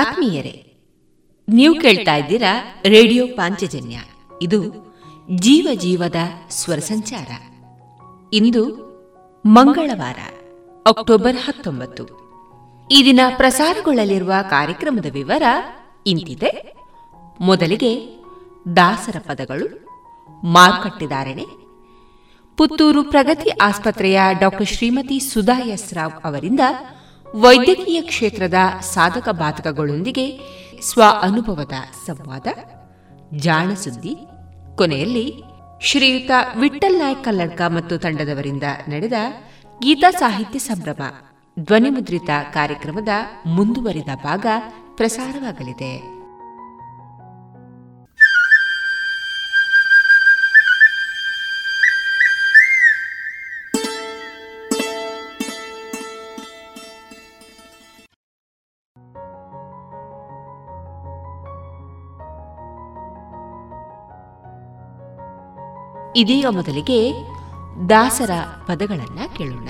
ಆತ್ಮೀಯರೇ, ನೀವು ಕೇಳ್ತಾ ಇದ್ದೀರಾ ರೇಡಿಯೋ ಪಾಂಚಜನ್ಯ. ಇದು ಜೀವ ಜೀವದ ಸ್ವರ ಸಂಚಾರ. ಇಂದು ಮಂಗಳವಾರ, ಅಕ್ಟೋಬರ್ ಹತ್ತೊಂಬತ್ತು. ಈ ದಿನ ಪ್ರಸಾರಗೊಳ್ಳಲಿರುವ ಕಾರ್ಯಕ್ರಮದ ವಿವರ ಇಂತಿದೆ. ಮೊದಲಿಗೆ ದಾಸರ ಪದಗಳು ಮಾರುಕಟ್ಟೆದಾರಣೆ ಪುತ್ತೂರು ಪ್ರಗತಿ ಆಸ್ಪತ್ರೆಯ ಡಾಕ್ಟರ್ ಶ್ರೀಮತಿ ಸುಧಾ ಎಸ್ ರಾವ್ ಅವರಿಂದ ವೈದ್ಯಕೀಯ ಕ್ಷೇತ್ರದ ಸಾಧಕ ಬಾಧಕಗಳೊಂದಿಗೆ ಸ್ವ ಅನುಭವದ ಸಂವಾದ, ಜಾಣ ಸುದ್ದಿ. ಕೊನೆಯಲ್ಲಿ ಶ್ರೀಯುತ ವಿಠಲ್ ನಾಯ್ಕ ಕಲ್ಲಡ್ಕ ಮತ್ತು ತಂಡದವರಿಂದ ನಡೆದ ಗೀತಾ ಸಾಹಿತ್ಯ ಸಂಭ್ರಮ ಧ್ವನಿಮುದ್ರಿತ ಕಾರ್ಯಕ್ರಮದ ಮುಂದುವರಿದ ಭಾಗ ಪ್ರಸಾರವಾಗಲಿದೆ. ಇದೀಗ ಮೊದಲಿಗೆ ದಾಸರ ಪದಗಳನ್ನು ಕೇಳೋಣ.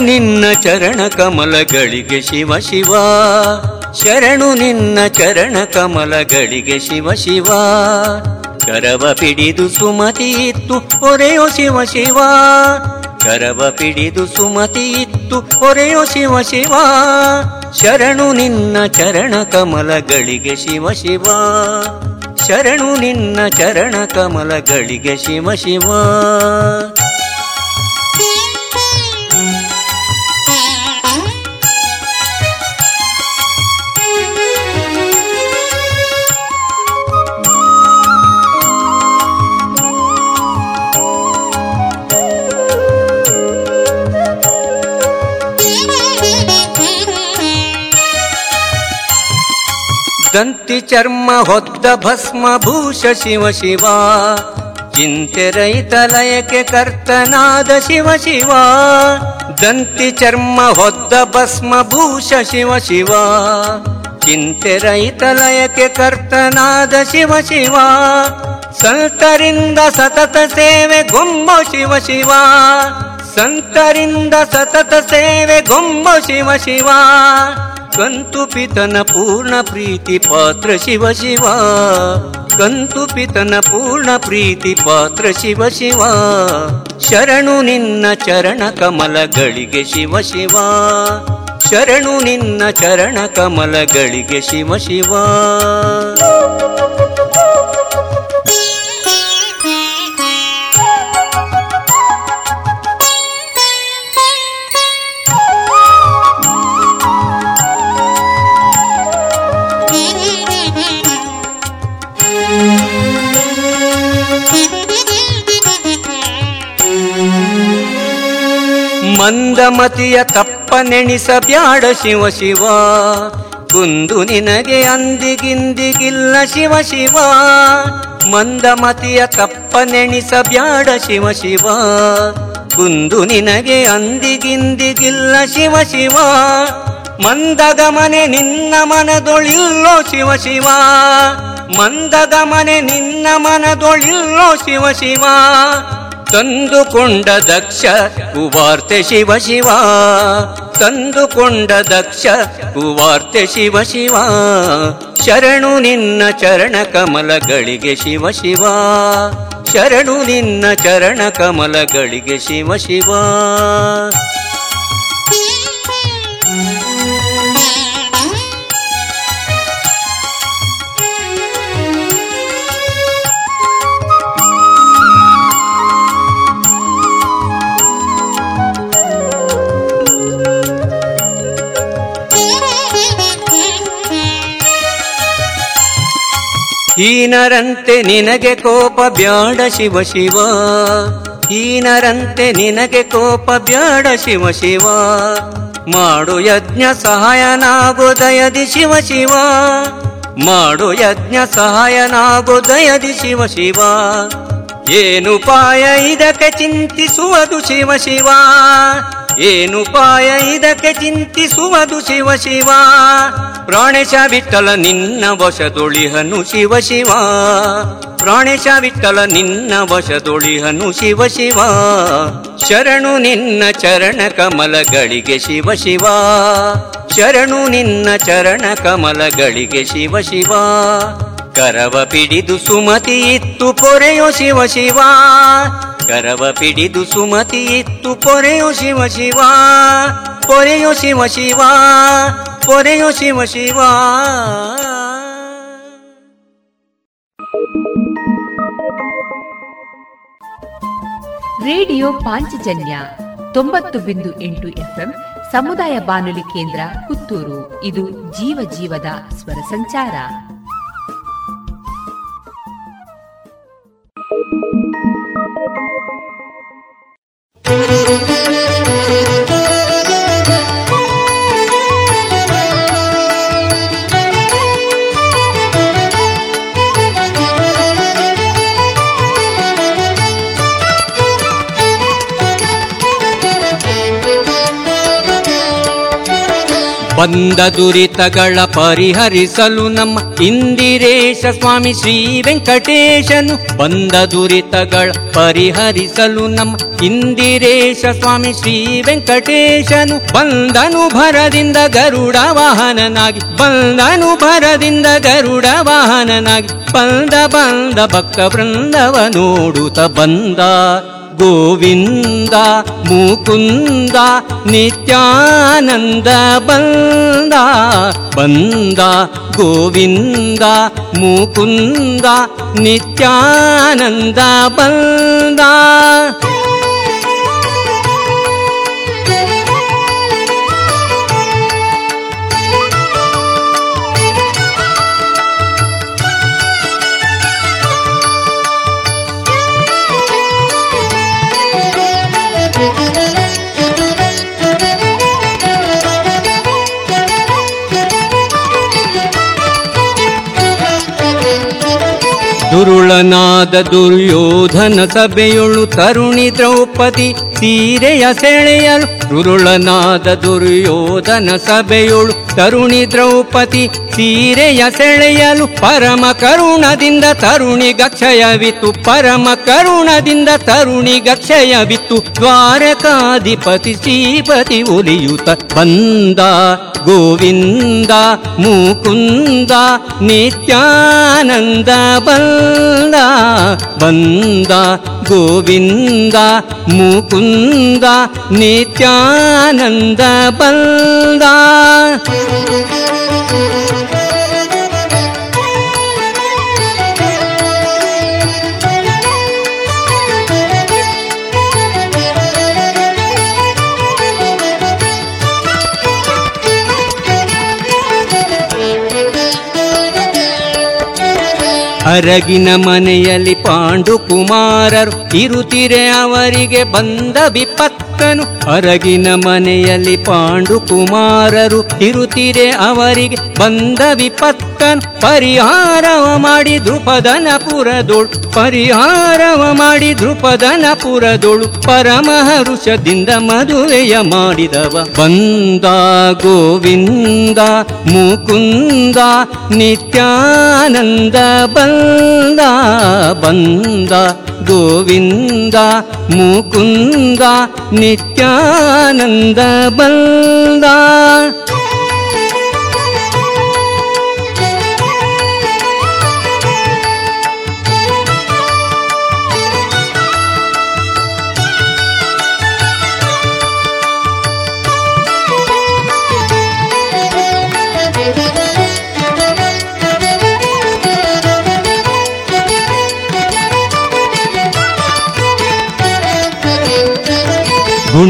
ನಿನ್ನ ಚರಣ ಕಮಲಗಳಿಗೆ ಶಿವ ಶಿವ. ಶರಣು ನಿನ್ನ ಚರಣ ಕಮಲಗಳಿಗೆ ಶಿವ ಶಿವ. ಕರವ ಪಿಡಿದು ಸುಮತಿ ಇತ್ತು, ಹೊರೆಯೋ ಶಿವ ಶಿವ. ಕರವ ಪಿಡಿದು ಸುಮತಿ ಇತ್ತು, ಹೊರೆಯೋ ಶಿವ ಶಿವ. ಶರಣು ನಿನ್ನ ಚರಣ ಕಮಲಗಳಿಗೆ ಶಿವ ಶಿವ. ಶರಣು ನಿನ್ನ ಚರಣ ಕಮಲಗಳಿಗೆ ಶಿವ ಶಿವ. ದಂತಿ ಚರ್ಮ ಹೊತ್ತ ಭಸ್ಮ ಭೂಷ ಶಿವ ಶಿವ. ಚಿಂತೆ ರೈತ ಲಯಕ್ಕೆ ಕರ್ತನಾದ ಶಿವ ಶಿವ. ದಂತಿ ಚರ್ಮ ಹೊದ್ದ ಭಸ್ಮ ಭೂಷ ಶಿವ ಶಿವ. ಚಿಂತೆ ರೈತ ಲಯಕ್ಕೆ ಕರ್ತನಾದ ಶಿವ ಶಿವ. ಸಂತರಿಂದ ಸತತ ಸೇವೆ ಗೊಂಬ ಶಿವ ಶಿವ. ಸಂತರಿಂದ ಸತತ ಸೇವೆ ಗೊಂಬ ಶಿವ ಶಿವ. ಕಂತು ಪಿತನ ಪೂರ್ಣ ಪ್ರೀತಿ ಪಾತ್ರ ಶಿವ ಶಿವ. ಕಂತು ಪಿತನ ಪೂರ್ಣ ಪ್ರೀತಿ ಪಾತ್ರ ಶಿವ ಶಿವ. ಶರಣು ನಿನ್ನ ಚರಣ ಕಮಲಗಳಿಗೆ ಶಿವ ಶಿವ. ಶರಣು ನಿನ್ನ ಚರಣ ಕಮಲಗಳಿಗೆ ಶಿವ ಶಿವ. ಮಂದಮತಿಯ ತಪ್ಪ ನೆಣಿಸಬ್ಯಾಡ ಶಿವ ಶಿವ. ಕುಂದು ನಿನಗೆ ಅಂದಿಗಿಂದಿಗಿಲ್ಲ ಶಿವ ಶಿವ. ಮಂದಮತಿಯ ತಪ್ಪ ನೆಣಿಸಬ್ಯಾಡ ಶಿವ ಶಿವ. ಕುಂದು ನಿನಗೆ ಅಂದಿಗಿಂದಿಗಿಲ್ಲ ಶಿವ ಶಿವ. ಮಂದಗಮನೆ ನಿನ್ನ ಮನದೊಳಿಲ್ಲೋ ಶಿವ ಶಿವ. ಮಂದಗಮನೆ ನಿನ್ನ ಮನದೊಳಿಲ್ಲೋ ಶಿವ ಶಿವ. ತಂದುಕೊಂಡ ದಕ್ಷ ಕುವಾರ್ತೆ ಶಿವ ಶಿವ. ತಂದುಕೊಂಡ ದಕ್ಷ ಕುವಾರ್ತೆ ಶಿವ ಶಿವ. ಶರಣು ನಿನ್ನ ಚರಣ ಕಮಲಗಳಿಗೆ ಶಿವ ಶಿವ. ಶರಣು ನಿನ್ನ ಚರಣ ಕಮಲಗಳಿಗೆ ಶಿವ ಶಿವ. ಹೀನರಂತೆ ನಿನಗೆ ಕೋಪ ಬ್ಯಾಡ ಶಿವ ಶಿವ. ಹೀನರಂತೆ ನಿನಗೆ ಕೋಪ ಬ್ಯಾಡ ಶಿವ ಶಿವ. ಮಾಡು ಯಜ್ಞ ಸಹಾಯನಾಗು ದಯದಿ ಶಿವ ಶಿವ. ಮಾಡು ಯಜ್ಞ ಸಹಾಯನಾಗು ದಯದಿ ಶಿವ. ಶಿವ ಏನುಪಾಯ ಇದಕ್ಕೆ ಚಿಂತಿಸುವುದು ಶಿವ ಶಿವ. ಏನುಪಾಯ ಇದಕ್ಕೆ ಚಿಂತಿಸುವುದು ಶಿವ ಶಿವ. ಪ್ರಾಣೇಶ ವಿಠಲ ನಿನ್ನ ವಶದೊಳಿಹನು ಶಿವ ಶಿವ. ಪ್ರಾಣೇಶ ವಿಠಲ ನಿನ್ನ ವಶದೊಳಿಹನು ಶಿವ ಶಿವ. ಶರಣು ನಿನ್ನ ಚರಣ ಕಮಲಗಳಿಗೆ ಶಿವ ಶಿವ. ಶರಣು ನಿನ್ನ ಚರಣ ಕಮಲಗಳಿಗೆ ಶಿವ ಶಿವ. ಕರವ ಪಿಡಿದು ಸುಮತಿ ಇತ್ತು ಪೊರೆಯೋ ಶಿವ ಶಿವ. ಕರವ ಪಿಡಿದು ಸುಮತಿ ಇತ್ತು ಪೊರೆಯೋ ಶಿವ ಶಿವ. ಪೊರೆಯೋ ಶಿವ ಶಿವ. ಪೊರೆಯೋ ಶಿವ ಶಿವ. ರೇಡಿಯೋ ಪಾಂಚಜನ್ಯ ತೊಂಬತ್ತು ಬಿಂದು ಎಂಟು ಎಫ್ಎಂ ಸಮುದಾಯ ಬಾನುಲಿ ಕೇಂದ್ರ ಪುತ್ತೂರು. ಇದು ಜೀವ ಜೀವದ ಸ್ವರ ಸಂಚಾರ. ಬಂದ ದುರಿತಗಳ ಪರಿಹರಿಸಲು ನಮ್ಮ ಇಂದಿರೇಶ ಸ್ವಾಮಿ ಶ್ರೀ ವೆಂಕಟೇಶನು ಬಂದ ದುರಿತಗಳ ಪರಿಹರಿಸಲು ನಮ್ಮ ಇಂದಿರೇಶ ಸ್ವಾಮಿ ಶ್ರೀ ವೆಂಕಟೇಶನು ಬಂದನು ಭರದಿಂದ ಗರುಡ ವಾಹನನಾಗಿ, ಬಂದನು ಭರದಿಂದ ಗರುಡ ವಾಹನನಾಗಿ, ಬಂದ ಬಂದ ಭಕ್ತ ವೃಂದವ ನೋಡುತ್ತ ಬಂದ. ಗೋವಿಂದ ಮುಕುಂದ ನಿತ್ಯಾನಂದ ಬಂದ ಬಂದ ಗೋವಿಂದ ಮುಕುಂದ ನಿತ್ಯಾನಂದ ಬಂದ ದುರುಳನಾದ ದುರ್ಯೋಧನ ಸಭೆಯೊಳು ತರುಣಿ ದ್ರೌಪದಿ ಸೀರೆಯ ಸೆಳೆಯಲು ದುರುಳನಾದ ದುರ್ಯೋಧನ ಸಭೆಯುಳು ತರುಣಿ ದ್ರೌಪದಿ ಸೀರೆಯ ಸೆಳೆಯಲು ಪರಮ ಕರುಣದಿಂದ ತರುಣಿ ಗಕ್ಷಯವಿತ್ತು, ಪರಮ ಕರುಣದಿಂದ ತರುಣಿ ಗಕ್ಷಯವಿತ್ತು. ದ್ವಾರಕಾಧಿಪತಿ ಶ್ರೀಪತಿ ಒಲಿಯುತ ಬಂದ ಗೋವಿಂದ, ಮುಕುಂದ, ನಿತ್ಯಾನಂದ ಬಂದ ಬಂದ ಗೋವಿಂದ, ಮುಕುಂದ ನಿತ್ಯಾನಂದ ಬಂದ. ಅರಗಿನ ಮನೆಯಲ್ಲಿ ಪಾಂಡು ಕುಮಾರರು ಇರುತ್ತಿರೆ ಅವರಿಗೆ ಬಂದ ವಿಪ ವಿಪತ್ತನು ಅರಗಿನ ಮನೆಯಲ್ಲಿ ಪಾಂಡು ಕುಮಾರರು ಇರುತ್ತಿದೆ ಅವರಿಗೆ ಬಂದ ವಿಪತ್ತನು ಪರಿಹಾರವ ಮಾಡಿ ದೃಪದನ ಪುರದೊಳು ಪರಿಹಾರವ ಮಾಡಿ ದ್ರುಪದನ ಪುರದೋಳು ಪರಮಹರುಷದಿಂದ ಮದುವೆಯ ಮಾಡಿದವ. ಬಂದ ಗೋವಿಂದ, ಮುಕುಂದ, ನಿತ್ಯಾನಂದ ಬಂದ ಬಂದ गोविन्द मुकुन्द नित्यानन्दभङ्गा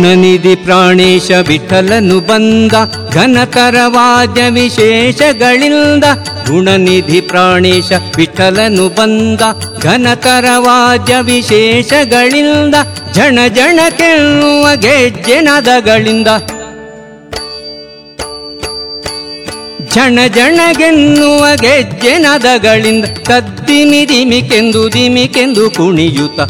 ಗುಣನಿಧಿ ಪ್ರಾಣೇಶ ವಿಠಲನು ಬಂದ ಘನತರ ವಾದ್ಯ ವಿಶೇಷಗಳಿಂದ ಗುಣನಿಧಿ ಪ್ರಾಣೇಶ ವಿಠಲನು ಬಂದ ಘನತರ ವಾದ್ಯ ವಿಶೇಷಗಳಿಂದ ಜನ ಜಣ ಕೆನ್ನುವ ಜನ ಗೆನ್ನುವ ಗೆಜ್ಜೆ ನದಗಳಿಂದ, ತದ್ದಿಮಿ ದಿಮಿಕೆಂದು ದಿಮಿಕೆಂದು ಕುಣಿಯುತ್ತ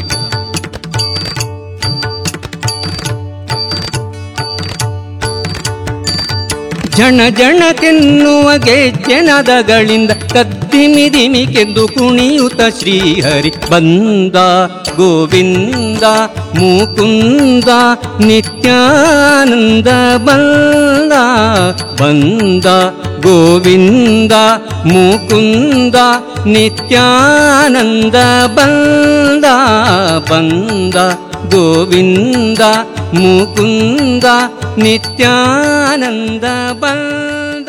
ಜಣ ಜಣಕೆನ್ನುವ ಗೆಜ್ಜೆನದಗಳಿಂದ ಕದ್ದಿಮಿ ದಿಮಿಕೆಂದು ಕುಣಿಯುತ್ತ ಶ್ರೀಹರಿ ಬಂದ ಗೋವಿಂದ, ಮುಕುಂದ, ನಿತ್ಯಾನಂದ ಬಂದ ಬಂದ ಗೋವಿಂದ, ಮುಕುಂದ, ನಿತ್ಯಾನಂದ ಬಂದ ಬಂದ ಗೋವಿಂದ ಮುಕುಂದ ನಿತ್ಯಾನಂದ ಬಂದ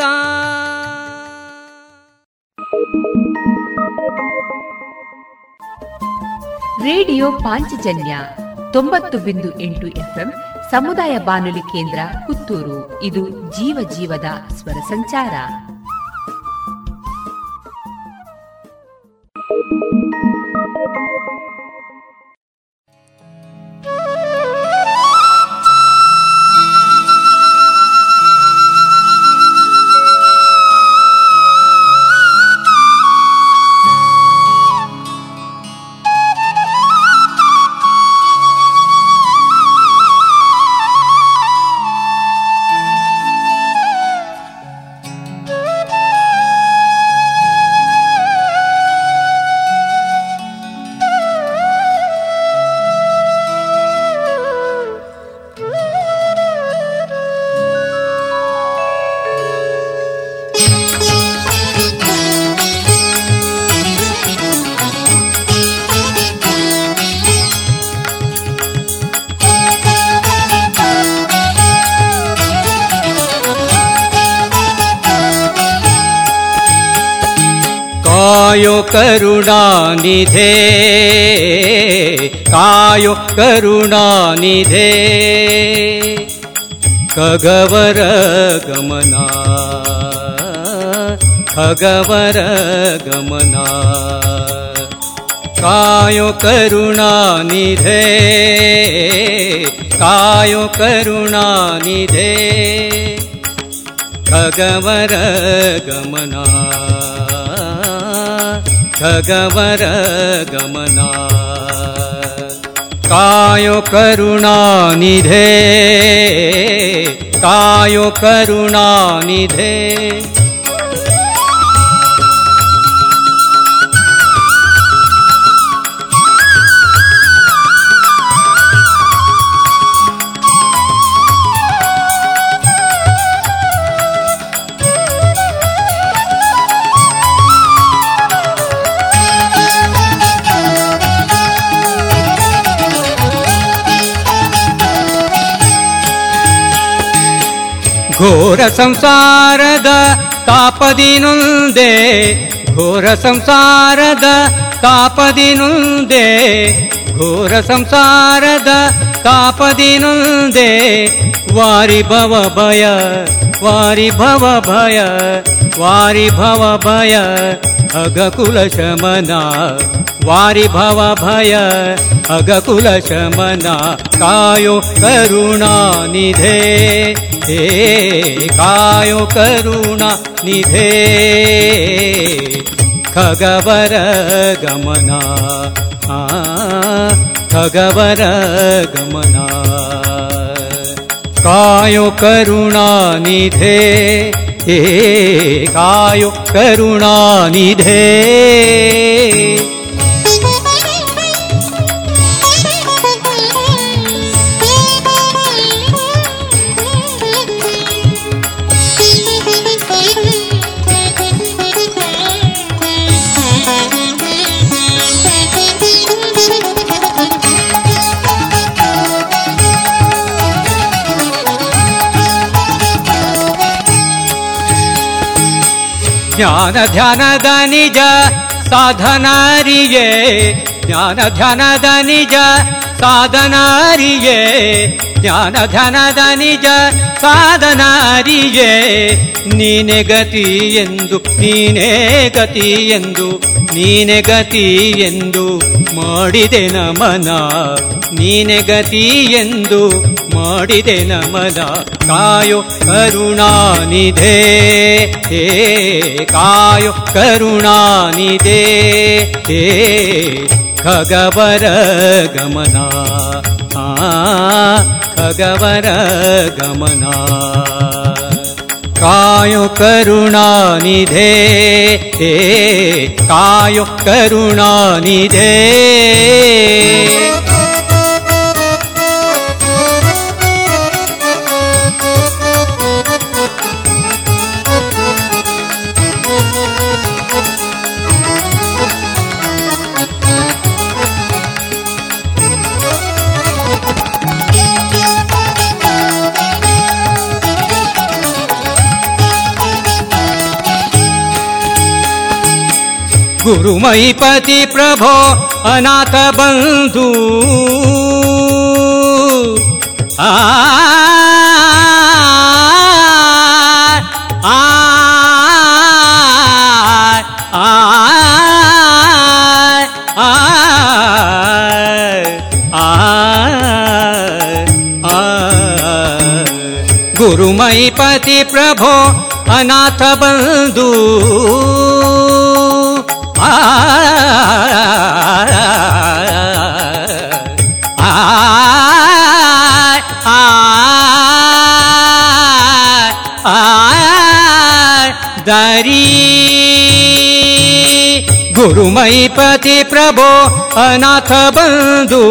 ರೇಡಿಯೋ ಪಾಂಚಜನ್ಯ ತೊಂಬತ್ತು ಬಿಂದು ಎಂಟು ಎಫ್ಎಂ ಸಮುದಾಯ ಬಾನುಲಿ ಕೇಂದ್ರ ಪುತ್ತೂರು. ಇದು ಜೀವ ಜೀವದ ಸ್ವರ ಸಂಚಾರ. कायो करुणानिधे कायो करुणानिधे खगवर गमना खगवर गमना कायो करुणानिधे कायो करुणानिधे खगवर गमना खगवर गमना कायो करुणानिधे कायो करुणानिधे ಘೋರ ಸಂಸಾರದ ತಾಪದಿನುಂದೆ ಘೋರ ಸಂಸಾರದ ತಾಪದಿನುಂದೆ ಘೋರ ಸಂಸಾರದ ತಾಪದಿನುಂದೆ ವಾರಿ ಭವ ಭಯ ವಾರಿ ಭವ ಭಯ ವಾರಿ ಭವ ಭಯ ಅಗಕುಲ वारि भवा भय अगकुलशमना कायो करुणानिधे हे कायो करुणा निधे। खगवर गमना कायो करुणानिधे हे कायो करुणानिधे ಜ್ಞಾನ ಧ್ಯಾನದ ನಿಜ ಸಾಧನಾರಿಗೆ ಜ್ಞಾನ ಧ್ಯಾನದ ನಿಜ ಸಾಧನಾರಿಗೆ ಜ್ಞಾನ ಧ್ಯಾನದ ನಿಜ ಸಾಧನಾರಿಗೆ ನೀನೆ ಗತಿ ಎಂದು, ನೀನೇ ಗತಿ ಎಂದು, ನೀನೆ ಗತಿ ಎಂದು ಮಾಡಿದೆ ನಮನ, ನೀನೆ ಗತಿ ಎಂದು ಮಾಡಿದೆ ನಮನ ಕಾಯೋ ಕರುಣಾನಿಧೆ ಹೇ ಕಾಯೋ ಕರುಣಾನಿಧೆ ಹೇ ಖಗವರ ಗಮನ ಆ ಖಗವರ ಗಮನ ಕಾಯೋ ಕರುಣಾನಿಧೆ ಹೇ ಕಾಯೋ गुरुमयीपति प्रभो अनाथ बन्धु आ आ गुरुमयीपति प्रभो अनाथ बन्धु आ आ दरी दरि गुरुमयि पति प्रभो अनाथ बन्धु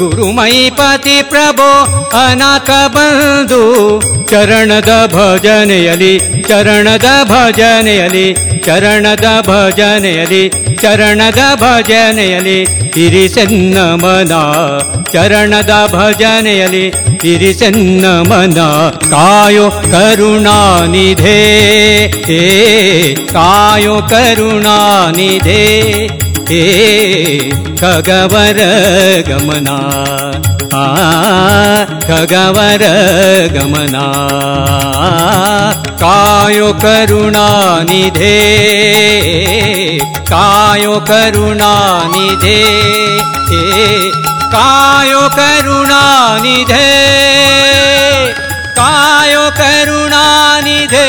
गुरुमयि पति प्रभो अनाथ बन्धु चरणद भजनयलि चरणद भजनयलि ಚರಣದ ಭಜನೆಯಲಿ ಚರಣದ ಭಜನೆಯಲಿ ಇರಿಸೆನ್ನ ಮನ ಚರಣದ ಭಜನೆಯಲಿ ಇರಿಸೆನ್ನ ಮನ ಕಾಯೋ ಕರುಣಾನಿಧೇ ಕಾಯೋ ಕರುಣಾನಿಧೆ. खगवर गमना। खगवर गमना। कायो करुणानिधे हे कायो करुणानिधे कायो करुणानिधे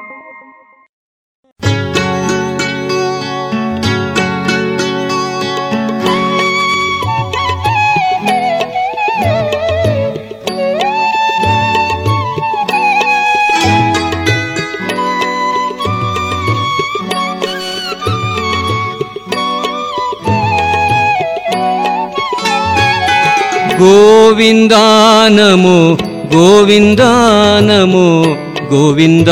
गोविन्द नमो गोविन्द नमो गोविन्द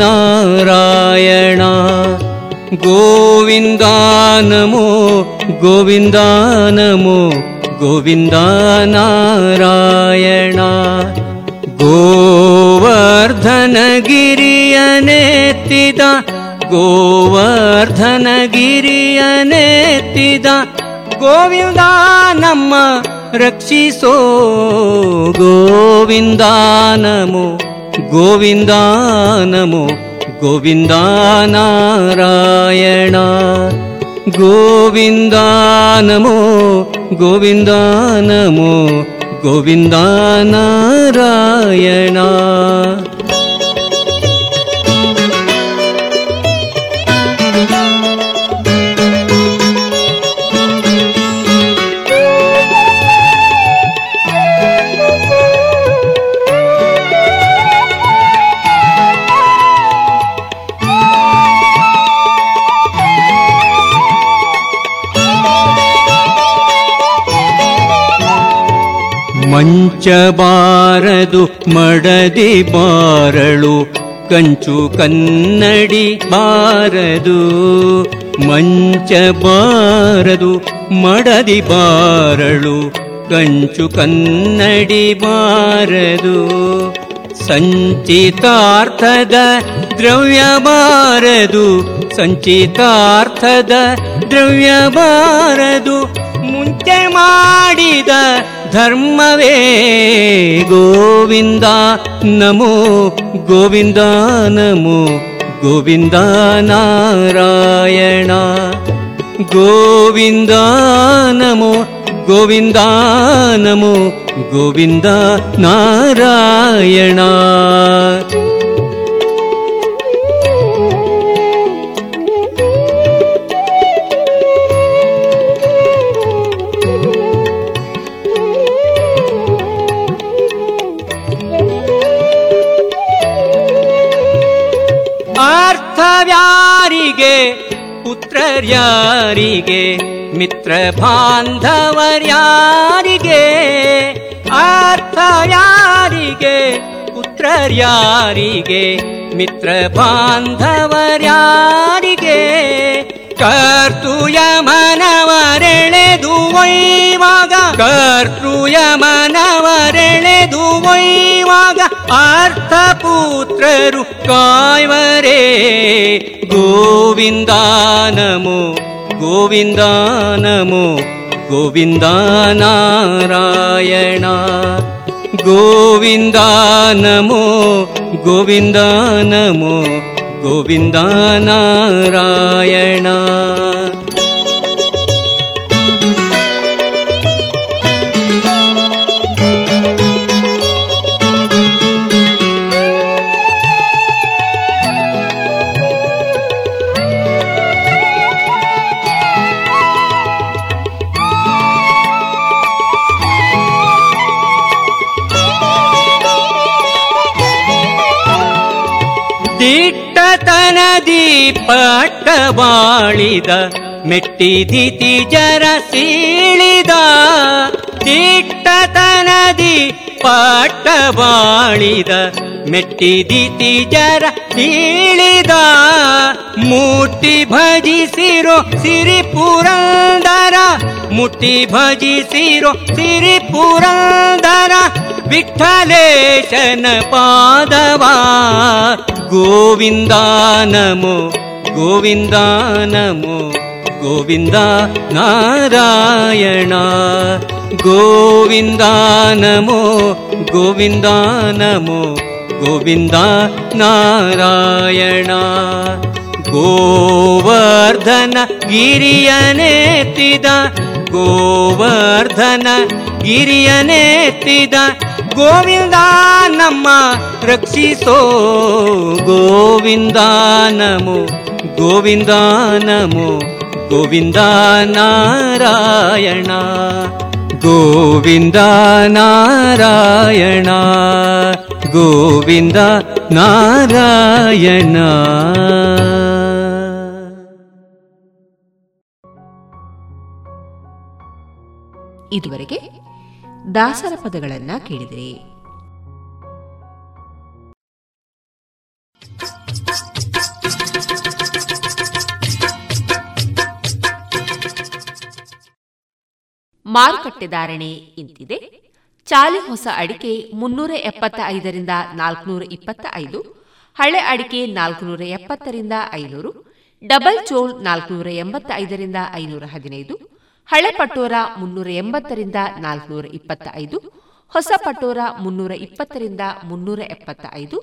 नारायणा गोविन्द नमो गोविन्द नमो गोविन्द नारायणा गोवर्धनगिरि अनेदा गोवर्धनगिरि अनेदा रक्षिसो गोविन्दा नमो गोविन्दा नमो गोविन्द नारायणा गोविन्दा नमो गोविन्द नमो गोविन्द नारायणा ಮಂಚಬಾರದು ಮಡದಿ ಬಾರಳು, ಕಂಚು ಕನ್ನಡಿ ಬಾರದು, ಮಂಚಬಾರದು, ಮಡದಿ ಬಾರಳು, ಕಂಚು ಕನ್ನಡಿ ಬಾರದು. ಸಂಚಿತಾರ್ಥದ ದ್ರವ್ಯ ಬಾರದು, ಸಂಚಿತಾರ್ಥದ ದ್ರವ್ಯ ಬಾರದು, ಮುಂಚೆ ಮಾಡಿದ धर्मवे गोविन्दा नमो गोविन्दा नमो गोविन्द नारायणा। गोविन्दा नमो गोविन्दा नमो गोविन्द नारायणा। ಪುತ್ರರ್ಯಾರಿಗೆ ಮಿತ್ರ ಬಾಂಧವರ್ಯಾರಿಗೆ ಅರ್ಥ ಯಾರಿಗೆ? ಪುತ್ರರ್ಯಾರಿಗೆ ಮಿತ್ರ ಬಾಂಧವರ್ಯಾರಿಗೆ ಕರ್ತೂಯ ಮನವರೆಳೆದು ಒಯ್ಯುವಾಗ ಕರ್ತೂಯ ಮನವರೆಳೆದು ಒಯ್ವಾಗ पार्थपुत्ररुक्यव रे गोविन्दा नमो गोविन्दा नमो गोविन्द नारायणा गोविन्दा नमो गोविन्दा नमो गोविन्दा नारायणा ಪಟ್ಟವಾಳಿದ ಮೆಟ್ಟಿದಿತಿ ಜರ ಸೀಳಿದ, ದಿಟ್ಟತನದಿ ಪಟ್ಟವಾಳಿದ ಮೆಟ್ಟಿದಿತಿ ಜರ ಸೀಳಿದ ಮುಟ್ಟಿ ಭಜಿಸಿರೋ ಸಿರಿ ಪುರಂದರ ಮುಟ್ಟಿ ಭಜಿಸಿರೋ ಸಿರಿ ಪುರಂದರ ವಿಠಲೇಶನ ಪಾದವಾ, ಗೋವಿಂದ ನಮೋ ಗೋವಿಂದ ನಮೋ ಗೋವಿಂದ ನಾರಾಯಣ ಗೋವಿಂದ ನಮೋ ಗೋವಿಂದ ನಮೋ ಗೋವಿಂದ ನಾರಾಯಣ ಗೋವರ್ಧನ ಗಿರಿಯನೆತ್ತಿದ ಗೋವರ್ಧನ ಗಿರಿಯನೆತ್ತಿದ ಗೋವಿಂದ ನಮ್ಮ ರಕ್ಷಿಸೋ ಗೋವಿಂದ ನಮೋ ಗೋವಿಂದ ನಮೋ ಗೋವಿಂದ ನಾರಾಯಣ ಗೋವಿಂದ ನಾರಾಯಣ ಗೋವಿಂದ ನಾರಾಯಣ. ಇದುವರೆಗೆ ದಾಸರ ಪದಗಳನ್ನು ಕೇಳಿದಿರಿ. ಮಾರುಕಟ್ಟೆ ಧಾರಣೆ ಇಂತಿದೆ. ಚಾಲಿ ಹೊಸ ಅಡಿಕೆ ಮುನ್ನೂರ ಎಪ್ಪತ್ತ ಐದರಿಂದ ನಾಲ್ಕುನೂರ ಇಪ್ಪತ್ತ ಐದು ಹಳೆ ಅಡಿಕೆ ನಾಲ್ಕುನೂರ ಎಪ್ಪತ್ತರಿಂದ ಐನೂರು, ಡಬಲ್ ಚೋಲ್ ನಾಲ್ಕುನೂರ ಎಂಬತ್ತ ಐದರಿಂದ ಐನೂರ ಹದಿನೈದು, ಹಳೆ ಪಟೋರ ಮುನ್ನೂರ ಎಂಬತ್ತರಿಂದ ನಾಲ್ಕುನೂರ ಇಪ್ಪತ್ತ ಐದು ಹೊಸ ಪಟೋರ ಮುನ್ನೂರ ಇಪ್ಪತ್ತರಿಂದ ಮುನ್ನೂರ ಎಪ್ಪತ್ತ ಐದು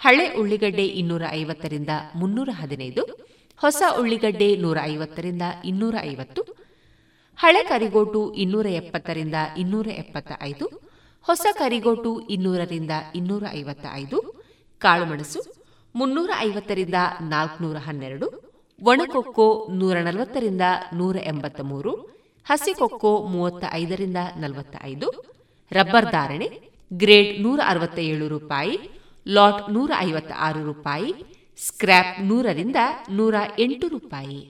ಹಳೆ ಉಳ್ಳಿಗಡ್ಡೆ ಇನ್ನೂರ ಐವತ್ತರಿಂದ ಮುನ್ನೂರ ಹದಿನೈದು, ಹೊಸ ಉಳ್ಳಿಗಡ್ಡೆ ನೂರ ಐವತ್ತರಿಂದ ಇನ್ನೂರ ಐವತ್ತು ಹಳೆ ಕರಿಗೋಟು ಇನ್ನೂರ ಎಪ್ಪತ್ತರಿಂದ ಇನ್ನೂರ ಎಪ್ಪತ್ತ ಐದು ಹೊಸ ಕರಿಗೋಟು ಇನ್ನೂರರಿಂದ ಇನ್ನೂರ ಐವತ್ತ ಐದು ಕಾಳುಮೆಣಸು ಮುನ್ನೂರ ಐವತ್ತರಿಂದ ನಾಲ್ಕುನೂರ ಹನ್ನೆರಡು, ಒಣಕೊಕ್ಕೋ ನೂರ ನಲವತ್ತರಿಂದ ನೂರ ಎಂಬತ್ತ ಮೂರು ಹಸಿಕೊಕ್ಕೋ ಮೂವತ್ತ ಐದರಿಂದ ನಲವತ್ತ ಐದು ರಬ್ಬರ್ ಧಾರಣೆ ಗ್ರೇಡ್ ನೂರ ಅರವತ್ತ ಏಳು ರೂಪಾಯಿ, ಲಾಟ್ ನೂರ ಐವತ್ತ ಆರು ರೂಪಾಯಿ, ಸ್ಕ್ರ್ಯಾಪ್ ನೂರರಿಂದ ನೂರ ಎಂಟು ರೂಪಾಯಿ.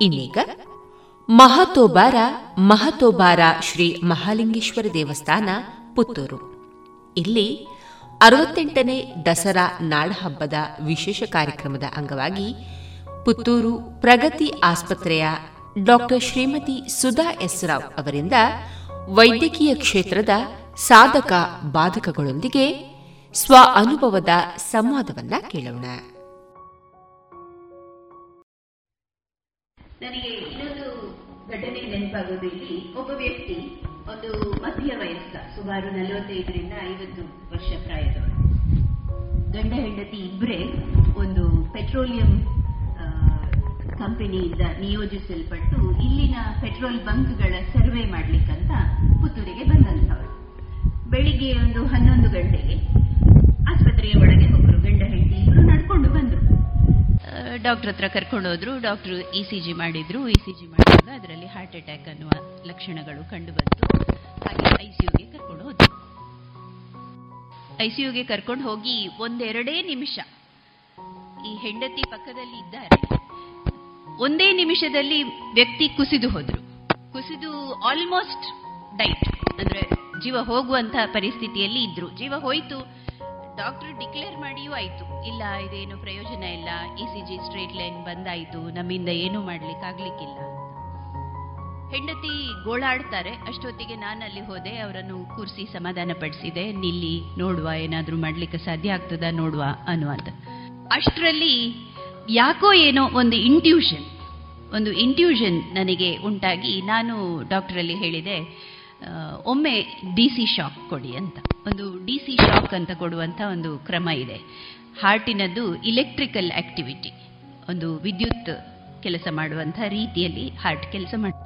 ಇನ್ನೀಗ ಮಹತೋಬಾರ ಮಹತೋಬಾರ ಶ್ರೀ ಮಹಾಲಿಂಗೇಶ್ವರ ದೇವಸ್ಥಾನ, ಪುತ್ತೂರು. ಇಲ್ಲಿ ಅರವತ್ತೆಂಟನೇ ದಸರಾ ನಾಡಹಬ್ಬದ ವಿಶೇಷ ಕಾರ್ಯಕ್ರಮದ ಅಂಗವಾಗಿ ಪುತ್ತೂರು ಪ್ರಗತಿ ಆಸ್ಪತ್ರೆಯ ಡಾಕ್ಟರ್ ಶ್ರೀಮತಿ ಸುಧಾ ಎಸ್. ರಾವ್ ಅವರಿಂದ ವೈದ್ಯಕೀಯ ಕ್ಷೇತ್ರದ ಸಾಧಕ ಬಾಧಕಗಳೊಂದಿಗೆ ಸ್ವ ಅನುಭವದ ಸಂವಾದವನ್ನ ಕೇಳೋಣ. ನನಗೆ ಇನ್ನೊಂದು ಘಟನೆ ನೆನಪಾಗೋದು ಇಲ್ಲಿ ಒಬ್ಬ ವ್ಯಕ್ತಿ ಒಂದು ಮಧ್ಯ ವಯಸ್ಕ, ಸುಮಾರು ನಲವತ್ತೈದರಿಂದ ಐವತ್ತು ವರ್ಷ ಪ್ರಾಯದವರು ಗಂಡ ಹೆಂಡತಿ ಇಬ್ಬರೇ ಒಂದು ಪೆಟ್ರೋಲಿಯಂ ಕಂಪನಿಯಿಂದ ನಿಯೋಜಿಸಲ್ಪಟ್ಟು ಇಲ್ಲಿನ ಪೆಟ್ರೋಲ್ ಬಂಕ್ಗಳ ಸರ್ವೆ ಮಾಡ್ಲಿಕ್ಕಂತ ಪುತ್ತೂರಿಗೆ ಬಂದಂತವರು ಬೆಳಿಗ್ಗೆ ಒಂದು ಹನ್ನೊಂದು ಗಂಟೆಗೆ ಆಸ್ಪತ್ರೆಯ ಒಳಗೆ ಒಬ್ಬರು ಗಂಡ ಹೆಂಡತಿ ಇಬ್ಬರು ನಡ್ಕೊಂಡು ಬಂದ್ರು. ಡಾಕ್ಟರ್ ಹತ್ರ ಕರ್ಕೊಂಡು ಹೋದ್ರು, ಡಾಕ್ಟರ್ ಇ ಸಿ ಜಿ ಮಾಡಿದ್ರು ಇ ಸಿ ಜಿ ಮಾಡಿದಾಗ ಅದರಲ್ಲಿ ಹಾರ್ಟ್ ಅಟ್ಯಾಕ್ ಅನ್ನುವ ಲಕ್ಷಣಗಳು ಕಂಡು ಬಂತು. ಹಾಗೆ ಐಸಿಯುಗೆ ಕರ್ಕೊಂಡು ಹೋದ್ರು. ಐಸಿಯುಗೆ ಕರ್ಕೊಂಡು ಹೋಗಿ ಒಂದೆರಡೇ ನಿಮಿಷ, ಈ ಹೆಂಡತಿ ಪಕ್ಕದಲ್ಲಿ ಇದ್ದಾರೆ. ಒಂದೇ ನಿಮಿಷದಲ್ಲಿ ವ್ಯಕ್ತಿ ಕುಸಿದು ಹೋದ್ರು. ಕುಸಿದು ಆಲ್ಮೋಸ್ಟ್ ಡೈಟ್ ಅಂದ್ರೆ ಜೀವ ಹೋಗುವಂತಹ ಪರಿಸ್ಥಿತಿಯಲ್ಲಿ ಇದ್ರು. ಜೀವ ಹೋಯ್ತು ಡಾಕ್ಟರ್ ಡಿಕ್ಲೇರ್ ಮಾಡಿಯೂ ಆಯ್ತು. ಇಲ್ಲ, ಇದೇನು ಪ್ರಯೋಜನ ಇಲ್ಲ. E C G straight line ಬಂದಾಯ್ತು. ನಮ್ಮಿಂದ ಏನು ಮಾಡ್ಲಿಕ್ಕಾಗ್ಲಿಕ್ಕಿಲ್ಲ ಹೆಂಡತಿ ಗೋಳಾಡ್ತಾರೆ. ಅಷ್ಟೊತ್ತಿಗೆ ನಾನು ಅಲ್ಲಿ ಹೋದೆ, ಅವರನ್ನು ಕೂರಿಸಿ ಸಮಾಧಾನ ಪಡಿಸಿದೆ. ನಿಲ್ಲಿ, ನೋಡುವ, ಏನಾದ್ರೂ ಮಾಡ್ಲಿಕ್ಕೆ ಸಾಧ್ಯ ಆಗ್ತದ, ನೋಡುವ ಅನ್ನುವಂತ ಅಷ್ಟರಲ್ಲಿ ಯಾಕೋ ಏನೋ ಒಂದು ಇಂಟ್ಯೂಷನ್ ಒಂದು ಇಂಟ್ಯೂಷನ್ ನನಗೆ ಉಂಟಾಗಿ ನಾನು ಡಾಕ್ಟರಲ್ಲಿ ಹೇಳಿದೆ ಒಮ್ಮೆ ಡಿ ಸಿ ಶಾಕ್ ಕೊಡಿ ಅಂತ. ಒಂದು ಡಿ ಸಿ ಶಾಕ್ ಅಂತ ಕೊಡುವಂಥ ಒಂದು ಕ್ರಮ ಇದೆ. ಹಾರ್ಟಿನದ್ದು ಇಲೆಕ್ಟ್ರಿಕಲ್ ಆಕ್ಟಿವಿಟಿ ಒಂದು ವಿದ್ಯುತ್ ಕೆಲಸ ಮಾಡುವಂಥ ರೀತಿಯಲ್ಲಿ ಹಾರ್ಟ್ ಕೆಲಸ ಮಾಡ್ತದೆ.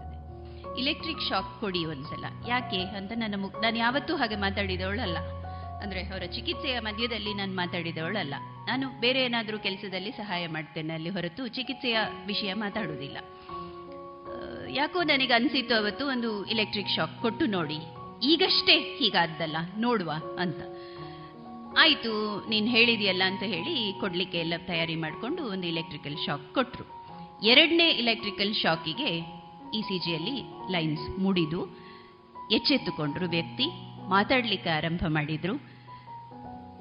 ಇಲೆಕ್ಟ್ರಿಕ್ ಶಾಕ್ ಕೊಡಿ ಒಂದ್ಸಲ. ಯಾಕೆ ಅಂತ ನನ್ನ ಮುಖ ನಾನು ಯಾವತ್ತೂ ಹಾಗೆ ಮಾತಾಡಿದವಳಲ್ಲ. ಅಂದ್ರೆ ಅವರ ಚಿಕಿತ್ಸೆಯ ಮಧ್ಯದಲ್ಲಿ ನಾನು ಮಾತಾಡಿದವಳಲ್ಲ. ನಾನು ಬೇರೆ ಏನಾದರೂ ಕೆಲಸದಲ್ಲಿ ಸಹಾಯ ಮಾಡ್ತೇನೆ ಅಲ್ಲಿ ಹೊರತು ಚಿಕಿತ್ಸೆಯ ವಿಷಯ ಮಾತಾಡುವುದಿಲ್ಲ. ಯಾಕೋ ನನಗೆ ಅನಿಸಿತ್ತು ಅವತ್ತು ಒಂದು ಇಲೆಕ್ಟ್ರಿಕ್ ಶಾಕ್ ಕೊಟ್ಟು ನೋಡಿ. ಈಗಷ್ಟೇ ಹೀಗಾದ್ದಲ್ಲ, ನೋಡುವ ಅಂತ. ಆಯಿತು, ನೀನು ಹೇಳಿದೆಯಲ್ಲ ಅಂತ ಹೇಳಿ ಕೊಡಲಿಕ್ಕೆ ಎಲ್ಲ ತಯಾರಿ ಮಾಡಿಕೊಂಡು ಒಂದು ಇಲೆಕ್ಟ್ರಿಕಲ್ ಶಾಕ್ ಕೊಟ್ಟರು ಎರಡನೇ ಇಲೆಕ್ಟ್ರಿಕಲ್ ಶಾಕಿಗೆ ಇ ಸಿ ಜಿಯಲ್ಲಿ ಲೈನ್ಸ್ ಮುಡಿದು ಎಚ್ಚೆತ್ತುಕೊಂಡ್ರು ವ್ಯಕ್ತಿ, ಮಾತಾಡಲಿಕ್ಕೆ ಆರಂಭ ಮಾಡಿದ್ರು.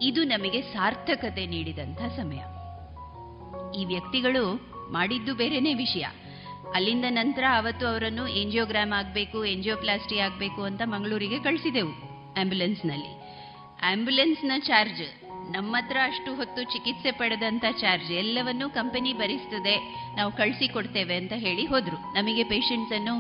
ಇದು ನಮಗೆ ಸಾರ್ಥಕತೆ ನೀಡಿದಂಥ ಸಮಯ. ಈ ವ್ಯಕ್ತಿಗಳು ಮಾಡಿದ್ದು ಬೇರೆನೇ ವಿಷಯ. ಅಲ್ಲಿಂದ ನಂತರ ಅವತ್ತು ಅವರನ್ನು ಎಂಜಿಯೋಗ್ರಾಮ್ ಆಗಬೇಕು ಎಂಜಿಯೋಪ್ಲಾಸ್ಟಿ ಆಗಬೇಕು ಅಂತ ಮಂಗಳೂರಿಗೆ ಕಳಿಸಿದೆವು ಆಂಬ್ಯುಲೆನ್ಸ್ನಲ್ಲಿ. ಆಂಬ್ಯುಲೆನ್ಸ್ನ ಚಾರ್ಜ್ ನಮ್ಮ ಹತ್ರ ಅಷ್ಟು ಹೊತ್ತು ಚಿಕಿತ್ಸೆ ಪಡೆದಂತ ಚಾರ್ಜ್ ಎಲ್ಲವನ್ನೂ ಕಂಪನಿ ಭರಿಸ್ತದೆ, ನಾವು ಕಳಿಸಿ ಕೊಡ್ತೇವೆ ಅಂತ ಹೇಳಿ ಹೋದರು. ನಮಗೆ ಪೇಷಂಟ್ಸನ್ನು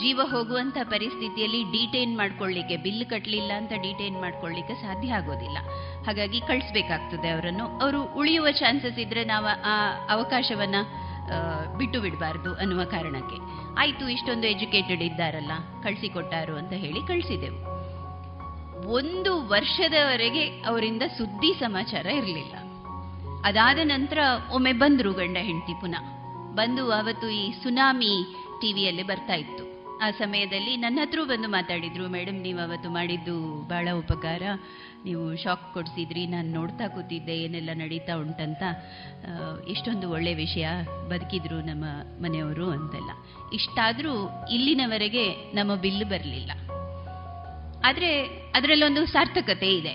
ಜೀವ ಹೋಗುವಂತ ಪರಿಸ್ಥಿತಿಯಲ್ಲಿ ಡಿಟೈನ್ ಮಾಡ್ಕೊಳ್ಳಿಕ್ಕೆ, ಬಿಲ್ ಕಟ್ಟಲಿಲ್ಲ ಅಂತ ಡಿಟೈನ್ ಮಾಡ್ಕೊಳ್ಳಿಕ್ಕೆ ಸಾಧ್ಯ ಆಗೋದಿಲ್ಲ. ಹಾಗಾಗಿ ಕಳಿಸ್ಬೇಕಾಗ್ತದೆ ಅವರನ್ನು. ಅವರು ಉಳಿಯುವ ಚಾನ್ಸಸ್ ಇದ್ರೆ ನಾವು ಆ ಅವಕಾಶವನ್ನ ಬಿಟ್ಟು ಬಿಡಬಾರ್ದು ಅನ್ನುವ ಕಾರಣಕ್ಕೆ. ಆಯಿತು, ಇಷ್ಟೊಂದು ಎಜುಕೇಟೆಡ್ ಇದ್ದಾರಲ್ಲ, ಕಳಿಸಿಕೊಟ್ಟಾರು ಅಂತ ಹೇಳಿ ಕಳಿಸಿದೆವು. ಒಂದು ವರ್ಷದವರೆಗೆ ಅವರಿಂದ ಸುದ್ದಿ ಸಮಾಚಾರ ಇರಲಿಲ್ಲ. ಅದಾದ ನಂತರ ಒಮ್ಮೆ ಬಂದರು ಗಂಡ ಹೆಂಡತಿ ಪುನಃ. ಬಂದು ಅವತ್ತು ಈ ಸುನಾಮಿ ಟಿವಿಯಲ್ಲಿ ಬರ್ತಾ ಇತ್ತು. ಆ ಸಮಯದಲ್ಲಿ ನನ್ನ ಹತ್ರ ಬಂದು ಮಾತಾಡಿದ್ರು. ಮೇಡಮ್ ನೀವು ಅವತ್ತು ಮಾಡಿದ್ದು ಬಹಳ ಉಪಕಾರ. ನೀವು ಶಾಕ್ ಕೊಡಿಸಿದ್ರಿ, ನಾನು ನೋಡ್ತಾ ಕೂತಿದ್ದೆ, ಏನೆಲ್ಲ ನಡೀತಾ ಉಂಟಂತ. ಇಷ್ಟೊಂದು ಒಳ್ಳೆ ವಿಷಯ ಬದುಕಿದ್ರು ನಮ್ಮ ಮನೆಯವರು ಅಂತೆಲ್ಲ. ಇಷ್ಟಾದರೂ ಇಲ್ಲಿನವರೆಗೆ ನಮ್ಮ ಬಿಲ್ ಬರಲಿಲ್ಲ. ಆದರೆ ಅದರಲ್ಲೊಂದು ಸಾರ್ಥಕತೆ ಇದೆ.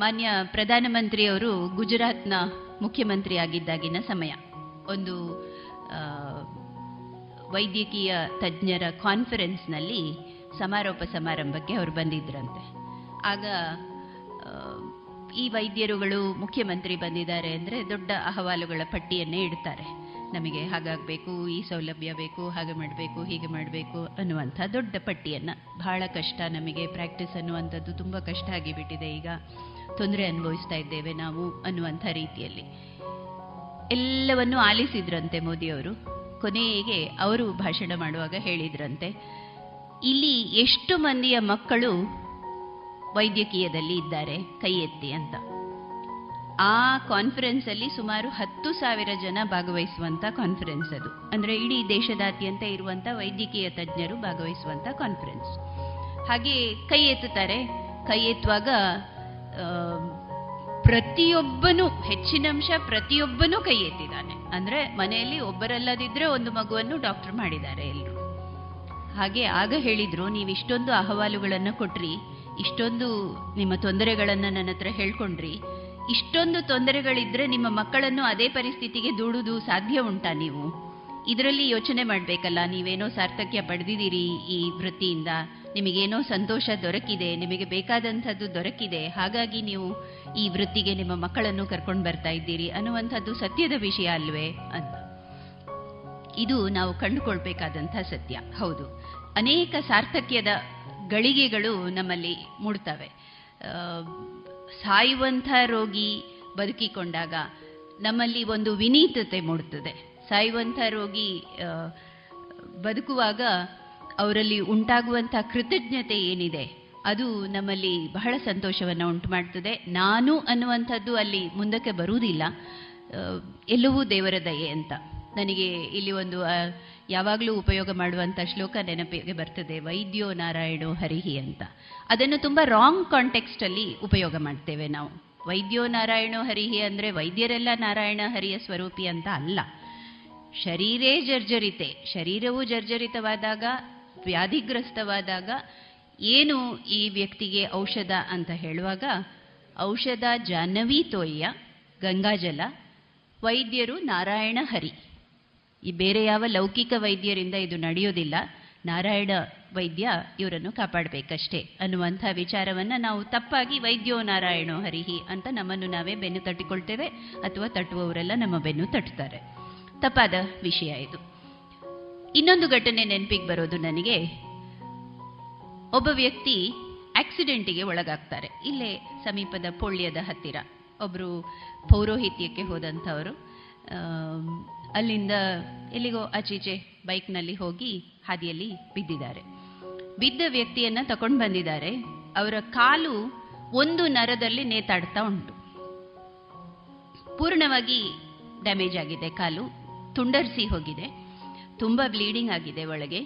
ಮಾನ್ಯ ಪ್ರಧಾನಮಂತ್ರಿಯವರು ಗುಜರಾತ್ನ ಮುಖ್ಯಮಂತ್ರಿ ಆಗಿದ್ದಾಗಿನ ಸಮಯ. ಒಂದು ವೈದ್ಯಕೀಯ ತಜ್ಞರ ಕಾನ್ಫರೆನ್ಸ್ನಲ್ಲಿ ಸಮಾರೋಪ ಸಮಾರಂಭಕ್ಕೆ ಅವರು ಬಂದಿದ್ರಂತೆ. ಆಗ ಈ ವೈದ್ಯರುಗಳು ಮುಖ್ಯಮಂತ್ರಿ ಬಂದಿದ್ದಾರೆ ಅಂದರೆ ದೊಡ್ಡ ಅಹವಾಲುಗಳ ಪಟ್ಟಿಯನ್ನೇ ಇಡ್ತಾರೆ. ನಮಗೆ ಹಾಗಾಗಬೇಕು, ಈ ಸೌಲಭ್ಯ ಬೇಕು, ಹಾಗೆ ಮಾಡಬೇಕು, ಹೀಗೆ ಮಾಡಬೇಕು ಅನ್ನುವಂಥ ದೊಡ್ಡ ಪಟ್ಟಿಯನ್ನು. ಬಹಳ ಕಷ್ಟ ನಮಗೆ ಪ್ರಾಕ್ಟೀಸ್ ಅನ್ನುವಂಥದ್ದು ತುಂಬ ಕಷ್ಟ ಆಗಿಬಿಟ್ಟಿದೆ ಈಗ. ತೊಂದರೆ ಅನುಭವಿಸ್ತಾ ಇದ್ದೇವೆ ನಾವು ಅನ್ನುವಂಥ ರೀತಿಯಲ್ಲಿ. ಎಲ್ಲವನ್ನೂ ಆಲಿಸಿದ್ರಂತೆ ಮೋದಿಯವರು. ಕೊನೆಗೆ ಅವರು ಭಾಷಣ ಮಾಡುವಾಗ ಹೇಳಿದ್ರಂತೆ, ಇಲ್ಲಿ ಎಷ್ಟು ಮಂದಿಯ ಮಕ್ಕಳು ವೈದ್ಯಕೀಯದಲ್ಲಿ ಇದ್ದಾರೆ? ಕೈ ಎತ್ತಿ ಅಂತ. ಆ ಕಾನ್ಫರೆನ್ಸ್ ಅಲ್ಲಿ ಸುಮಾರು ಹತ್ತು ಸಾವಿರ ಜನ ಭಾಗವಹಿಸುವಂತ ಕಾನ್ಫರೆನ್ಸ್ ಅದು. ಅಂದ್ರೆ ಇಡೀ ದೇಶದಾದ್ಯಂತ ಇರುವಂತ ವೈದ್ಯಕೀಯ ತಜ್ಞರು ಭಾಗವಹಿಸುವಂತ ಕಾನ್ಫರೆನ್ಸ್. ಹಾಗೆ ಕೈ ಎತ್ತುತ್ತಾರೆ. ಕೈ ಎತ್ತುವಾಗ ಪ್ರತಿಯೊಬ್ಬನು ಹೆಚ್ಚಿನಂಶ ಪ್ರತಿಯೊಬ್ಬನೂ ಕೈ ಎತ್ತಿದ್ದಾನೆ. ಅಂದ್ರೆ ಮನೆಯಲ್ಲಿ ಒಬ್ಬರಲ್ಲದಿದ್ರೆ ಒಂದು ಮಗುವನ್ನು ಡಾಕ್ಟರ್ ಮಾಡಿದ್ದಾರೆ ಎಲ್ಲರೂ ಹಾಗೆ ಆಗ ಹೇಳಿದ್ರು, ನೀವು ಇಷ್ಟೊಂದು ಅಹವಾಲುಗಳನ್ನು ಕೊಟ್ರಿ, ಇಷ್ಟೊಂದು ನಿಮ್ಮ ತೊಂದರೆಗಳನ್ನು ನನ್ನ ಹತ್ರ ಹೇಳ್ಕೊಂಡ್ರಿ. ಇಷ್ಟೊಂದು ತೊಂದರೆಗಳಿದ್ರೆ ನಿಮ್ಮ ಮಕ್ಕಳನ್ನು ಅದೇ ಪರಿಸ್ಥಿತಿಗೆ ದೂಡುವುದು ಸಾಧ್ಯ ಉಂಟಾ ನೀವು? ಇದರಲ್ಲಿ ಯೋಚನೆ ಮಾಡಬೇಕಲ್ಲ, ನೀವೇನೋ ಸಾರ್ಥಕ್ಯ ಪಡೆದಿದ್ದೀರಿ ಈ ವೃತ್ತಿಯಿಂದ. ನಿಮಗೇನೋ ಸಂತೋಷ ದೊರಕಿದೆ, ನಿಮಗೆ ಬೇಕಾದಂಥದ್ದು ದೊರಕಿದೆ, ಹಾಗಾಗಿ ನೀವು ಈ ವೃತ್ತಿಗೆ ನಿಮ್ಮ ಮಕ್ಕಳನ್ನು ಕರ್ಕೊಂಡು ಬರ್ತಾ ಇದ್ದೀರಿ ಅನ್ನುವಂಥದ್ದು ಸತ್ಯದ ವಿಷಯ ಅಲ್ವೇ ಅಂತ. ಇದು ನಾವು ಕಂಡುಕೊಳ್ಬೇಕಾದಂಥ ಸತ್ಯ. ಹೌದು. ಅನೇಕ ಸಾರ್ಥಕ್ಯದ ಗಳಿಗೆಗಳು ನಮ್ಮಲ್ಲಿ ಮೂಡ್ತವೆ. ಸಾಯುವಂಥ ರೋಗಿ ಬದುಕಿಕೊಂಡಾಗ ನಮ್ಮಲ್ಲಿ ಒಂದು ವಿನೀತತೆ ಮೂಡುತ್ತದೆ ಸಾಯುವಂಥ ರೋಗಿ ಬದುಕುವಾಗ ಅವರಲ್ಲಿ ಉಂಟಾಗುವಂಥ ಕೃತಜ್ಞತೆ ಏನಿದೆ, ಅದು ನಮ್ಮಲ್ಲಿ ಬಹಳ ಸಂತೋಷವನ್ನು ಉಂಟು ಮಾಡ್ತದೆ ನಾನು ಅನ್ನುವಂಥದ್ದು ಅಲ್ಲಿ ಮುಂದಕ್ಕೆ ಬರುವುದಿಲ್ಲ. ಎಲ್ಲವೂ ದೇವರ ದಯೆ ಅಂತ. ನನಗೆ ಇಲ್ಲಿ ಒಂದು ಯಾವಾಗಲೂ ಉಪಯೋಗ ಮಾಡುವಂಥ ಶ್ಲೋಕ ನೆನಪಿಗೆ ಬರ್ತದೆ, ವೈದ್ಯೋ ನಾರಾಯಣೋ ಹರಿಹಿ ಅಂತ. ಅದನ್ನು ತುಂಬ ರಾಂಗ್ ಕಾಂಟೆಕ್ಸ್ಟಲ್ಲಿ ಉಪಯೋಗ ಮಾಡ್ತೇವೆ ನಾವು. ವೈದ್ಯೋ ನಾರಾಯಣೋ ಹರಿಹಿ ಅಂದರೆ ವೈದ್ಯರೆಲ್ಲ ನಾರಾಯಣ ಹರಿಯ ಸ್ವರೂಪಿ ಅಂತ ಅಲ್ಲ. ಶರೀರೇ ಜರ್ಜರಿತೆ. ಶರೀರವು ಜರ್ಜರಿತವಾದಾಗ ವ್ಯಾಧಿಗ್ರಸ್ತವಾದಾಗ ಏನು ಈ ವ್ಯಕ್ತಿಗೆ ಔಷಧ ಅಂತ ಹೇಳುವಾಗ, ಔಷಧ ಜಾಹ್ನವಿ ತೋಯ್ಯ ಗಂಗಾಜಲ ವೈದ್ಯರು ನಾರಾಯಣ ಹರಿ. ಈ ಬೇರೆ ಯಾವ ಲೌಕಿಕ ವೈದ್ಯರಿಂದ ಇದು ನಡೆಯೋದಿಲ್ಲ. ನಾರಾಯಣ ವೈದ್ಯ ಇವರನ್ನು ಕಾಪಾಡಬೇಕಷ್ಟೇ ಅನ್ನುವಂಥ ವಿಚಾರವನ್ನು ನಾವು ತಪ್ಪಾಗಿ ವೈದ್ಯೋ ನಾರಾಯಣೋ ಹರಿಹಿ ಅಂತ ನಮ್ಮನ್ನು ನಾವೇ ಬೆನ್ನು ತಟ್ಟಿಕೊಳ್ತೇವೆ ಅಥವಾ ತಟ್ಟುವವರೆಲ್ಲ ನಮ್ಮ ಬೆನ್ನು ತಟ್ಟುತ್ತಾರೆ ತಪ್ಪಾದ ವಿಷಯ ಇದು. ಇನ್ನೊಂದು ಘಟನೆ ನೆನಪಿಗೆ ಬರೋದು ನನಗೆ. ಒಬ್ಬ ವ್ಯಕ್ತಿ ಆಕ್ಸಿಡೆಂಟಿಗೆ ಒಳಗಾಗ್ತಾರೆ. ಇಲ್ಲೇ ಸಮೀಪದ ಪೊಳ್ಯದ ಹತ್ತಿರ. ಒಬ್ಬರು ಪೌರೋಹಿತ್ಯಕ್ಕೆ ಹೋದಂಥವರು. ಅಲ್ಲಿಂದ ಎಲ್ಲಿಗೋ ಆಚೀಚೆ ಬೈಕ್ನಲ್ಲಿ ಹೋಗಿ ಹಾದಿಯಲ್ಲಿ ಬಿದ್ದಿದ್ದಾರೆ. ಬಿದ್ದ ವ್ಯಕ್ತಿಯನ್ನು ತಗೊಂಡು ಬಂದಿದ್ದಾರೆ. ಅವರ ಕಾಲು ಒಂದು ನರದಲ್ಲಿ ನೇತಾಡ್ತಾ ಉಂಟು. ಪೂರ್ಣವಾಗಿ ಡ್ಯಾಮೇಜ್ ಆಗಿದೆ ಕಾಲು, ತುಂಡರಿಸಿ ಹೋಗಿದೆ. ತುಂಬ ಬ್ಲೀಡಿಂಗ್ ಆಗಿದೆ ಒಳಗೆ.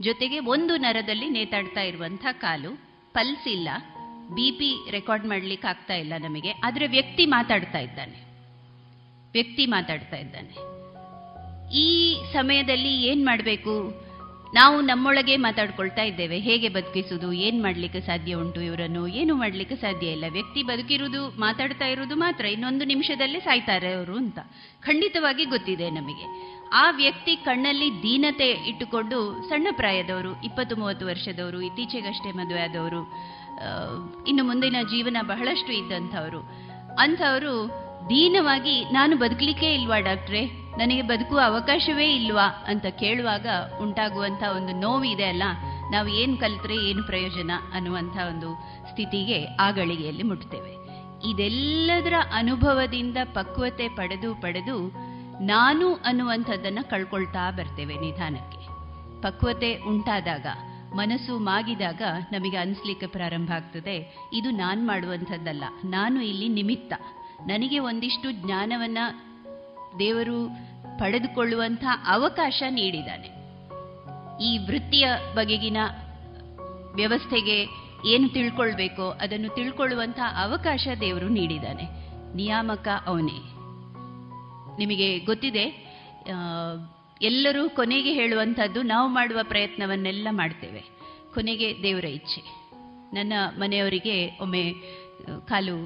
ಜೊತೆಗೆ ಒಂದು ನರದಲ್ಲಿ ನೇತಾಡ್ತಾ ಇರುವಂಥ ಕಾಲು ಪಲ್ಸ್ ಇಲ್ಲ ಬಿ ಪಿ ರೆಕಾರ್ಡ್ ಮಾಡ್ಲಿಕ್ಕೆ ಆಗ್ತಾ ಇಲ್ಲ ನಮಗೆ. ಆದರೆ ವ್ಯಕ್ತಿ ಮಾತಾಡ್ತಾ ಇದ್ದಾನೆ. ವ್ಯಕ್ತಿ ಮಾತಾಡ್ತಾ ಇದ್ದಾನೆ. ಈ ಸಮಯದಲ್ಲಿ ಏನ್ ಮಾಡಬೇಕು? ನಾವು ನಮ್ಮೊಳಗೆ ಮಾತಾಡ್ಕೊಳ್ತಾ ಇದ್ದೇವೆ. ಹೇಗೆ ಬದುಕಿಸುವುದು ಏನ್ ಮಾಡ್ಲಿಕ್ಕೆ ಸಾಧ್ಯ ಉಂಟು ಇವರನ್ನು? ಏನು ಮಾಡ್ಲಿಕ್ಕೆ ಸಾಧ್ಯ ಇಲ್ಲ. ವ್ಯಕ್ತಿ ಬದುಕಿರುವುದು, ಮಾತಾಡ್ತಾ ಇರುವುದು ಮಾತ್ರ. ಇನ್ನೊಂದು ನಿಮಿಷದಲ್ಲೇ ಸಾಯ್ತಾರೆ ಅವರು ಅಂತ. ಖಂಡಿತವಾಗಿ ಗೊತ್ತಿದೆ ನಮಗೆ. ಆ ವ್ಯಕ್ತಿ ಕಣ್ಣಲ್ಲಿ ದೀನತೆ ಇಟ್ಟುಕೊಂಡು ಸಣ್ಣ ಪ್ರಾಯದವರು ಇಪ್ಪತ್ತು ಮೂವತ್ತು ವರ್ಷದವರು, ಇತ್ತೀಚೆಗಷ್ಟೇ ಮದುವೆ ಆದವರು ಇನ್ನು ಮುಂದಿನ ಜೀವನ ಬಹಳಷ್ಟು ಇದ್ದಂಥವರು. ಅಂಥವರು ದೀನವಾಗಿ, ನಾನು ಬದುಕಲಿಕ್ಕೆ ಇಲ್ವಾ ಡಾಕ್ಟ್ರೆ? ನನಗೆ ಬದುಕುವ ಅವಕಾಶವೇ ಇಲ್ವಾ? ಅಂತ ಕೇಳುವಾಗ ಉಂಟಾಗುವಂಥ ಒಂದು ನೋವಿದೆ ಅಲ್ಲ, ನಾವು ಏನು ಕಲಿತ್ರೆ ಏನು ಪ್ರಯೋಜನ ಅನ್ನುವಂಥ ಒಂದು ಸ್ಥಿತಿಗೆ ಆ ಗಳಿಗೆಯಲ್ಲಿ ಮುಟ್ತೇವೆ. ಇದೆಲ್ಲದರ ಅನುಭವದಿಂದ ಪಕ್ವತೆ ಪಡೆದು ಪಡೆದು ನಾನು ಅನ್ನುವಂಥದ್ದನ್ನ ಕಳ್ಕೊಳ್ತಾ ಬರ್ತೇವೆ ನಿಧಾನಕ್ಕೆ. ಪಕ್ವತೆ ಉಂಟಾದಾಗ, ಮನಸ್ಸು ಮಾಗಿದಾಗ ನಮಗೆ ಅನಿಸ್ಲಿಕ್ಕೆ ಪ್ರಾರಂಭ ಆಗ್ತದೆ. ಇದು ನಾನು ಮಾಡುವಂಥದ್ದಲ್ಲ, ನಾನು ಇಲ್ಲಿ ನಿಮಿತ್ತ. ನನಗೆ ಒಂದಿಷ್ಟು ಜ್ಞಾನವನ್ನ ದೇವರು ಪಡೆದುಕೊಳ್ಳುವಂಥ ಅವಕಾಶ ನೀಡಿದ್ದಾನೆ. ಈ ವೃತ್ತಿಯ ಬಗೆಗಿನ ವ್ಯವಸ್ಥೆಗೆ ಏನು ತಿಳ್ಕೊಳ್ಬೇಕೋ ಅದನ್ನು ತಿಳ್ಕೊಳ್ಳುವಂಥ ಅವಕಾಶ ದೇವರು ನೀಡಿದ್ದಾನೆ. ನಿಯಾಮಕ ಅವನೇ. ನಿಮಗೆ ಗೊತ್ತಿದೆ ಎಲ್ಲರೂ ಕೊನೆಗೆ ಹೇಳುವಂಥದ್ದು ನಾವು ಮಾಡುವ ಪ್ರಯತ್ನವನ್ನೆಲ್ಲ ಮಾಡ್ತೇವೆ. ಕೊನೆಗೆ ದೇವರ ಇಚ್ಛೆ. ನನ್ನ ಮನೆಯವರಿಗೆ ಒಮ್ಮೆ ಕಾಲು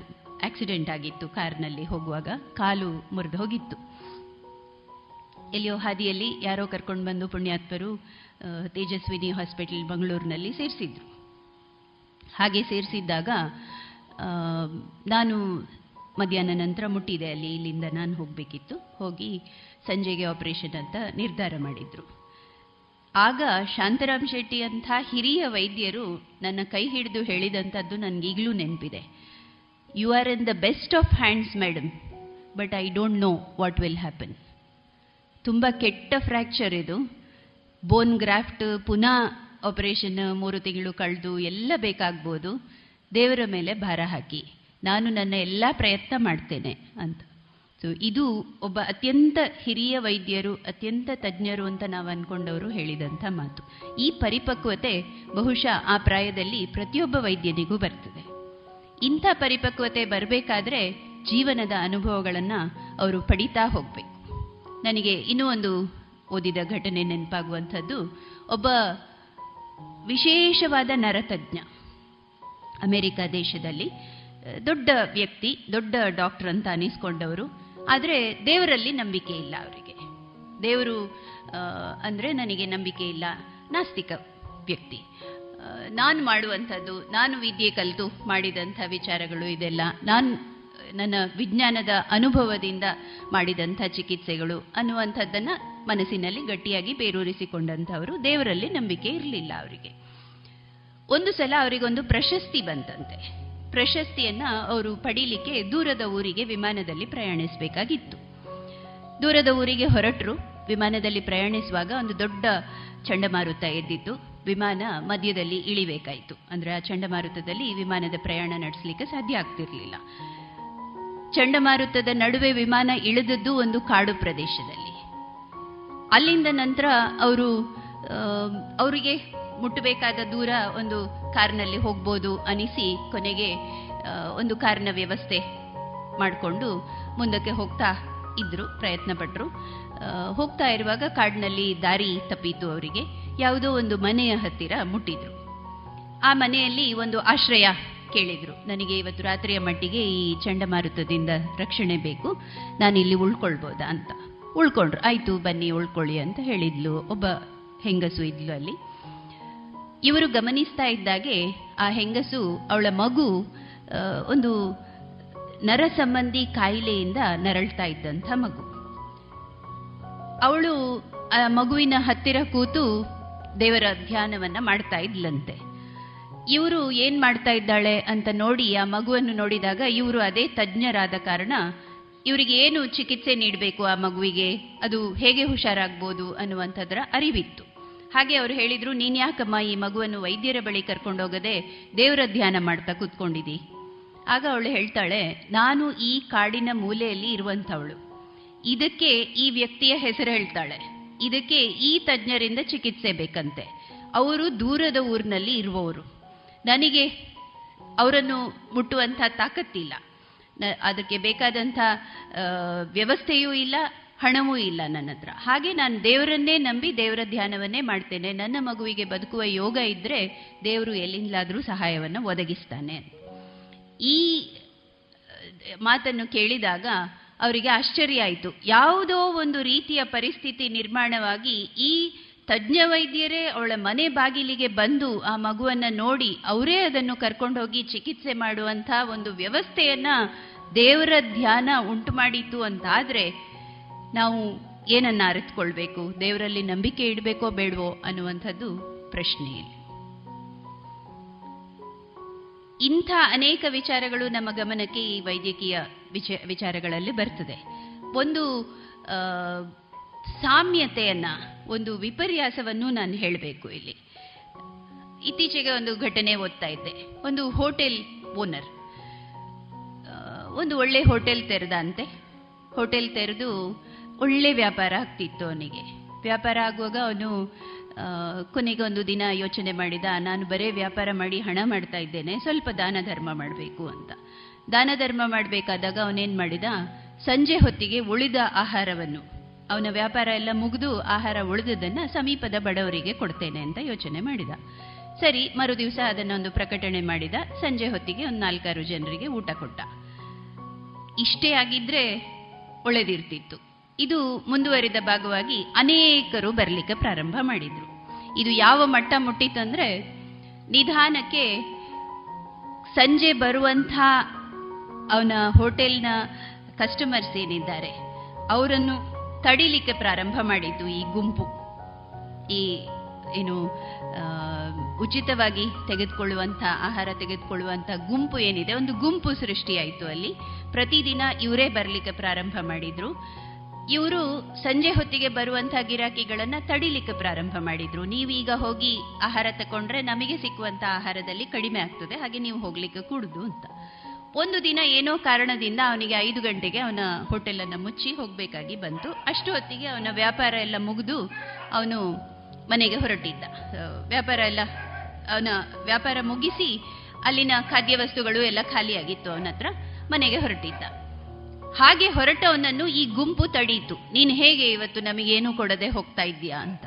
ಆಕ್ಸಿಡೆಂಟ್ ಆಗಿತ್ತು ಕಾರ್ನಲ್ಲಿ ಹೋಗುವಾಗ, ಕಾಲು ಮುರಿದು ಹೋಗಿತ್ತು. ಎಲ್ಲಿಯೋ ಹಾದಿಯಲ್ಲಿ ಯಾರೋ ಕರ್ಕೊಂಡು ಬಂದು ಪುಣ್ಯಾತ್ಮರು ತೇಜಸ್ವಿನಿ ಹಾಸ್ಪಿಟಲ್ ಬೆಂಗಳೂರಿನಲ್ಲಿ ಸೇರಿಸಿದ್ರು. ಹಾಗೆ ಸೇರಿಸಿದ್ದಾಗ ನಾನು ಮಧ್ಯಾಹ್ನ ನಂತರ ಮುಟ್ಟಿದೆ. ಅಲ್ಲಿ ಇಲ್ಲಿಂದ ನಾನು ಹೋಗಬೇಕಿತ್ತು. ಹೋಗಿ ಸಂಜೆಗೆ ಆಪರೇಷನ್ ಅಂತ ನಿರ್ಧಾರ ಮಾಡಿದ್ರು. ಆಗ ಶಾಂತರಾಮ್ ಶೆಟ್ಟಿ ಅಂಥ ಹಿರಿಯ ವೈದ್ಯರು ನನ್ನ ಕೈ ಹಿಡಿದು ಹೇಳಿದಂಥದ್ದು ನನಗೀಗಲೂ ನೆನಪಿದೆ. You are in the best of hands madam but I don't know what will happen ತುಂಬ ಕೆಟ್ಟ ಫ್ರ್ಯಾಕ್ಚರ್ ಇದು. ಬೋನ್ ಗ್ರಾಫ್ಟ್ ಪುನಃ ಆಪರೇಷನ್ ಮೂರು ತಿಂಗಳು ಕಳೆದು ಎಲ್ಲ ಬೇಕಾಗ್ಬೋದು. ದೇವರ ಮೇಲೆ ಭಾರ ಹಾಕಿ. ನಾನು ನನ್ನ ಎಲ್ಲ ಪ್ರಯತ್ನ ಮಾಡ್ತೇನೆ ಅಂತ. ಸೊ ಇದು ಒಬ್ಬ ಅತ್ಯಂತ ಹಿರಿಯ ವೈದ್ಯರು, ಅತ್ಯಂತ ತಜ್ಞರು ಅಂತ ನಾವು ಅಂದ್ಕೊಂಡವರು ಹೇಳಿದಂಥ ಮಾತು. ಈ ಪರಿಪಕ್ವತೆ ಬಹುಶಃ ಆ ಪ್ರಾಯದಲ್ಲಿ ಪ್ರತಿಯೊಬ್ಬ ವೈದ್ಯನಿಗೂ ಬರ್ತದೆ. ಇಂಥ ಪರಿಪಕ್ವತೆ ಬರಬೇಕಾದ್ರೆ ಜೀವನದ ಅನುಭವಗಳನ್ನು ಅವರು ಪಡಿತಾ ಹೋಗಬೇಕು. ನನಗೆ ಇನ್ನೂ ಒಂದು ಓದಿದ ಘಟನೆ ನೆನಪಾಗುವಂಥದ್ದು. ಒಬ್ಬ ವಿಶೇಷವಾದ ನರತಜ್ಞ ಅಮೆರಿಕ ದೇಶದಲ್ಲಿ ದೊಡ್ಡ ವ್ಯಕ್ತಿ, ದೊಡ್ಡ ಡಾಕ್ಟರ್ ಅಂತ ಅನಿಸ್ಕೊಂಡವರು. ಆದರೆ ದೇವರಲ್ಲಿ ನಂಬಿಕೆ ಇಲ್ಲ ಅವರಿಗೆ. ದೇವರು ಅಂದರೆ ನನಗೆ ನಂಬಿಕೆ ಇಲ್ಲ, ನಾಸ್ತಿಕ ವ್ಯಕ್ತಿ. ನಾನು ಮಾಡುವಂಥದ್ದು, ನಾನು ವಿದ್ಯೆ ಕಲಿತು ಮಾಡಿದಂಥ ವಿಚಾರಗಳು ಇದೆಲ್ಲ. ನಾನು, ನನ್ನ ವಿಜ್ಞಾನದ ಅನುಭವದಿಂದ ಮಾಡಿದಂಥ ಚಿಕಿತ್ಸೆಗಳು ಅನ್ನುವಂಥದ್ದನ್ನು ಮನಸ್ಸಿನಲ್ಲಿ ಗಟ್ಟಿಯಾಗಿ ಬೇರೂರಿಸಿಕೊಂಡಂಥವರು ದೇವರಲ್ಲಿ ನಂಬಿಕೆ ಇರಲಿಲ್ಲ ಅವರಿಗೆ. ಒಂದು ಸಲ ಅವರಿಗೊಂದು ಪ್ರಶಸ್ತಿ ಬಂತಂತೆ. ಪ್ರಶಸ್ತಿಯನ್ನ ಅವರು ಪಡೀಲಿಕ್ಕೆ ದೂರದ ಊರಿಗೆ ವಿಮಾನದಲ್ಲಿ ಪ್ರಯಾಣಿಸಬೇಕಾಗಿತ್ತು. ದೂರದ ಊರಿಗೆ ಹೊರಟರು. ವಿಮಾನದಲ್ಲಿ ಪ್ರಯಾಣಿಸುವಾಗ ಒಂದು ದೊಡ್ಡ ಚಂಡಮಾರುತ ಎದ್ದಿತ್ತು. ವಿಮಾನ ಮಧ್ಯದಲ್ಲಿ ಇಳಿಬೇಕಾಯಿತು. ಅಂದ್ರೆ ಆ ಚಂಡಮಾರುತದಲ್ಲಿ ವಿಮಾನದ ಪ್ರಯಾಣ ನಡೆಸಲಿಕ್ಕೆ ಸಾಧ್ಯ ಆಗ್ತಿರಲಿಲ್ಲ. ಚಂಡಮಾರುತದ ನಡುವೆ ವಿಮಾನ ಇಳಿದದ್ದು ಒಂದು ಕಾಡು ಪ್ರದೇಶದಲ್ಲಿ. ಅಲ್ಲಿಂದ ನಂತರ ಅವರು ಅವರಿಗೆ ಮುಟ್ಟಬೇಕಾದ ದೂರ ಒಂದು ಕಾರ್ನಲ್ಲಿ ಹೋಗ್ಬೋದು ಅನಿಸಿ ಕೊನೆಗೆ ಒಂದು ಕಾರಿನ ವ್ಯವಸ್ಥೆ ಮಾಡಿಕೊಂಡು ಮುಂದಕ್ಕೆ ಹೋಗ್ತಾ ಇದ್ರು, ಪ್ರಯತ್ನ ಪಟ್ಟರು ಹೋಗ್ತಾ ಇರುವಾಗ ಕಾಡಿನಲ್ಲಿ ದಾರಿ ತಪ್ಪಿತು ಅವರಿಗೆ. ಯಾವುದೋ ಒಂದು ಮನೆಯ ಹತ್ತಿರ ಮುಟ್ಟಿದ್ರು. ಆ ಮನೆಯಲ್ಲಿ ಒಂದು ಆಶ್ರಯ ಕೇಳಿದ್ರು. ನನಗೆ ಇವತ್ತು ರಾತ್ರಿಯ ಮಟ್ಟಿಗೆ ಈ ಚಂಡಮಾರುತದಿಂದ ರಕ್ಷಣೆ ಬೇಕು. ನಾನು ಇಲ್ಲಿ ಉಳ್ಕೊಳ್ಬೋದಾ ಅಂತ. ಉಳ್ಕೊಂಡ್ರು. ಆಯ್ತು, ಬನ್ನಿ, ಉಳ್ಕೊಳ್ಳಿ ಅಂತ ಹೇಳಿದ್ಲು. ಒಬ್ಬ ಹೆಂಗಸು ಇದ್ಲು ಅಲ್ಲಿ. ಇವರು ಗಮನಿಸ್ತಾ ಇದ್ದಾಗೆ ಆ ಹೆಂಗಸು ಅವಳ ಮಗು ಒಂದು ನರ ಸಂಬಂಧಿ ಕಾಯಿಲೆಯಿಂದ ನರಳ್ತಾ ಇದ್ದಂಥ ಮಗು. ಅವಳು ಆ ಮಗುವಿನ ಹತ್ತಿರ ಕೂತು ದೇವರ ಧ್ಯಾನವನ್ನ ಮಾಡ್ತಾ ಇದ್ಲಂತೆ. ಇವರು ಏನ್ ಮಾಡ್ತಾ ಇದ್ದಾಳೆ ಅಂತ ನೋಡಿ ಆ ಮಗುವನ್ನು ನೋಡಿದಾಗ ಇವರು ಅದೇ ತಜ್ಞರಾದ ಕಾರಣ ಇವರಿಗೆ ಏನು ಚಿಕಿತ್ಸೆ ನೀಡಬೇಕು ಆ ಮಗುವಿಗೆ? ಅದು ಹೇಗೆ ಹುಷಾರಾಗ್ಬೋದು ಅನ್ನುವಂಥದ್ರ ಅರಿವಿತ್ತು. ಹಾಗೆ ಅವರು ಹೇಳಿದ್ರು ನೀನ್ಯಾಕಮ್ಮ ಈ ಮಗುವನ್ನು ವೈದ್ಯರ ಬಳಿ ಕರ್ಕೊಂಡೋಗದೆ ದೇವರ ಧ್ಯಾನ ಮಾಡ್ತಾ ಕೂತ್ಕೊಂಡಿದ್ದಿ ಆಗ ಅವಳು ಹೇಳ್ತಾಳೆ, ನಾನು ಈ ಕಾಡಿನ ಮೂಲೆಯಲ್ಲಿ ಇರುವಂಥವಳು. ಇದಕ್ಕೆ ಈ ವ್ಯಕ್ತಿಯ ಹೆಸರು ಹೇಳ್ತಾಳೆ. ಇದಕ್ಕೆ ಈ ತಜ್ಞರಿಂದ ಚಿಕಿತ್ಸೆ ಬೇಕಂತೆ. ಅವರು ದೂರದ ಊರಿನಲ್ಲಿ ಇರುವವರು. ನನಗೆ ಅವರನ್ನು ಮುಟ್ಟುವಂಥ ತಾಕತ್ತಿಲ್ಲ. ಅದಕ್ಕೆ ಬೇಕಾದಂಥ ವ್ಯವಸ್ಥೆಯೂ ಇಲ್ಲ. ಹಣವೂ ಇಲ್ಲ ನನ್ನ ಹತ್ರ. ಹಾಗೆ ನಾನು ದೇವರನ್ನೇ ನಂಬಿ ದೇವರ ಧ್ಯಾನವನ್ನೇ ಮಾಡ್ತೇನೆ. ನನ್ನ ಮಗುವಿಗೆ ಬದುಕುವ ಯೋಗ ಇದ್ರೆ ದೇವರು ಎಲ್ಲಿಂದಲಾದರೂ ಸಹಾಯವನ್ನು ಒದಗಿಸ್ತಾನೆ. ಈ ಮಾತನ್ನು ಕೇಳಿದಾಗ ಅವರಿಗೆ ಆಶ್ಚರ್ಯ ಆಯಿತು. ಯಾವುದೋ ಒಂದು ರೀತಿಯ ಪರಿಸ್ಥಿತಿ ನಿರ್ಮಾಣವಾಗಿ ಈ ತಜ್ಞ ವೈದ್ಯರೇ ಅವಳ ಮನೆ ಬಾಗಿಲಿಗೆ ಬಂದು ಆ ಮಗುವನ್ನು ನೋಡಿ ಅವರೇ ಅದನ್ನು ಕರ್ಕೊಂಡೋಗಿ ಚಿಕಿತ್ಸೆ ಮಾಡುವಂಥ ಒಂದು ವ್ಯವಸ್ಥೆಯನ್ನು ದೇವರ ಧ್ಯಾನ ಉಂಟು ಮಾಡಿತು ಅಂತಾದ್ರೆ ನಾವು ಏನನ್ನ ಅರಿತುಕೊಳ್ಬೇಕು, ದೇವರಲ್ಲಿ ನಂಬಿಕೆ ಇಡಬೇಕೋ ಬೇಡವೋ ಅನ್ನುವಂಥದ್ದು ಪ್ರಶ್ನೆ ಇಂಥ ಅನೇಕ ವಿಚಾರಗಳು ನಮ್ಮ ಗಮನಕ್ಕೆ ಈ ವೈದ್ಯಕೀಯ ವಿಚಾರಗಳಲ್ಲಿ ಬರ್ತದೆ. ಒಂದು ಸಾಮ್ಯತೆಯನ್ನ, ಒಂದು ವಿಪರ್ಯಾಸವನ್ನು ನಾನು ಹೇಳಬೇಕು ಇಲ್ಲಿ. ಇತ್ತೀಚೆಗೆ ಒಂದು ಘಟನೆ ಓದ್ತಾ ಇದ್ದೆ. ಒಂದು ಹೋಟೆಲ್ ಓನರ್. ಒಂದು ಒಳ್ಳೆ ಹೋಟೆಲ್ ತೆರೆದಂತೆ ಹೋಟೆಲ್ ತೆರೆದು ಒಳ್ಳೆ ವ್ಯಾಪಾರ ಆಗ್ತಿತ್ತು ಅವನಿಗೆ. ವ್ಯಾಪಾರ ಆಗುವಾಗ ಅವನು ಕೊನೆಗೆ ಒಂದು ದಿನ ಯೋಚನೆ ಮಾಡಿದ, ನಾನು ಬರೇ ವ್ಯಾಪಾರ ಮಾಡಿ ಹಣ ಮಾಡ್ತಾ ಇದ್ದೇನೆ, ಸ್ವಲ್ಪ ದಾನ ಧರ್ಮ ಮಾಡಬೇಕು ಅಂತ. ದಾನ ಧರ್ಮ ಮಾಡಬೇಕಾದಾಗ ಅವನೇನು ಮಾಡಿದ, ಸಂಜೆ ಹೊತ್ತಿಗೆ ಉಳಿದ ಆಹಾರವನ್ನು, ಅವನ ವ್ಯಾಪಾರ ಎಲ್ಲ ಮುಗಿದು ಆಹಾರ ಉಳಿದದನ್ನು ಸಮೀಪದ ಬಡವರಿಗೆ ಕೊಡ್ತೇನೆ ಅಂತ ಯೋಚನೆ ಮಾಡಿದ. ಸರಿ, ಮರುದಿವಸ ಅದನ್ನೊಂದು ಪ್ರಕಟಣೆ ಮಾಡಿದ, ಸಂಜೆ ಹೊತ್ತಿಗೆ ಒಂದು ನಾಲ್ಕಾರು ಜನರಿಗೆ ಊಟ ಕೊಟ್ಟ. ಇಷ್ಟೇ ಆಗಿದ್ರೆ ಒಳ್ಳೆದಿರ್ತಿತ್ತು. ಇದು ಮುಂದುವರಿದ ಭಾಗವಾಗಿ ಅನೇಕರು ಬರಲಿಕ್ಕೆ ಪ್ರಾರಂಭ ಮಾಡಿದ್ರು. ಇದು ಯಾವ ಮಟ್ಟ ಮುಟ್ಟಿತ್ತಂದ್ರೆ ನಿಧಾನಕ್ಕೆ ಸಂಜೆ ಬರುವಂಥ ಅವನ ಹೋಟೆಲ್ನ ಕಸ್ಟಮರ್ಸ್ ಏನಿದ್ದಾರೆ, ಅವರನ್ನು ತಡಿಲಿಕ್ಕೆ ಪ್ರಾರಂಭ ಮಾಡಿದ್ದು ಈ ಗುಂಪು. ಈ, ಏನು ಉಚಿತವಾಗಿ ತೆಗೆದುಕೊಳ್ಳುವಂಥ, ಆಹಾರ ತೆಗೆದುಕೊಳ್ಳುವಂಥ ಗುಂಪು ಏನಿದೆ, ಒಂದು ಗುಂಪು ಸೃಷ್ಟಿಯಾಯಿತು ಅಲ್ಲಿ. ಪ್ರತಿದಿನ ಇವರೇ ಬರಲಿಕ್ಕೆ ಪ್ರಾರಂಭ ಮಾಡಿದ್ರು. ಇವರು ಸಂಜೆ ಹೊತ್ತಿಗೆ ಬರುವಂತಹ ಗಿರಾಕಿಗಳನ್ನ ತಡಿಲಿಕ್ಕೆ ಪ್ರಾರಂಭ ಮಾಡಿದ್ರು. ನೀವೀಗ ಹೋಗಿ ಆಹಾರ ತಕೊಂಡ್ರೆ ನಮಗೆ ಸಿಕ್ಕುವಂತ ಆಹಾರದಲ್ಲಿ ಕಡಿಮೆ ಆಗ್ತದೆ, ಹಾಗೆ ನೀವು ಹೋಗ್ಲಿಕ್ಕೆ ಕೂಡುದು ಅಂತ. ಒಂದು ದಿನ ಏನೋ ಕಾರಣದಿಂದ ಅವನಿಗೆ ಐದು ಗಂಟೆಗೆ ಅವನ ಹೋಟೆಲ್ ಅನ್ನ ಮುಚ್ಚಿ ಹೋಗ್ಬೇಕಾಗಿ ಬಂತು. ಅಷ್ಟು ಹೊತ್ತಿಗೆ ಅವನ ವ್ಯಾಪಾರ ಎಲ್ಲ ಮುಗಿದು ಅವನು ಮನೆಗೆ ಹೊರಟಿದ್ದ. ವ್ಯಾಪಾರ ಎಲ್ಲ, ಅವನ ವ್ಯಾಪಾರ ಮುಗಿಸಿ ಅಲ್ಲಿನ ಖಾದ್ಯ ವಸ್ತುಗಳು ಎಲ್ಲ ಖಾಲಿಯಾಗಿತ್ತು ಅವನ ಹತ್ರ ಮನೆಗೆ ಹೊರಟಿದ್ದ. ಹಾಗೆ ಹೊರಟವನನ್ನು ಈ ಗುಂಪು ತಡೀತು. ನೀನು ಹೇಗೆ ಇವತ್ತು ನಮಗೇನು ಕೊಡದೆ ಹೋಗ್ತಾ ಇದ್ದೀಯಾ ಅಂತ.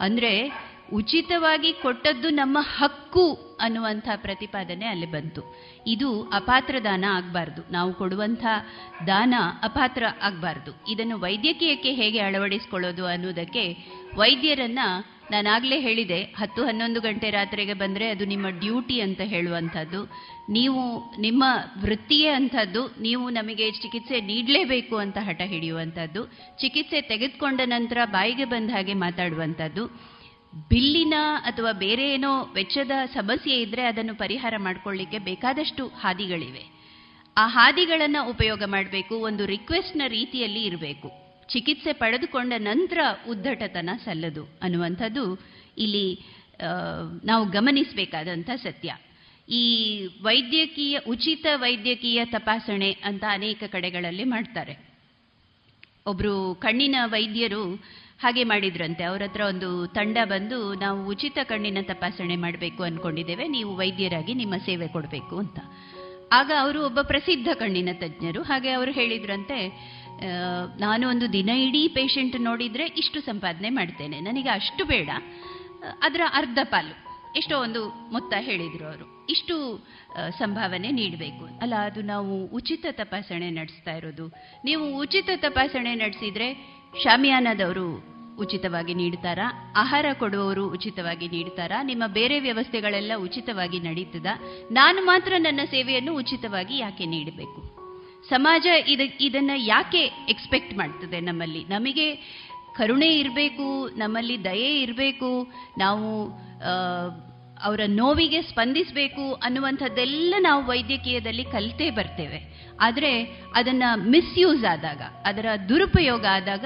ಅಂದ್ರೆ ಉಚಿತವಾಗಿ ಕೊಟ್ಟದ್ದು ನಮ್ಮ ಹಕ್ಕು ಅನ್ನುವಂಥ ಪ್ರತಿಪಾದನೆ ಅಲ್ಲಿ ಬಂತು. ಇದು ಅಪಾತ್ರ ದಾನ ಆಗಬಾರ್ದು. ನಾವು ಕೊಡುವಂಥ ದಾನ ಅಪಾತ್ರ ಆಗಬಾರ್ದು. ಇದನ್ನು ವೈದ್ಯಕೀಯಕ್ಕೆ ಹೇಗೆ ಅಳವಡಿಸ್ಕೊಳ್ಳೋದು ಅನ್ನೋದಕ್ಕೆ ವೈದ್ಯರನ್ನ ನಾನಾಗಲೇ ಹೇಳಿದೆ. ಹತ್ತು ಹನ್ನೊಂದು ಗಂಟೆ ರಾತ್ರಿಗೆ ಬಂದರೆ ಅದು ನಿಮ್ಮ ಡ್ಯೂಟಿ ಅಂತ ಹೇಳುವಂಥದ್ದು. ನೀವು ನಿಮ್ಮ ವೃತ್ತಿಯೇ ಅಂಥದ್ದು, ನೀವು ನಮಗೆ ಚಿಕಿತ್ಸೆ ನೀಡಲೇಬೇಕು ಅಂತ ಹಠ ಹಿಡಿಯುವಂಥದ್ದು, ಚಿಕಿತ್ಸೆ ತೆಗೆದುಕೊಂಡ ನಂತರ ಬಾಯಿಗೆ ಬಂದ ಹಾಗೆ ಮಾತಾಡುವಂಥದ್ದು, ಬಿಲ್ಲಿನ ಅಥವಾ ಬೇರೆ ಏನೋ ವೆಚ್ಚದ ಸಮಸ್ಯೆ ಇದ್ದರೆ ಅದನ್ನು ಪರಿಹಾರ ಮಾಡಿಕೊಳ್ಳಿಕ್ಕೆ ಬೇಕಾದಷ್ಟು ಹಾದಿಗಳಿವೆ. ಆ ಹಾದಿಗಳನ್ನು ಉಪಯೋಗ ಮಾಡಬೇಕು, ಒಂದು ರಿಕ್ವೆಸ್ಟ್ನ ರೀತಿಯಲ್ಲಿ ಇರಬೇಕು. ಚಿಕಿತ್ಸೆ ಪಡೆದುಕೊಂಡ ನಂತರ ಉದ್ದಟತನ ಸಲ್ಲದು ಅನ್ನುವಂಥದ್ದು ಇಲ್ಲಿ ನಾವು ಗಮನಿಸಬೇಕಾದಂಥ ಸತ್ಯ. ಈ ವೈದ್ಯಕೀಯ, ಉಚಿತ ವೈದ್ಯಕೀಯ ತಪಾಸಣೆ ಅಂತ ಅನೇಕ ಕಡೆಗಳಲ್ಲಿ ಮಾಡ್ತಾರೆ. ಒಬ್ರು ಕಣ್ಣಿನ ವೈದ್ಯರು ಹಾಗೆ ಮಾಡಿದ್ರಂತೆ. ಅವ್ರ ಹತ್ರ ಒಂದು ತಂಡ ಬಂದು, ನಾವು ಉಚಿತ ಕಣ್ಣಿನ ತಪಾಸಣೆ ಮಾಡಬೇಕು ಅನ್ಕೊಂಡಿದ್ದೇವೆ, ನೀವು ವೈದ್ಯರಾಗಿ ನಿಮ್ಮ ಸೇವೆ ಕೊಡಬೇಕು ಅಂತ. ಆಗ ಅವರು ಒಬ್ಬ ಪ್ರಸಿದ್ಧ ಕಣ್ಣಿನ ತಜ್ಞರು. ಹಾಗೆ ಅವರು ಹೇಳಿದ್ರಂತೆ ನಾನು ಒಂದು ದಿನ ಇಡೀ ಪೇಷಂಟ್ ನೋಡಿದ್ರೆ ಇಷ್ಟು ಸಂಪಾದನೆ ಮಾಡ್ತೇನೆ. ನನಗೆ ಅಷ್ಟು ಬೇಡ. ಅದರ ಅರ್ಧ ಪಾಲು. ಎಷ್ಟೋ ಒಂದು ಮೊತ್ತ ಹೇಳಿದರು ಅವರು. ಇಷ್ಟು ಸಂಭಾವನೆ ನೀಡಬೇಕು ಅಲ್ಲ, ಅದು ನಾವು ಉಚಿತ ತಪಾಸಣೆ ನಡೆಸ್ತಾ ಇರೋದು. ನೀವು ಉಚಿತ ತಪಾಸಣೆ ನಡೆಸಿದ್ರೆ ಶಾಮಿಯಾನದವರು ಉಚಿತವಾಗಿ ನೀಡ್ತಾರಾ? ಆಹಾರ ಕೊಡುವವರು ಉಚಿತವಾಗಿ ನೀಡ್ತಾರಾ? ನಿಮ್ಮ ಬೇರೆ ವ್ಯವಸ್ಥೆಗಳೆಲ್ಲ ಉಚಿತವಾಗಿ ನಡೀತದ? ನಾನು ಮಾತ್ರ ನನ್ನ ಸೇವೆಯನ್ನು ಉಚಿತವಾಗಿ ಯಾಕೆ ನೀಡಬೇಕು? ಸಮಾಜ ಇದ, ಇದನ್ನ ಯಾಕೆ ಎಕ್ಸ್ಪೆಕ್ಟ್ ಮಾಡ್ತದೆ ನಮ್ಮಲ್ಲಿ? ನಮಗೆ ಕರುಣೆ ಇರಬೇಕು, ನಮ್ಮಲ್ಲಿ ದಯೆ ಇರಬೇಕು. ನಾವು ಅವರ ನೋವಿಗೆ ಸ್ಪಂದಿಸಬೇಕು ಅನ್ನುವಂಥದ್ದೆಲ್ಲ ನಾವು ವೈದ್ಯಕೀಯದಲ್ಲಿ ಕಲಿತೇ ಬರ್ತೇವೆ. ಆದರೆ ಅದನ್ನು ಮಿಸ್ಯೂಸ್ ಆದಾಗ, ಅದರ ದುರುಪಯೋಗ ಆದಾಗ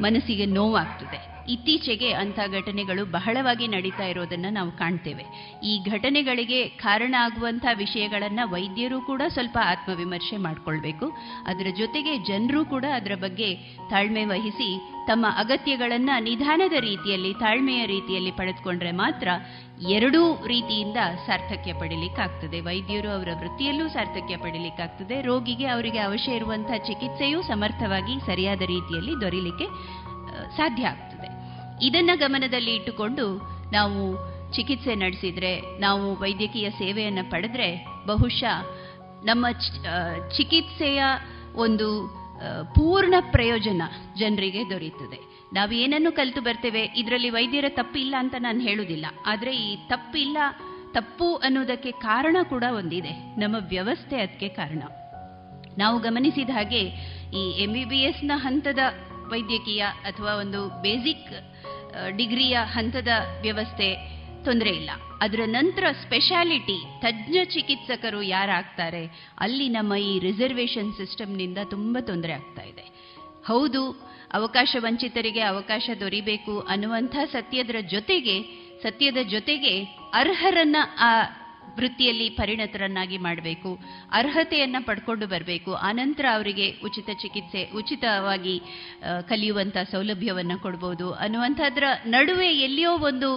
ಮನಸ್ಸಿಗೆ ನೋವಾಗ್ತದೆ. ಇತ್ತೀಚೆಗೆ ಅಂಥ ಘಟನೆಗಳು ಬಹಳವಾಗಿ ನಡೀತಾ ಇರೋದನ್ನು ನಾವು ಕಾಣ್ತೇವೆ. ಈ ಘಟನೆಗಳಿಗೆ ಕಾರಣ ಆಗುವಂಥ ವಿಷಯಗಳನ್ನು ವೈದ್ಯರು ಕೂಡ ಸ್ವಲ್ಪ ಆತ್ಮವಿಮರ್ಶೆ ಮಾಡಿಕೊಳ್ಬೇಕು. ಅದರ ಜೊತೆಗೆ ಜನರು ಕೂಡ ಅದರ ಬಗ್ಗೆ ತಾಳ್ಮೆ ವಹಿಸಿ ತಮ್ಮ ಅಗತ್ಯಗಳನ್ನು ನಿಧಾನದ ರೀತಿಯಲ್ಲಿ, ತಾಳ್ಮೆಯ ರೀತಿಯಲ್ಲಿ ಪಡೆದುಕೊಂಡ್ರೆ ಮಾತ್ರ ಎರಡೂ ರೀತಿಯಿಂದ ಸಾರ್ಥಕ್ಯ ಪಡಿಲಿಕ್ಕಾಗ್ತದೆ. ವೈದ್ಯರು ಅವರ ವೃತ್ತಿಯಲ್ಲೂ ಸಾರ್ಥಕ್ಯ ಪಡಿಲಿಕ್ಕಾಗ್ತದೆ. ರೋಗಿಗೆ ಅವರಿಗೆ ಅವಶ್ಯ ಇರುವಂತಹ ಚಿಕಿತ್ಸೆಯೂ ಸಮರ್ಥವಾಗಿ ಸರಿಯಾದ ರೀತಿಯಲ್ಲಿ ದೊರೀಲಿಕ್ಕೆ ಸಾಧ್ಯ ಆಗ್ತದೆ. ಇದನ್ನ ಗಮನದಲ್ಲಿ ಇಟ್ಟುಕೊಂಡು ನಾವು ಚಿಕಿತ್ಸೆ ನಡೆಸಿದ್ರೆ, ನಾವು ವೈದ್ಯಕೀಯ ಸೇವೆಯನ್ನು ಪಡೆದ್ರೆ ಬಹುಶಃ ನಮ್ಮ ಚಿಕಿತ್ಸೆಯ ಒಂದು ಪೂರ್ಣ ಪ್ರಯೋಜನ ಜನರಿಗೆ ದೊರೆಯುತ್ತದೆ. ನಾವು ಏನನ್ನು ಕಲಿತು ಬರ್ತೇವೆ, ಇದರಲ್ಲಿ ವೈದ್ಯರ ತಪ್ಪಿಲ್ಲ ಅಂತ ನಾನು ಹೇಳುವುದಿಲ್ಲ ಆದರೆ ಈ ತಪ್ಪಿಲ್ಲ, ತಪ್ಪು ಅನ್ನೋದಕ್ಕೆ ಕಾರಣ ಕೂಡ ಒಂದಿದೆ. ನಮ್ಮ ವ್ಯವಸ್ಥೆ ಅದಕ್ಕೆ ಕಾರಣ. ನಾವು ಗಮನಿಸಿದ ಹಾಗೆ ಈ ಎಂ ಬಿ ಬಿ ಎಸ್ನ ಹಂತದ ವೈದ್ಯಕೀಯ ಅಥವಾ ಒಂದು ಬೇಸಿಕ್ ಡಿಗ್ರಿಯ ಹಂತದ ವ್ಯವಸ್ಥೆ ತೊಂದರೆ ಇಲ್ಲ. ಅದರ ನಂತರ ಸ್ಪೆಷಾಲಿಟಿ ತಜ್ಞ ಚಿಕಿತ್ಸಕರು ಯಾರಾಗ್ತಾರೆ, ಅಲ್ಲಿ ನಮ್ಮ ಈ ರಿಸರ್ವೇಷನ್ ಸಿಸ್ಟಮ್ನಿಂದ ತುಂಬ ತೊಂದರೆ ಆಗ್ತಾ ಇದೆ. ಹೌದು, ಅವಕಾಶ ವಂಚಿತರಿಗೆ ಅವಕಾಶ ದೊರಿಬೇಕು ಅನ್ನುವಂಥ ಸತ್ಯದ ಜೊತೆಗೆ ಸತ್ಯದ ಜೊತೆಗೆ ಅರ್ಹರನ್ನ ಆ ವೃತ್ತಿಯಲ್ಲಿ ಪರಿಣತರನ್ನಾಗಿ ಮಾಡಬೇಕು, ಅರ್ಹತೆಯನ್ನು ಪಡ್ಕೊಂಡು ಬರಬೇಕು, ಆನಂತರ ಅವರಿಗೆ ಉಚಿತ ಚಿಕಿತ್ಸೆ, ಉಚಿತವಾಗಿ ಕಲಿಯುವಂಥ ಸೌಲಭ್ಯವನ್ನು ಕೊಡ್ಬೋದು ಅನ್ನುವಂಥದ್ರ ನಡುವೆ ಎಲ್ಲಿಯೋ ಒಂದು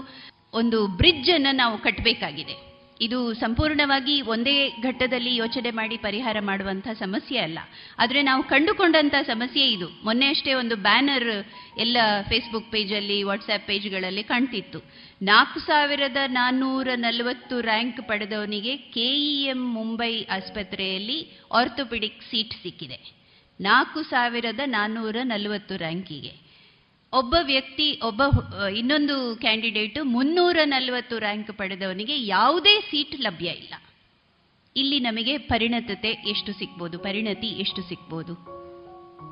ಒಂದು ಬ್ರಿಡ್ಜನ್ನು ನಾವು ಕಟ್ಟಬೇಕಾಗಿದೆ ಇದು ಸಂಪೂರ್ಣವಾಗಿ ಒಂದೇ ಘಟ್ಟದಲ್ಲಿ ಯೋಚನೆ ಮಾಡಿ ಪರಿಹಾರ ಮಾಡುವಂಥ ಸಮಸ್ಯೆ ಅಲ್ಲ. ಆದರೆ ನಾವು ಕಂಡುಕೊಂಡಂಥ ಸಮಸ್ಯೆ ಇದು. ಮೊನ್ನೆ ಅಷ್ಟೇ ಒಂದು ಬ್ಯಾನರ್ ಎಲ್ಲ ಫೇಸ್ಬುಕ್ ಪೇಜಲ್ಲಿ ವಾಟ್ಸ್ಆ್ಯಪ್ ಪೇಜ್ಗಳಲ್ಲಿ ಕಾಣ್ತಿತ್ತು. ನಾಲ್ಕು ಸಾವಿರದ ನಾನ್ನೂರ ನಲವತ್ತು ರ್ಯಾಂಕ್ ಪಡೆದವನಿಗೆ ಕೆಇಎಂ ಮುಂಬೈ ಆಸ್ಪತ್ರೆಯಲ್ಲಿ ಆರ್ಥೋಪೆಡಿಕ್ ಸೀಟ್ ಸಿಕ್ಕಿದೆ. ನಾಲ್ಕು ಸಾವಿರದ ನಾನ್ನೂರ ನಲವತ್ತು ರ್ಯಾಂಕಿಗೆ. ಒಬ್ಬ ವ್ಯಕ್ತಿ, ಒಬ್ಬ ಇನ್ನೊಂದು ಕ್ಯಾಂಡಿಡೇಟ್ ಮುನ್ನೂರ ನಲವತ್ತು ರ್ಯಾಂಕ್ ಪಡೆದವನಿಗೆ ಯಾವುದೇ ಸೀಟ್ ಲಭ್ಯ ಇಲ್ಲ. ಇಲ್ಲಿ ನಮಗೆ ಪರಿಣತತೆ ಎಷ್ಟು ಸಿಗ್ಬೋದು, ಪರಿಣತಿ ಎಷ್ಟು ಸಿಗ್ಬೋದು?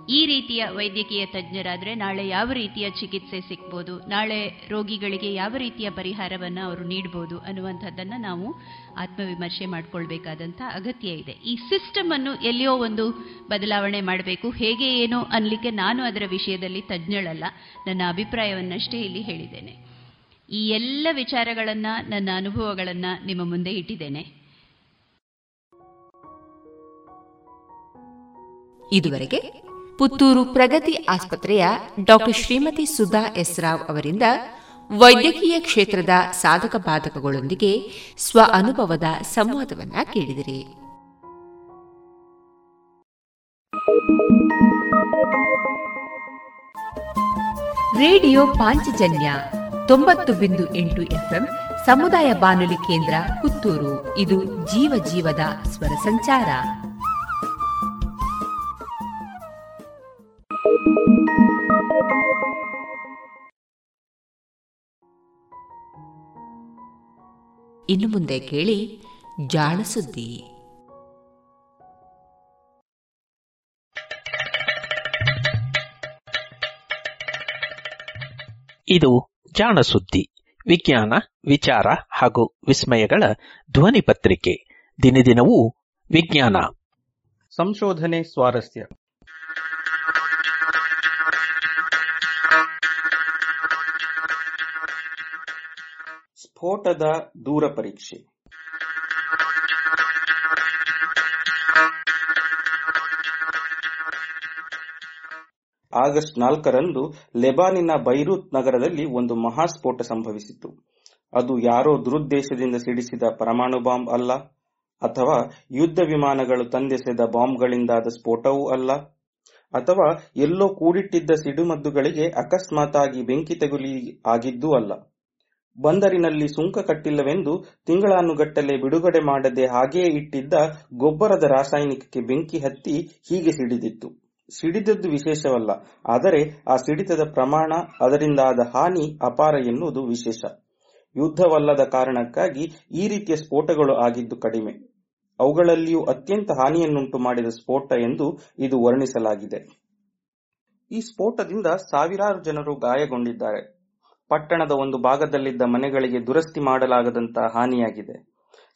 ಈ ರೀತಿಯ ವೈದ್ಯಕೀಯ ತಜ್ಞರಾದರೆ ನಾಳೆ ಯಾವ ರೀತಿಯ ಚಿಕಿತ್ಸೆ ಸಿಗ್ಬೋದು, ನಾಳೆ ರೋಗಿಗಳಿಗೆ ಯಾವ ರೀತಿಯ ಪರಿಹಾರವನ್ನು ಅವರು ನೀಡಬಹುದು ಅನ್ನುವಂಥದ್ದನ್ನು ನಾವು ಆತ್ಮವಿಮರ್ಶೆ ಮಾಡ್ಕೊಳ್ಬೇಕಾದಂಥ ಅಗತ್ಯ ಇದೆ. ಈ ಸಿಸ್ಟಮ್ ಅನ್ನು ಎಲ್ಲಿಯೋ ಒಂದು ಬದಲಾವಣೆ ಮಾಡಬೇಕು, ಹೇಗೆ ಏನೋ ಅನ್ಲಿಕ್ಕೆ ನಾನು ಅದರ ವಿಷಯದಲ್ಲಿ ತಜ್ಞಳಲ್ಲ. ನನ್ನ ಅಭಿಪ್ರಾಯವನ್ನಷ್ಟೇ ಇಲ್ಲಿ ಹೇಳಿದ್ದೇನೆ. ಈ ಎಲ್ಲ ವಿಚಾರಗಳನ್ನು, ನನ್ನ ಅನುಭವಗಳನ್ನು ನಿಮ್ಮ ಮುಂದೆ ಇಟ್ಟಿದ್ದೇನೆ. ಇದುವರೆಗೆ ಪುತ್ತೂರು ಪ್ರಗತಿ ಆಸ್ಪತ್ರೆಯ ಡಾಕ್ಟರ್ ಶ್ರೀಮತಿ ಸುಧಾ ಎಸ್ ರಾವ್ ಅವರಿಂದ ವೈದ್ಯಕೀಯ ಕ್ಷೇತ್ರದ ಸಾಧಕ ಬಾಧಕಗಳೊಂದಿಗೆ ಸ್ವ ಅನುಭವದ ಸಂವಾದವನ್ನ ಕೇಳಿದಿರಿ. ರೇಡಿಯೋ ಪಾಂಚಜನ್ಯ ತೊಂಬತ್ತು ಬಿಂದು ಎಂಟು ಎಫ್ಎಂ ಸಮುದಾಯ ಬಾನುಲಿ ಕೇಂದ್ರ ಪುತ್ತೂರು. ಇದು ಜೀವ ಜೀವದ ಸ್ವರ ಸಂಚಾರ. ಇನ್ನು ಮುಂದೆ ಕೇಳಿ ಜಾಣ ಸುದ್ದಿ. ಇದು ಜಾಣ ಸುದ್ದಿ. ವಿಜ್ಞಾನ ವಿಚಾರ ಹಾಗೂ ವಿಸ್ಮಯಗಳ ಧ್ವನಿ ಪತ್ರಿಕೆ ದಿನದಿನವೂ ವಿಜ್ಞಾನ. ಸಂಶೋಧನೆ ಸ್ವಾರಸ್ಯ. ಸ್ಫೋಟದ ದೂರ ಪರೀಕ್ಷೆ. ಆಗಸ್ಟ್ ನಾಲ್ಕರಂದು ಲೆಬಾನಿನ ಬೈರೂತ್ ನಗರದಲ್ಲಿ ಒಂದು ಮಹಾಸ್ಫೋಟ ಸಂಭವಿಸಿತು ಅದು ಯಾರೋ ದುರುದ್ದೇಶದಿಂದ ಸಿಡಿಸಿದ ಪರಮಾಣು ಬಾಂಬ್ ಅಲ್ಲ, ಅಥವಾ ಯುದ್ಧ ವಿಮಾನಗಳು ತಂದೆಸೆದ ಬಾಂಬ್ಗಳಿಂದಾದ ಸ್ಫೋಟವೂ ಅಲ್ಲ, ಅಥವಾ ಎಲ್ಲೋ ಕೂಡಿಟ್ಟಿದ್ದ ಸಿಡುಮದ್ದುಗಳಿಗೆ ಅಕಸ್ಮಾತಾಗಿ ಬೆಂಕಿ ತಗುಲಿ ಆಗಿದ್ದೂ ಅಲ್ಲ. ಬಂದರಿನಲ್ಲಿ ಸುಂಕ ಕಟ್ಟಿಲ್ಲವೆಂದು ತಿಂಗಳಾನುಗಟ್ಟಲೆ ಬಿಡುಗಡೆ ಮಾಡದೆ ಹಾಗೆಯೇ ಇಟ್ಟಿದ್ದ ಗೊಬ್ಬರದ ರಾಸಾಯನಿಕಕ್ಕೆ ಬೆಂಕಿ ಹತ್ತಿ ಹೀಗೆ ಸಿಡಿದಿತ್ತು. ಸಿಡಿದದ್ದು ವಿಶೇಷವಲ್ಲ, ಆದರೆ ಆ ಸಿಡಿತದ ಪ್ರಮಾಣ, ಅದರಿಂದಾದ ಹಾನಿ ಅಪಾರ ಎನ್ನುವುದು ವಿಶೇಷ. ಯುದ್ಧವಲ್ಲದ ಕಾರಣಕ್ಕಾಗಿ ಈ ರೀತಿಯ ಸ್ಫೋಟಗಳು ಆಗಿದ್ದು ಕಡಿಮೆ. ಅವುಗಳಲ್ಲಿಯೂ ಅತ್ಯಂತ ಹಾನಿಯನ್ನುಂಟು ಮಾಡಿದ ಸ್ಫೋಟ ಎಂದು ಇದು ವರ್ಣಿಸಲಾಗಿದೆ. ಈ ಸ್ಫೋಟದಿಂದ ಸಾವಿರಾರು ಜನರು ಗಾಯಗೊಂಡಿದ್ದಾರೆ. ಪಟ್ಟಣದ ಒಂದು ಭಾಗದಲ್ಲಿದ್ದ ಮನೆಗಳಿಗೆ ದುರಸ್ತಿ ಮಾಡಲಾಗದಂತಹ ಹಾನಿಯಾಗಿದೆ.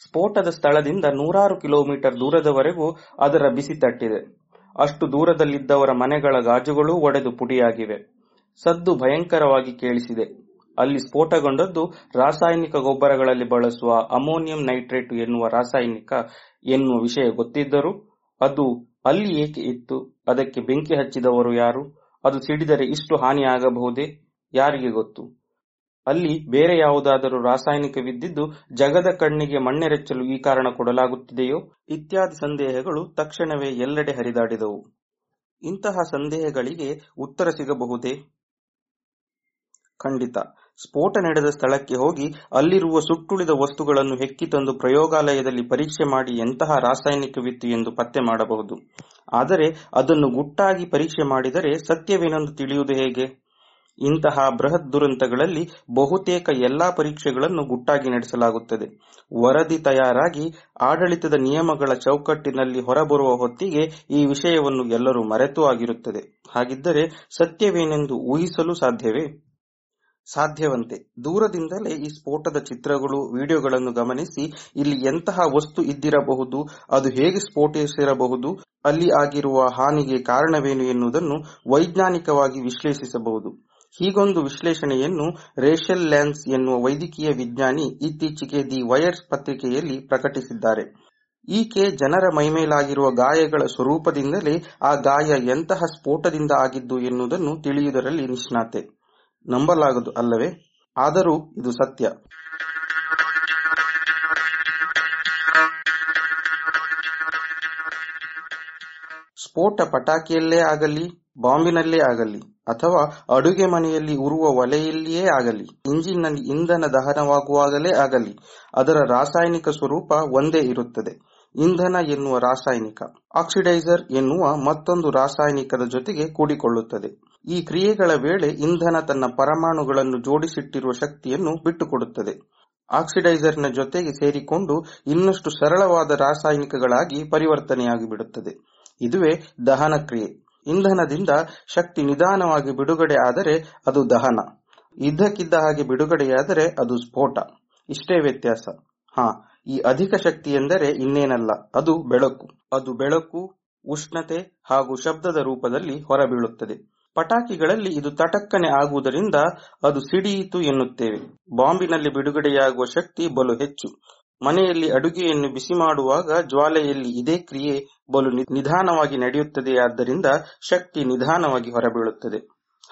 ಸ್ಫೋಟದ ಸ್ಥಳದಿಂದ ನೂರಾರು ಕಿಲೋಮೀಟರ್ ದೂರದವರೆಗೂ ಅದರ ಬಿಸಿ ತಟ್ಟಿದೆ. ಅಷ್ಟು ದೂರದಲ್ಲಿದ್ದವರ ಮನೆಗಳ ಗಾಜುಗಳು ಒಡೆದು ಪುಡಿಯಾಗಿವೆ. ಸದ್ದು ಭಯಂಕರವಾಗಿ ಕೇಳಿಸಿದೆ. ಅಲ್ಲಿ ಸ್ಫೋಟಗೊಂಡದ್ದು ರಾಸಾಯನಿಕ ಗೊಬ್ಬರಗಳಲ್ಲಿ ಬಳಸುವ ಅಮೋನಿಯಂ ನೈಟ್ರೇಟ್ ಎನ್ನುವ ರಾಸಾಯನಿಕ ಎನ್ನುವ ವಿಷಯ ಗೊತ್ತಿದ್ದರೂ ಅದು ಅಲ್ಲಿ ಏಕೆ ಇತ್ತು, ಅದಕ್ಕೆ ಬೆಂಕಿ ಹಚ್ಚಿದವರು ಯಾರು, ಅದು ಸಿಡಿದರೆ ಇಷ್ಟು ಹಾನಿಯಾಗಬಹುದೇ ಯಾರಿಗೆ ಗೊತ್ತು? ಅಲ್ಲಿ ಬೇರೆ ಯಾವುದಾದರೂ ರಾಸಾಯನಿಕವಿದ್ದಿದ್ದು ಜಗದ ಕಣ್ಣಿಗೆ ಮಣ್ಣೆರೆಚ್ಚಲು ಈ ಕಾರಣ ಕೊಡಲಾಗುತ್ತಿದೆಯೋ? ಇತ್ಯಾದಿ ಸಂದೇಹಗಳು ತಕ್ಷಣವೇ ಎಲ್ಲೆಡೆ ಹರಿದಾಡಿದವು. ಇಂತಹ ಸಂದೇಹಗಳಿಗೆ ಉತ್ತರ ಸಿಗಬಹುದೇ? ಖಂಡಿತ. ಸ್ಫೋಟ ನಡೆದ ಸ್ಥಳಕ್ಕೆ ಹೋಗಿ ಅಲ್ಲಿರುವ ಸುಟ್ಟುಳಿದ ವಸ್ತುಗಳನ್ನು ಹೆಕ್ಕಿ ತಂದು ಪ್ರಯೋಗಾಲಯದಲ್ಲಿ ಪರೀಕ್ಷೆ ಮಾಡಿ ಎಂತಹ ರಾಸಾಯನಿಕವಿತ್ತು ಎಂದು ಪತ್ತೆ ಮಾಡಬಹುದು. ಆದರೆ ಅದನ್ನು ಗುಟ್ಟಾಗಿ ಪರೀಕ್ಷೆ ಮಾಡಿದರೆ ಸತ್ಯವೇನೆಂದು ತಿಳಿಯುವುದು ಹೇಗೆ? ಇಂತಹ ಬೃಹತ್ ದುರಂತಗಳಲ್ಲಿ ಬಹುತೇಕ ಎಲ್ಲಾ ಪರೀಕ್ಷೆಗಳನ್ನು ಗುಟ್ಟಾಗಿ ನಡೆಸಲಾಗುತ್ತದೆ. ವರದಿ ತಯಾರಾಗಿ ಆಡಳಿತದ ನಿಯಮಗಳ ಚೌಕಟ್ಟಿನಲ್ಲಿ ಹೊರಬರುವ ಹೊತ್ತಿಗೆ ಈ ವಿಷಯವನ್ನು ಎಲ್ಲರೂ ಮರೆತು ಆಗಿರುತ್ತದೆ. ಹಾಗಿದ್ದರೆ ಸತ್ಯವೇನೆಂದು ಊಹಿಸಲು ಸಾಧ್ಯವೇ? ಸಾಧ್ಯವಂತೆ. ದೂರದಿಂದಲೇ ಈ ಸ್ಫೋಟದ ಚಿತ್ರಗಳು, ವಿಡಿಯೋಗಳನ್ನು ಗಮನಿಸಿ ಇಲ್ಲಿ ಎಂತಹ ವಸ್ತು ಇದ್ದಿರಬಹುದು, ಅದು ಹೇಗೆ ಸ್ಫೋಟಿಸಿರಬಹುದು, ಅಲ್ಲಿ ಆಗಿರುವ ಹಾನಿಗೆ ಕಾರಣವೇನು ಎನ್ನುವುದನ್ನು ವೈಜ್ಞಾನಿಕವಾಗಿ ವಿಶ್ಲೇಷಿಸಬಹುದು. ಹೀಗೊಂದು ವಿಶ್ಲೇಷಣೆಯನ್ನು ರೇಷಲ್ ಲ್ಯಾನ್ಸ್ ಎನ್ನುವ ವೈದ್ಯಕೀಯ ವಿಜ್ಞಾನಿ ಇತ್ತೀಚೆಗೆ ದಿ ವೈರ್ಸ್ ಪತ್ರಿಕೆಯಲ್ಲಿ ಪ್ರಕಟಿಸಿದ್ದಾರೆ. ಈಕೆ ಜನರ ಮೈಮೇಲಾಗಿರುವ ಗಾಯಗಳ ಸ್ವರೂಪದಿಂದಲೇ ಆ ಗಾಯ ಎಂತಹ ಸ್ಫೋಟದಿಂದ ಆಗಿದ್ದು ಎನ್ನುವುದನ್ನು ತಿಳಿಯುವುದರಲ್ಲಿ ನಿಷ್ಣಾತೆ. ನಂಬಲಾಗದು ಅಲ್ಲವೇ? ಆದರೂ ಇದು ಸತ್ಯ. ಸ್ಫೋಟ ಪಟಾಕಿಯಲ್ಲೇ ಆಗಲಿ, ಬಾಂಬಿನಲ್ಲೇ ಆಗಲಿ, ಅಥವಾ ಅಡುಗೆ ಮನೆಯಲ್ಲಿ ಉರುವ ಒಲೆಯಲ್ಲಿಯೇ ಆಗಲಿ, ಇಂಜಿನ್ನಲ್ಲಿ ಇಂಧನ ದಹನವಾಗುವಾಗಲೇ ಆಗಲಿ, ಅದರ ರಾಸಾಯನಿಕ ಸ್ವರೂಪ ಒಂದೇ ಇರುತ್ತದೆ. ಇಂಧನ ಎನ್ನುವ ರಾಸಾಯನಿಕ, ಆಕ್ಸಿಡೈಸರ್ ಎನ್ನುವ ಮತ್ತೊಂದು ರಾಸಾಯನಿಕದ ಜೊತೆಗೆ ಕೂಡಿಕೊಳ್ಳುತ್ತದೆ. ಈ ಕ್ರಿಯೆಗಳ ವೇಳೆ ಇಂಧನ ತನ್ನ ಪರಮಾಣುಗಳನ್ನು ಜೋಡಿಸಿಟ್ಟಿರುವ ಶಕ್ತಿಯನ್ನು ಬಿಟ್ಟುಕೊಡುತ್ತದೆ. ಆಕ್ಸಿಡೈಸರ್ನ ಜೊತೆಗೆ ಸೇರಿಕೊಂಡು ಇನ್ನಷ್ಟು ಸರಳವಾದ ರಾಸಾಯನಿಕಗಳಾಗಿ ಪರಿವರ್ತನೆಯಾಗಿ ಬಿಡುತ್ತದೆ ಇದುವೇ ದಹನ ಕ್ರಿಯೆ. ಇಂಧನದಿಂದ ಶಕ್ತಿ ನಿಧಾನವಾಗಿ ಬಿಡುಗಡೆ ಆದರೆ ಅದು ದಹನ. ಇದ್ದಕ್ಕಿದ್ದ ಹಾಗೆ ಬಿಡುಗಡೆಯಾದರೆ ಅದು ಸ್ಫೋಟ. ಇಷ್ಟೇ ವ್ಯತ್ಯಾಸ. ಹಾ, ಈ ಅಧಿಕ ಶಕ್ತಿ ಎಂದರೆ ಇನ್ನೇನಲ್ಲ, ಅದು ಬೆಳಕು. ಅದು ಬೆಳಕು, ಉಷ್ಣತೆ ಹಾಗೂ ಶಬ್ದದ ರೂಪದಲ್ಲಿ ಹೊರಬೀಳುತ್ತದೆ. ಪಟಾಕಿಗಳಲ್ಲಿ ಇದು ತಟಕ್ಕನೆ ಆಗುವುದರಿಂದ ಅದು ಸಿಡಿಯಿತು ಎನ್ನುತ್ತೇವೆ. ಬಾಂಬಿನಲ್ಲಿ ಬಿಡುಗಡೆಯಾಗುವ ಶಕ್ತಿ ಬಲು ಹೆಚ್ಚು. ಮನೆಯಲ್ಲಿ ಅಡುಗೆಯನ್ನು ಬಿಸಿ ಮಾಡುವಾಗ ಜ್ವಾಲೆಯಲ್ಲಿ ಇದೇ ಕ್ರಿಯೆ ಬಲು ನಿಧಾನವಾಗಿ ನಡೆಯುತ್ತದೆಯಾದ್ದರಿಂದ ಶಕ್ತಿ ನಿಧಾನವಾಗಿ ಹೊರಬೀಳುತ್ತದೆ.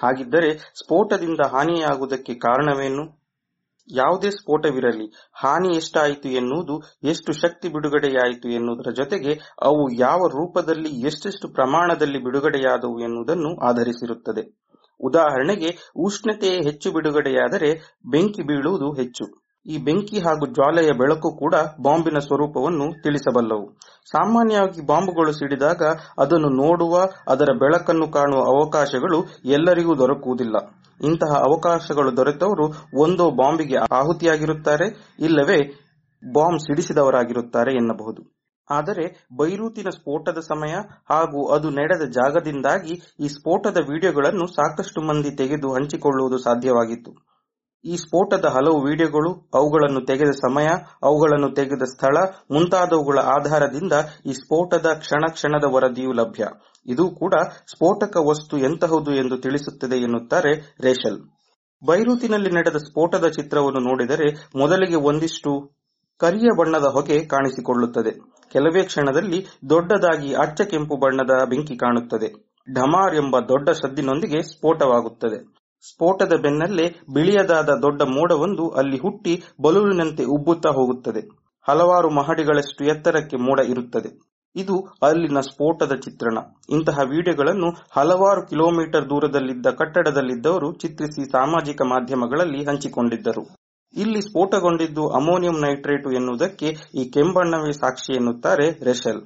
ಹಾಗಿದ್ದರೆ ಸ್ಫೋಟದಿಂದ ಹಾನಿಯಾಗುವುದಕ್ಕೆ ಕಾರಣವೇನು? ಯಾವುದೇ ಸ್ಫೋಟವಿರಲಿ, ಹಾನಿ ಎಷ್ಟಾಯಿತು ಎನ್ನುವುದು, ಎಷ್ಟು ಶಕ್ತಿ ಬಿಡುಗಡೆಯಾಯಿತು ಎನ್ನುವುದರ ಜೊತೆಗೆ ಅವು ಯಾವ ರೂಪದಲ್ಲಿ, ಎಷ್ಟೆಷ್ಟು ಪ್ರಮಾಣದಲ್ಲಿ ಬಿಡುಗಡೆಯಾದವು ಎನ್ನುವುದನ್ನು ಆಧರಿಸಿರುತ್ತದೆ. ಉದಾಹರಣೆಗೆ ಉಷ್ಣತೆ ಹೆಚ್ಚು ಬಿಡುಗಡೆಯಾದರೆ ಬೆಂಕಿ ಬೀಳುವುದು ಹೆಚ್ಚು. ಈ ಬೆಂಕಿ ಹಾಗೂ ಜ್ವಾಲೆಯ ಬೆಳಕು ಕೂಡ ಬಾಂಬಿನ ಸ್ವರೂಪವನ್ನು ತಿಳಿಸಬಲ್ಲವು. ಸಾಮಾನ್ಯವಾಗಿ ಬಾಂಬುಗಳು ಸಿಡಿದಾಗ ಅದನ್ನು ನೋಡುವ, ಅದರ ಬೆಳಕನ್ನು ಕಾಣುವ ಅವಕಾಶಗಳು ಎಲ್ಲರಿಗೂ ದೊರಕುವುದಿಲ್ಲ. ಇಂತಹ ಅವಕಾಶಗಳು ದೊರೆತವರು ಒಂದೋ ಬಾಂಬಿಗೆ ಆಹುತಿಯಾಗಿರುತ್ತಾರೆ, ಇಲ್ಲವೇ ಬಾಂಬ್ ಸಿಡಿಸಿದವರಾಗಿರುತ್ತಾರೆ ಎನ್ನಬಹುದು. ಆದರೆ ಬೈರೂತಿನ ಸ್ಫೋಟದ ಸಮಯ ಹಾಗೂ ಅದು ನಡೆದ ಜಾಗದಿಂದಾಗಿ ಈ ಸ್ಫೋಟದ ವಿಡಿಯೋಗಳನ್ನು ಸಾಕಷ್ಟು ಮಂದಿ ತೆಗೆದು ಹಂಚಿಕೊಳ್ಳುವುದು ಸಾಧ್ಯವಾಗಿತ್ತು. ಈ ಸ್ಫೋಟದ ಹಲವು ವಿಡಿಯೋಗಳು, ಅವುಗಳನ್ನು ತೆಗೆದ ಸಮಯ, ಅವುಗಳನ್ನು ತೆಗೆದ ಸ್ಥಳ, ಮುಂತಾದವುಗಳ ಆಧಾರದಿಂದ ಈ ಸ್ಫೋಟದ ಕ್ಷಣ ಕ್ಷಣದ ವರದಿಯೂ ಲಭ್ಯ. ಇದು ಕೂಡ ಸ್ಫೋಟಕ ವಸ್ತು ಎಂತಹುದು ಎಂದು ತಿಳಿಸುತ್ತದೆ ಎನ್ನುತ್ತಾರೆ ರೇಷಲ್. ಬೈರೂತಿನಲ್ಲಿ ನಡೆದ ಸ್ಫೋಟದ ಚಿತ್ರವನ್ನು ನೋಡಿದರೆ ಮೊದಲಿಗೆ ಒಂದಿಷ್ಟು ಕರಿಯ ಬಣ್ಣದ ಹೊಗೆ ಕಾಣಿಸಿಕೊಳ್ಳುತ್ತದೆ. ಕೆಲವೇ ಕ್ಷಣದಲ್ಲಿ ದೊಡ್ಡದಾಗಿ ಅಚ್ಚ ಕೆಂಪು ಬಣ್ಣದ ಬೆಂಕಿ ಕಾಣುತ್ತದೆ. ಢಮಾರ್ ಎಂಬ ದೊಡ್ಡ ಸದ್ದಿನೊಂದಿಗೆ ಸ್ಫೋಟವಾಗುತ್ತದೆ. ಸ್ಫೋಟದ ಬೆನ್ನಲ್ಲೇ ಬಿಳಿಯದಾದ ದೊಡ್ಡ ಮೋಡವೊಂದು ಅಲ್ಲಿ ಹುಟ್ಟಿ ಬಲೂನಿನಂತೆ ಉಬ್ಬುತ್ತಾ ಹೋಗುತ್ತದೆ. ಹಲವಾರು ಮಹಡಿಗಳಷ್ಟು ಎತ್ತರಕ್ಕೆ ಮೋಡ ಇರುತ್ತದೆ. ಇದು ಅಲ್ಲಿನ ಸ್ಫೋಟದ ಚಿತ್ರಣ. ಇಂತಹ ವಿಡಿಯೋಗಳನ್ನು ಹಲವಾರು ಕಿಲೋಮೀಟರ್ ದೂರದಲ್ಲಿದ್ದ ಕಟ್ಟಡದಲ್ಲಿದ್ದವರು ಚಿತ್ರಿಸಿ ಸಾಮಾಜಿಕ ಮಾಧ್ಯಮಗಳಲ್ಲಿ ಹಂಚಿಕೊಂಡಿದ್ದರು. ಇಲ್ಲಿ ಸ್ಫೋಟಗೊಂಡಿದ್ದು ಅಮೋನಿಯಂ ನೈಟ್ರೇಟು ಎನ್ನುವುದಕ್ಕೆ ಈ ಕೆಂಬಣ್ಣವೇ ಸಾಕ್ಷಿ ಎನ್ನುತ್ತಾರೆ ರೆಷೆಲ್.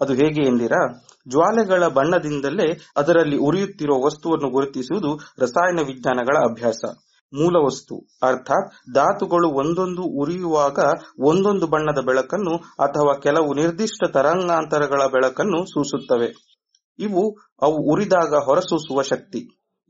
ಅದು ಹೇಗೆ ಎಂದಿರಾ? ಜ್ವಾಲೆಗಳ ಬಣ್ಣದಿಂದಲೇ ಅದರಲ್ಲಿ ಉರಿಯುತ್ತಿರುವ ವಸ್ತುವನ್ನು ಗುರುತಿಸುವುದು ರಸಾಯನ ವಿಜ್ಞಾನಗಳ ಅಭ್ಯಾಸ. ಮೂಲ ವಸ್ತು, ಅರ್ಥಾತ್ ಧಾತುಗಳು ಒಂದೊಂದು ಉರಿಯುವಾಗ ಒಂದೊಂದು ಬಣ್ಣದ ಬೆಳಕನ್ನು ಅಥವಾ ಕೆಲವು ನಿರ್ದಿಷ್ಟ ತರಂಗಾಂತರಗಳ ಬೆಳಕನ್ನು ಸೂಸುತ್ತವೆ. ಇವು, ಅವು ಉರಿದಾಗ ಹೊರಸೂಸುವ ಶಕ್ತಿ.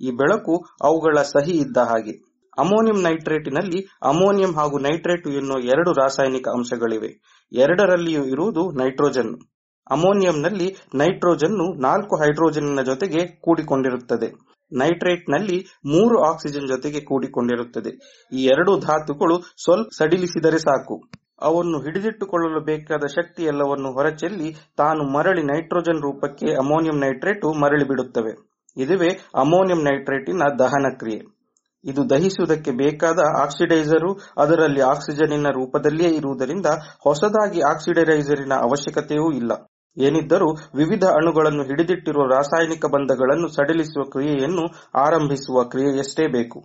ಈ ಬೆಳಕು ಅವುಗಳ ಸಹಿ ಇದ್ದ ಹಾಗೆ. ಅಮೋನಿಯಂ ನೈಟ್ರೇಟಿನಲ್ಲಿ ಅಮೋನಿಯಂ ಹಾಗೂ ನೈಟ್ರೇಟ್ ಎನ್ನುವ ಎರಡು ರಾಸಾಯನಿಕ ಅಂಶಗಳಿವೆ. ಎರಡರಲ್ಲಿಯೂ ಇರುವುದು ನೈಟ್ರೋಜನ್. ಅಮೋನಿಯಂನಲ್ಲಿ ನೈಟ್ರೋಜನ್ನು ನಾಲ್ಕು ಹೈಡ್ರೋಜನ್ನ ಜೊತೆಗೆ ಕೂಡಿಕೊಂಡಿರುತ್ತದೆ. ನೈಟ್ರೇಟ್ನಲ್ಲಿ ಮೂರು ಆಕ್ಸಿಜನ್ ಜೊತೆಗೆ ಕೂಡಿಕೊಂಡಿರುತ್ತದೆ. ಈ ಎರಡು ಧಾತುಗಳು ಸ್ವಲ್ಪ ಸಡಿಲಿಸಿದರೆ ಸಾಕು. ಅವನ್ನು ಹಿಡಿದಿಟ್ಟುಕೊಳ್ಳಲು ಬೇಕಾದ ಶಕ್ತಿ ಎಲ್ಲವನ್ನು ಹೊರಚೆಲ್ಲಿ ತಾನು ಮರಳಿ ನೈಟ್ರೋಜನ್ ರೂಪಕ್ಕೆ ಅಮೋನಿಯಂ ನೈಟ್ರೇಟು ಮರಳಿ ಬಿಡುತ್ತವೆ. ಇದುವೇ ಅಮೋನಿಯಂ ನೈಟ್ರೇಟಿನ ದಹನ ಕ್ರಿಯೆ. ಇದು ದಹಿಸುವುದಕ್ಕೆ ಬೇಕಾದ ಆಕ್ಸಿಡೈಸರು, ಅದರಲ್ಲಿ ಆಕ್ಸಿಜನ್ನಿನ ರೂಪದಲ್ಲಿಯೇ ಇರುವುದರಿಂದ ಹೊಸದಾಗಿ ಆಕ್ಸಿಡೈಸರಿನ ಅವಶ್ಯಕತೆಯೂ ಇಲ್ಲ. ಏನಿದ್ದರೂ ವಿವಿಧ ಅಣುಗಳನ್ನು ಹಿಡಿದಿಟ್ಟಿರುವ ರಾಸಾಯನಿಕ ಬಂಧಗಳನ್ನು ಸಡಿಲಿಸುವ ಕ್ರಿಯೆಯನ್ನು ಆರಂಭಿಸುವ ಕ್ರಿಯೆಯಷ್ಟೇ ಬೇಕು.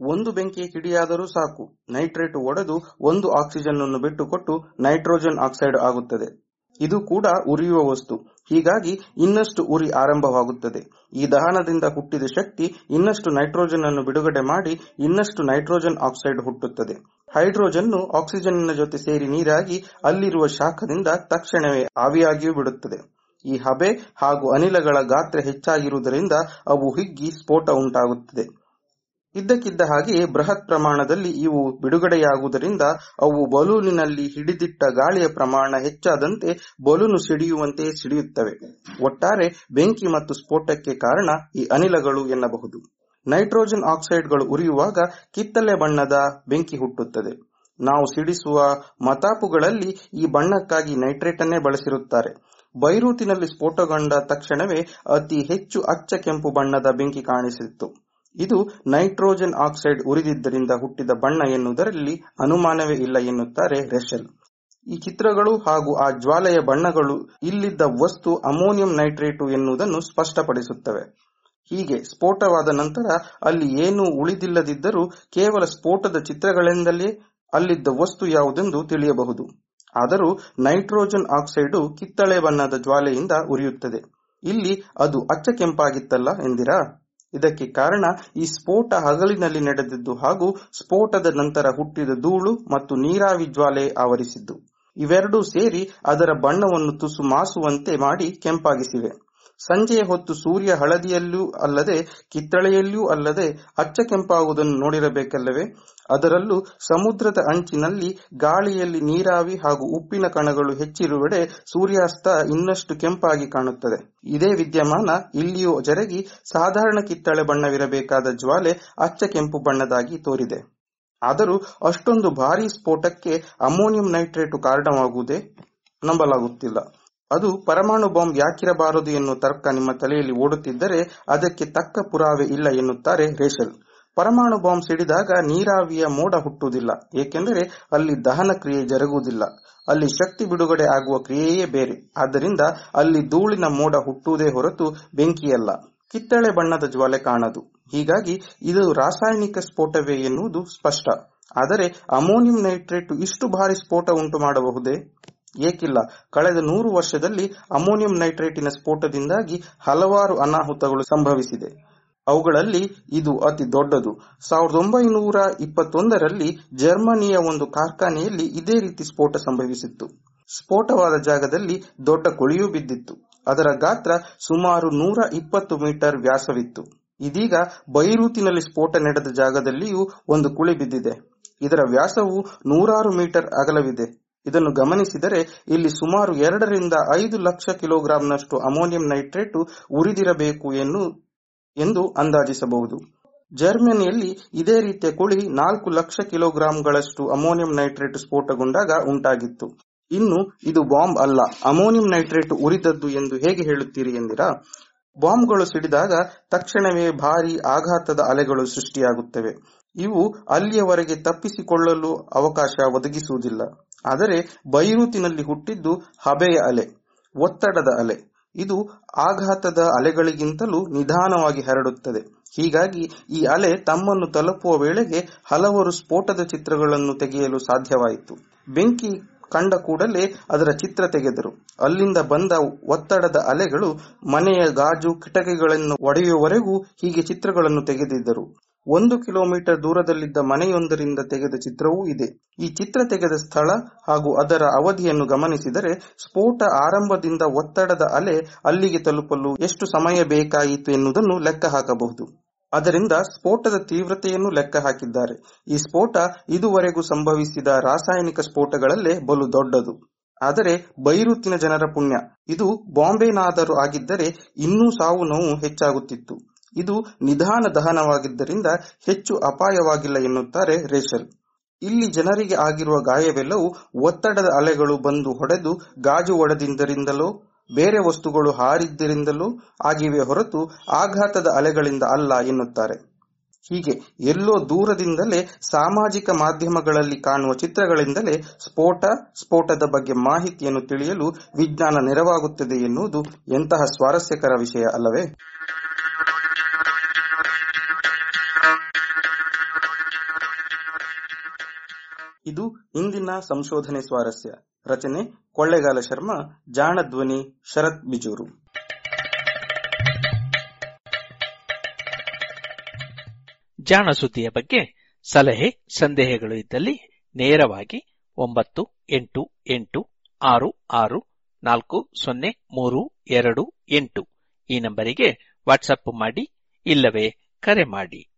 ಒಂದು ಬೆಂಕಿ ಕಿಡಿಯಾದರೂ ಸಾಕು. ನೈಟ್ರೇಟ್ ಒಡೆದು ಒಂದು ಆಕ್ಸಿಜನ್ ಅನ್ನು ಬಿಟ್ಟುಕೊಟ್ಟು ನೈಟ್ರೋಜನ್ ಆಕ್ಸೈಡ್ ಆಗುತ್ತದೆ. ಇದು ಕೂಡ ಉರಿಯುವ ವಸ್ತು. ಹೀಗಾಗಿ ಇನ್ನಷ್ಟು ಉರಿ ಆರಂಭವಾಗುತ್ತದೆ. ಈ ದಹನದಿಂದ ಹುಟ್ಟಿದ ಶಕ್ತಿ ಇನ್ನಷ್ಟು ನೈಟ್ರೋಜನ್ ಅನ್ನು ಬಿಡುಗಡೆ ಮಾಡಿ ಇನ್ನಷ್ಟು ನೈಟ್ರೋಜನ್ ಆಕ್ಸೈಡ್ ಹುಟ್ಟುತ್ತದೆ. ಹೈಡ್ರೋಜನ್ನು ಆಕ್ಸಿಜನ್ನ ಜೊತೆ ಸೇರಿ ನೀರಾಗಿ ಅಲ್ಲಿರುವ ಶಾಖದಿಂದ ತಕ್ಷಣವೇ ಆವಿಯಾಗಿಯೂ ಬಿಡುತ್ತದೆ. ಈ ಹಬೆ ಹಾಗೂ ಅನಿಲಗಳ ಗಾತ್ರ ಹೆಚ್ಚಾಗಿರುವುದರಿಂದ ಅವು ಹಿಗ್ಗಿ ಸ್ಫೋಟ ಉಂಟಾಗುತ್ತದೆ. ಇದ್ದಕ್ಕಿದ್ದ ಹಾಗೆ ಬೃಹತ್ ಪ್ರಮಾಣದಲ್ಲಿ ಇವು ಬಿಡುಗಡೆಯಾಗುವುದರಿಂದ ಅವು ಬಲೂನಿನಲ್ಲಿ ಹಿಡಿದಿಟ್ಟ ಗಾಳಿಯ ಪ್ರಮಾಣ ಹೆಚ್ಚಾದಂತೆ ಬಲೂನು ಸಿಡಿಯುವಂತೆ ಸಿಡಿಯುತ್ತವೆ. ಒಟ್ಟಾರೆ ಬೆಂಕಿ ಮತ್ತು ಸ್ಫೋಟಕ್ಕೆ ಕಾರಣ ಈ ಅನಿಲಗಳು ಎನ್ನಬಹುದು. ನೈಟ್ರೋಜನ್ ಆಕ್ಸೈಡ್ಗಳು ಉರಿಯುವಾಗ ಕಿತ್ತಳೆ ಬಣ್ಣದ ಬೆಂಕಿ ಹುಟ್ಟುತ್ತದೆ. ನಾವು ಸಿಡಿಸುವ ಮತಾಪುಗಳಲ್ಲಿ ಈ ಬಣ್ಣಕ್ಕಾಗಿ ನೈಟ್ರೇಟ್ ಅನ್ನೇ ಬಳಸಿರುತ್ತಾರೆ. ಬೈರೂತಿನಲ್ಲಿ ಸ್ಫೋಟಗೊಂಡ ತಕ್ಷಣವೇ ಅತಿ ಹೆಚ್ಚು ಅಚ್ಚ ಕೆಂಪು ಬಣ್ಣದ ಬೆಂಕಿ ಕಾಣಿಸಿತ್ತು. ಇದು ನೈಟ್ರೋಜನ್ ಆಕ್ಸೈಡ್ ಉರಿದಿದ್ದರಿಂದ ಹುಟ್ಟಿದ ಬಣ್ಣ ಎನ್ನುವುದರಲ್ಲಿ ಅನುಮಾನವೇ ಇಲ್ಲ ಎನ್ನುತ್ತಾರೆ ರೆಷಲ್ ಈ ಚಿತ್ರಗಳು ಹಾಗೂ ಆ ಜ್ವಾಲೆಯ ಬಣ್ಣಗಳು ಇಲ್ಲಿದ್ದ ವಸ್ತು ಅಮೋನಿಯಂ ನೈಟ್ರೇಟು ಎನ್ನುವುದನ್ನು ಸ್ಪಷ್ಟಪಡಿಸುತ್ತವೆ. ಹೀಗೆ ಸ್ಫೋಟವಾದ ನಂತರ ಅಲ್ಲಿ ಏನೂ ಉಳಿದಿಲ್ಲದಿದ್ದರೂ ಕೇವಲ ಸ್ಫೋಟದ ಚಿತ್ರಗಳಿಂದಲೇ ಅಲ್ಲಿದ್ದ ವಸ್ತು ಯಾವುದೆಂದು ತಿಳಿಯಬಹುದು. ಆದರೂ ನೈಟ್ರೋಜನ್ ಆಕ್ಸೈಡು ಕಿತ್ತಳೆ ಬಣ್ಣದ ಜ್ವಾಲೆಯಿಂದ ಉರಿಯುತ್ತದೆ. ಇಲ್ಲಿ ಅದು ಅಚ್ಚ ಕೆಂಪಾಗಿತ್ತಲ್ಲ ಎಂದಿರಾ? ಇದಕ್ಕೆ ಕಾರಣ ಈ ಸ್ಫೋಟ ಹಗಲಿನಲ್ಲಿ ನಡೆದಿದ್ದು ಹಾಗೂ ಸ್ಫೋಟದ ನಂತರ ಹುಟ್ಟಿದ ಧೂಳು ಮತ್ತು ನೀರಾವಿ ಜ್ವಾಲೆ ಆವರಿಸಿದ್ದು. ಇವೆರಡೂ ಸೇರಿ ಅದರ ಬಣ್ಣವನ್ನು ತುಸು ಮಾಸುವಂತೆ ಮಾಡಿ ಕೆಂಪಾಗಿಸಿವೆ. ಸಂಜೆಯ ಹೊತ್ತು ಸೂರ್ಯ ಹಳದಿಯಲ್ಲೂ ಅಲ್ಲದೆ ಕಿತ್ತಳೆಯಲ್ಲೂ ಅಲ್ಲದೆ ಅಚ್ಚ ಕೆಂಪಾಗುವುದನ್ನು ನೋಡಿರಬೇಕಲ್ಲವೇ? ಅದರಲ್ಲೂ ಸಮುದ್ರದ ಅಂಚಿನಲ್ಲಿ ಗಾಳಿಯಲ್ಲಿ ನೀರಾವಿ ಹಾಗೂ ಉಪ್ಪಿನ ಕಣಗಳು ಹೆಚ್ಚಿರುವೆಡೆ ಸೂರ್ಯಾಸ್ತ ಇನ್ನಷ್ಟು ಕೆಂಪಾಗಿ ಕಾಣುತ್ತದೆ. ಇದೇ ವಿದ್ಯಮಾನ ಇಲ್ಲಿಯೂ ಜರಗಿ ಸಾಧಾರಣ ಕಿತ್ತಳೆ ಬಣ್ಣವಿರಬೇಕಾದ ಜ್ವಾಲೆ ಅಚ್ಚ ಕೆಂಪು ಬಣ್ಣದಾಗಿ ತೋರಿದೆ. ಆದರೂ ಅಷ್ಟೊಂದು ಭಾರಿ ಸ್ಫೋಟಕ್ಕೆ ಅಮೋನಿಯಂ ನೈಟ್ರೇಟು ಕಾರಣವಾಗುವುದೇ ನಂಬಲಾಗುತ್ತಿಲ್ಲ. ಅದು ಪರಮಾಣು ಬಾಂಬ್ ಯಾಕಿರಬಾರದು ಎನ್ನುವ ತರ್ಕ ನಿಮ್ಮ ತಲೆಯಲ್ಲಿ ಓಡುತ್ತಿದ್ದರೆ ಅದಕ್ಕೆ ತಕ್ಕ ಪುರಾವೆ ಇಲ್ಲ ಎನ್ನುತ್ತಾರೆ ರೇಷಲ್ ಪರಮಾಣು ಬಾಂಬ್ ಸಿಡಿದಾಗ ನೀರಾವಿಯ ಮೋಡ ಹುಟ್ಟುವುದಿಲ್ಲ. ಏಕೆಂದರೆ ಅಲ್ಲಿ ದಹನ ಕ್ರಿಯೆ ಜರುಗುವುದಿಲ್ಲ. ಅಲ್ಲಿ ಶಕ್ತಿ ಬಿಡುಗಡೆ ಆಗುವ ಕ್ರಿಯೆಯೇ ಬೇರೆ. ಆದ್ದರಿಂದ ಅಲ್ಲಿ ಧೂಳಿನ ಮೋಡ ಹುಟ್ಟುವುದೇ ಹೊರತು ಬೆಂಕಿಯಲ್ಲ. ಕಿತ್ತಳೆ ಬಣ್ಣದ ಜ್ವಾಲೆ ಕಾಣದು. ಹೀಗಾಗಿ ಇದು ರಾಸಾಯನಿಕ ಸ್ಫೋಟವೇ ಎನ್ನುವುದು ಸ್ಪಷ್ಟ. ಆದರೆ ಅಮೋನಿಯಂ ನೈಟ್ರೇಟ್ ಇಷ್ಟು ಭಾರಿ ಸ್ಫೋಟ ಉಂಟು ಮಾಡಬಹುದೇ? ಏಕಿಲ್ಲ. ಕಳೆದ ನೂರು ವರ್ಷದಲ್ಲಿ ಅಮೋನಿಯಂ ನೈಟ್ರೇಟಿನ ಸ್ಫೋಟದಿಂದಾಗಿ ಹಲವಾರು ಅನಾಹುತಗಳು ಸಂಭವಿಸಿದೆ. ಅವುಗಳಲ್ಲಿ ಇದು ಅತಿ ದೊಡ್ಡದು. ಸಾವಿರದ ಒಂಬೈನೂರ ಇಪ್ಪತ್ತೊಂದರಲ್ಲಿ ಜರ್ಮನಿಯ ಒಂದು ಕಾರ್ಖಾನೆಯಲ್ಲಿ ಇದೇ ರೀತಿ ಸ್ಫೋಟ ಸಂಭವಿಸಿತ್ತು. ಸ್ಫೋಟವಾದ ಜಾಗದಲ್ಲಿ ದೊಡ್ಡ ಕುಳಿಯೂ ಬಿದ್ದಿತ್ತು. ಅದರ ಗಾತ್ರ ಸುಮಾರು ನೂರ ಇಪ್ಪತ್ತು ಮೀಟರ್ ವ್ಯಾಸವಿತ್ತು. ಇದೀಗ ಬೈರೂತಿನಲ್ಲಿ ಸ್ಫೋಟ ನಡೆದ ಜಾಗದಲ್ಲಿಯೂ ಒಂದು ಕುಳಿ ಬಿದ್ದಿದೆ. ಇದರ ವ್ಯಾಸವು ನೂರಾರು ಮೀಟರ್ ಅಗಲವಿದೆ. ಇದನ್ನು ಗಮನಿಸಿದರೆ ಇಲ್ಲಿ ಸುಮಾರು ಎರಡರಿಂದ ಐದು ಲಕ್ಷ ಕಿಲೋಗ್ರಾಂನಷ್ಟು ಅಮೋನಿಯಂ ನೈಟ್ರೇಟ್ ಉರಿದಿರಬೇಕು ಎನ್ನು ಎಂದು ಅಂದಾಜಿಸಬಹುದು. ಜರ್ಮನಿಯಲ್ಲಿ ಇದೇ ರೀತಿಯ ಕುಳಿ ನಾಲ್ಕು ಲಕ್ಷ ಕಿಲೋಗ್ರಾಂಗಳಷ್ಟು ಅಮೋನಿಯಂ ನೈಟ್ರೇಟ್ ಸ್ಫೋಟಗೊಂಡಾಗ ಉಂಟಾಗಿತ್ತು. ಇನ್ನು ಇದು ಬಾಂಬ್ ಅಲ್ಲ, ಅಮೋನಿಯಂ ನೈಟ್ರೇಟ್ ಉರಿದದ್ದು ಎಂದು ಹೇಗೆ ಹೇಳುತ್ತೀರಿ ಎಂದಿರಾ? ಬಾಂಬ್ಗಳು ಸಿಡಿದಾಗ ತಕ್ಷಣವೇ ಭಾರಿ ಆಘಾತದ ಅಲೆಗಳು ಸೃಷ್ಟಿಯಾಗುತ್ತವೆ. ಇವು ಅಲ್ಲಿಯವರೆಗೆ ತಪ್ಪಿಸಿಕೊಳ್ಳಲು ಅವಕಾಶ ಒದಗಿಸುವುದಿಲ್ಲ. ಆದರೆ ಬೈರೂತಿನಲ್ಲಿ ಹುಟ್ಟಿದ್ದು ಹಬೆಯ ಅಲೆ, ಒತ್ತಡದ ಅಲೆ. ಇದು ಆಘಾತದ ಅಲೆಗಳಿಗಿಂತಲೂ ನಿಧಾನವಾಗಿ ಹರಡುತ್ತದೆ. ಹೀಗಾಗಿ ಈ ಅಲೆ ತಮ್ಮನ್ನು ತಲುಪುವ ವೇಳೆಗೆ ಹಲವರು ಸ್ಫೋಟದ ಚಿತ್ರಗಳನ್ನು ತೆಗೆಯಲು ಸಾಧ್ಯವಾಯಿತು. ಬೆಂಕಿ ಕಂಡ ಕೂಡಲೇ ಅದರ ಚಿತ್ರ ತೆಗೆದರು. ಅಲ್ಲಿಂದ ಬಂದ ಒತ್ತಡದ ಅಲೆಗಳು ಮನೆಯ ಗಾಜು ಕಿಟಕಿಗಳನ್ನು ಒಡೆಯುವವರೆಗೂ ಹೀಗೆ ಚಿತ್ರಗಳನ್ನು ತೆಗೆದಿದ್ದರು. ಒಂದು ಕಿಲೋಮೀಟರ್ ದೂರದಲ್ಲಿದ್ದ ಮನೆಯೊಂದರಿಂದ ತೆಗೆದ ಚಿತ್ರವೂ ಇದೆ. ಈ ಚಿತ್ರ ತೆಗೆದ ಸ್ಥಳ ಹಾಗೂ ಅದರ ಅವಧಿಯನ್ನು ಗಮನಿಸಿದರೆ ಸ್ಫೋಟ ಆರಂಭದಿಂದ ಒತ್ತಡದ ಅಲೆ ಅಲ್ಲಿಗೆ ತಲುಪಲು ಎಷ್ಟು ಸಮಯ ಬೇಕಾಯಿತು ಎನ್ನುವುದನ್ನು ಲೆಕ್ಕ ಹಾಕಬಹುದು. ಅದರಿಂದ ಸ್ಫೋಟದ ತೀವ್ರತೆಯನ್ನು ಲೆಕ್ಕ ಹಾಕಿದ್ದಾರೆ. ಈ ಸ್ಫೋಟ ಇದುವರೆಗೂ ಸಂಭವಿಸಿದ ರಾಸಾಯನಿಕ ಸ್ಫೋಟಗಳಲ್ಲೇ ಬಲು ದೊಡ್ಡದು. ಆದರೆ ಬೈರುತ್ತಿನ ಜನರ ಪುಣ್ಯ. ಇದು ಬಾಂಬೆನಾದರೂ ಆಗಿದ್ದರೆ ಇನ್ನೂ ಸಾವು ನೋವು ಹೆಚ್ಚಾಗುತ್ತಿತ್ತು. ಇದು ನಿಧಾನ ದಹನವಾಗಿದ್ದರಿಂದ ಹೆಚ್ಚು ಅಪಾಯವಾಗಿಲ್ಲ ಎನ್ನುತ್ತಾರೆ ರೇಷಲ್. ಇಲ್ಲಿ ಜನರಿಗೆ ಆಗಿರುವ ಗಾಯವೆಲ್ಲವೂ ಒತ್ತಡದ ಅಲೆಗಳು ಬಂದು ಹೊಡೆದು ಗಾಜು ಒಡೆದಿದ್ದರಿಂದಲೋ, ಬೇರೆ ವಸ್ತುಗಳು ಹಾರಿದ್ದರಿಂದಲೂ ಆಗಿವೆ ಹೊರತು ಆಘಾತದ ಅಲೆಗಳಿಂದ ಅಲ್ಲ ಎನ್ನುತ್ತಾರೆ. ಹೀಗೆ ಎಲ್ಲೋ ದೂರದಿಂದಲೇ ಸಾಮಾಜಿಕ ಮಾಧ್ಯಮಗಳಲ್ಲಿ ಕಾಣುವ ಚಿತ್ರಗಳಿಂದಲೇ ಸ್ಫೋಟ, ಸ್ಫೋಟದ ಬಗ್ಗೆ ಮಾಹಿತಿಯನ್ನು ತಿಳಿಯಲು ವಿಜ್ಞಾನ ನೆರವಾಗುತ್ತದೆ ಎನ್ನುವುದು ಎಂತಹ ಸ್ವಾರಸ್ಯಕರ ವಿಷಯ ಅಲ್ಲವೇ? ಇದು ಇಂದಿನ ಸಂಶೋಧನೆ ಸ್ವಾರಸ್ಯ. ರಚನೆ ಕೊಳ್ಳೆಗಾಲ ಶರ್ಮಾ ಜಾಣ ಧ್ವನಿ ಶರತ್ ಬಿಜೂರು. ಜಾಣ ಸುದ್ದಿಯ ಬಗ್ಗೆ ಸಲಹೆ, ಸಂದೇಹಗಳು ಇದ್ದಲ್ಲಿ ನೇರವಾಗಿ ಒಂಬತ್ತು, ಎಂಟು ಎಂಟು, ಆರು ಆರು, ನಾಲ್ಕು, ಸೊನ್ನೆ, ಮೂರು, ಎರಡು, ಎಂಟು ಈ ನಂಬರಿಗೆ ವಾಟ್ಸಪ್ ಮಾಡಿ ಇಲ್ಲವೇ ಕರೆ ಮಾಡಿ.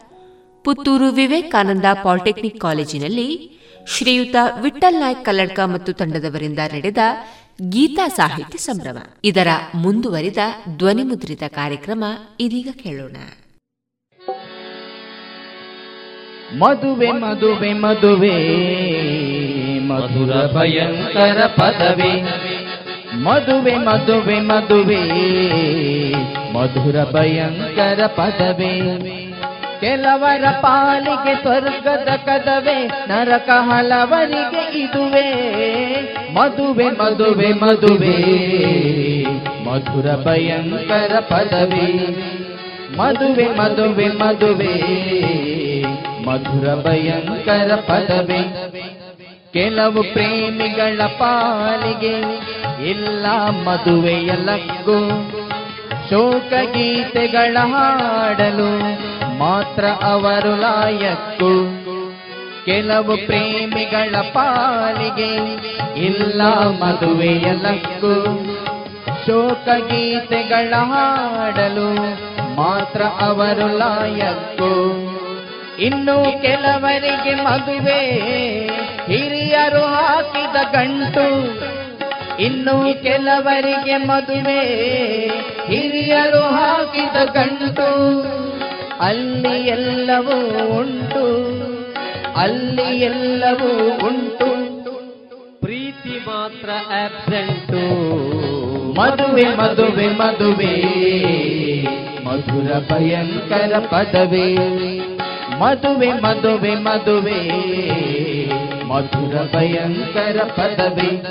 ಪುತ್ತೂರು ವಿವೇಕಾನಂದ ಪಾಲಿಟೆಕ್ನಿಕ್ ಕಾಲೇಜಿನಲ್ಲಿ ಶ್ರೀಯುತ ವಿಠಲ್ ನಾಯ್ಕ್ ಕಲ್ಲಡ್ಕ ಮತ್ತು ತಂಡದವರಿಂದ ನಡೆದ ಗೀತಾ ಸಾಹಿತ್ಯ ಸಂಭ್ರಮ. ಇದರ ಮುಂದುವರಿದ ಧ್ವನಿಮುದ್ರಿತ ಕಾರ್ಯಕ್ರಮ ಇದೀಗ ಕೇಳೋಣ. ಮದುವೆ ಮದುವೆ ಮದುವೆ, ಮಧುರ ಭಯಂಕರ ಪದವಿ. ಮದುವೆ ಮದುವೆ ಮದುವೆ, ಮಧುರ ಭಯಂಕರ ಪದವೇ. ಕೆಲವರ ಪಾಲಿಗೆ ಸ್ವರ್ಗದ ಕದವೆ, ನರಕ ಹಲವರಿಗೆ ಇದುವೆ. ಮದುವೆ ಮದುವೆ ಮದುವೆ. ಮಧುರ ಭಯಂಕರ ಪದವಿ. ಮದುವೆ ಮದುವೆ ಮದುವೆ. ಮಧುರ ಭಯಂಕರ ಪದವಿ. ಕೆಲವು ಪ್ರೇಮಿಗಳ ಪಾಲಿಗೆ ಇಲ್ಲ ಮದುವೆಯ ಲಕ್ಕು ಶೋಕ ಗೀತೆಗಳ ಹಾಡಲು ಮಾತ್ರ ಅವರು ಲಾಯಕ್ಕು. ಕೆಲವು ಪ್ರೇಮಿಗಳ ಪಾಲಿಗೆ ಇಲ್ಲ ಮದುವೆಯ ಲಕ್ಕು. ಶೋಕ ಗೀತೆಗಳ ಹಾಡಲು ಮಾತ್ರ ಅವರು ಲಾಯಕ್ಕು. ಇನ್ನು ಕೆಲವರಿಗೆ ಮದುವೆ ಹಿರಿಯರು ಹಾಕಿದ ಗಂಟು. ಇನ್ನು ಕೆಲವರಿಗೆ ಮದುವೆ ಹಿರಿಯರು ಹಾಕಿದ ಗಂಟು. ಅಲ್ಲಿ ಎಲ್ಲವೂ ಉಂಟು ಅಲ್ಲಿ ಎಲ್ಲವೂ ಉಂಟು. ಪ್ರೀತಿ ಮಾತ್ರ ಆಬ್ಸೆಂಟು ಮದುವೆ ಮದುವೆ ಮದುವೆ. ಮಧುರ ಭಯಂಕರ ಪದವೇ. ಮದುವೆ ಮದುವೆ ಮದುವೆ. ಮಧುರ ಭಯಂಕರ ಪದವೇ.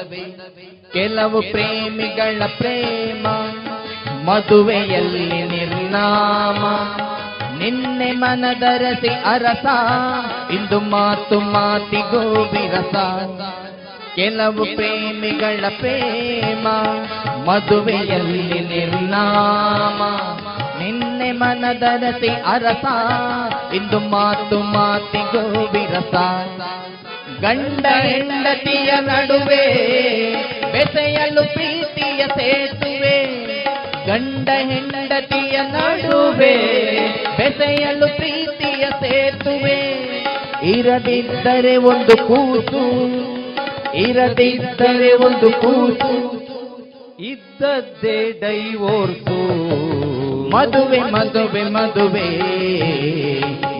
ಕೆಲವು ಪ್ರೇಮಿಗಳ ಪ್ರೇಮ ಮದುವೆಯಲ್ಲಿ ನಿರ್ನಾಮ. ನಿನ್ನೆ ಮನದರಸಿ ಅರಸ, ಇಂದು ಮಾತು ಮಾತಿಗೋ ವಿರಸ. ಕೆಲವು ಪ್ರೇಮಿಗಳ ಪ್ರೇಮ ಮದುವೆಯಲ್ಲಿ ನಿರ್ನಾಮ. ನಿನ್ನೆ ಮನದರಸಿ ಅರಸ, ಇಂದು ಮಾತು ಮಾತಿಗೋ ವಿರಸ. ಗಂಡ ಹೆಂಡತಿಯ ನಡುವೆ ಬೆಸೆಯಲು ಪ್ರೀತಿಯ ಸೇತುವೆ. ಗಂಡ ಹೆಂಡತಿಯ ನಡುವೆ, ಬೆಸೆಯಲು ಪ್ರೀತಿಯ ಸೇತುವೆ. ಇರದಿದ್ದರೆ ಒಂದು ಕೂಸು ಇರದಿದ್ದರೆ ಒಂದು ಕೂಸು ಇದ್ದದ್ದೇ ಡೈವೋರ್ಸು. ಮದುವೆ ಮದುವೆ ಮದುವೆ,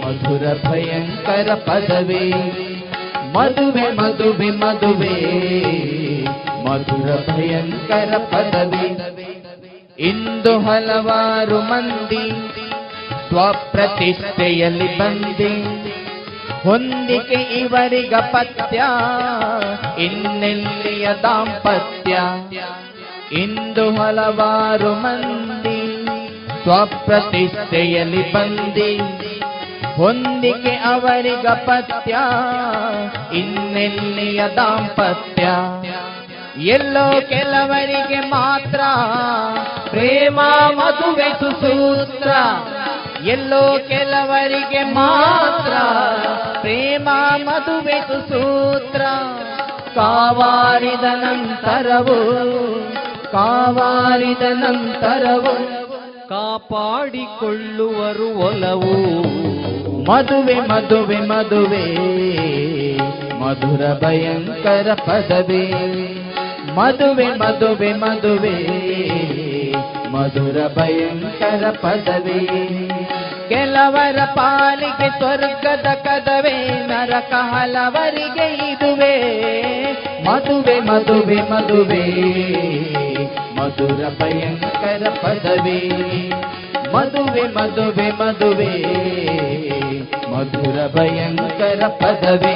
ಮಧುರ ಭಯಂಕರ ಪದವೇ. ಮದುವೆ ಮದುವೆ ಮದುವೆ, ಮಧುರ ಭಯಂಕರ ಪದವಿ. ಇಂದು ಹಲವಾರು ಮಂದಿ ಸ್ವಪ್ರತಿಷ್ಠೆಯಲ್ಲಿ ಬಂದಿ. ಹೊಂದಿಕೆ ಇವರಿಗ ಪತ್ಯ, ಇನ್ನೆಲ್ಲಿಯ ದಾಂಪತ್ಯ? ಇಂದು ಹಲವಾರು ಮಂದಿ ಸ್ವಪ್ರತಿಷ್ಠೆಯಲ್ಲಿ ಬಂದಿ. ಹೊಂದಿಕೆ ಅವರಿಗ ಪತ್ಯ, ಇನ್ನೆಲ್ಲಿಯ ದಾಂಪತ್ಯ? ಎಲ್ಲೋ ಕೆಲವರಿಗೆ ಮಾತ್ರ ಪ್ರೇಮ ಮದುವೆ ಸುಸೂತ್ರ. ಎಲ್ಲೋ ಕೆಲವರಿಗೆ ಮಾತ್ರ ಪ್ರೇಮ ಮದುವೆ ಸುಸೂತ್ರ. ಕಾವಾರಿದ ನಂತರವು ಕಾವಾರಿದ ನಂತರವು ಕಾಪಾಡಿಕೊಳ್ಳುವರು ಒಲವು. ಮದುವೆ ಮದುವೆ ಮದುವೆ. ಮಧುರ ಭಯಂಕರ ಪದವೇ. ಮದುವೆ ಮದುವೆ ಮದುವೆ. ಮಧುರ ಭಯಂಕರ ಪದವೇ. ಕೆಲವರ ಪಾಲಿಗೆ ಸ್ವರ್ಗದ ಕದವೇ, ನರಕ ಹಲವರಿಗೆ ಇದುವೆ. ಮದುವೆ ಮದುವೆ ಮದುವೆ. ಮಧುರ ಭಯಂಕರ ಪದವೇ. ಮದುವೆ ಮದುವೆ ಮದುವೆ. ಮಧುರ ಭಯಂಕರ ಪದವೇ.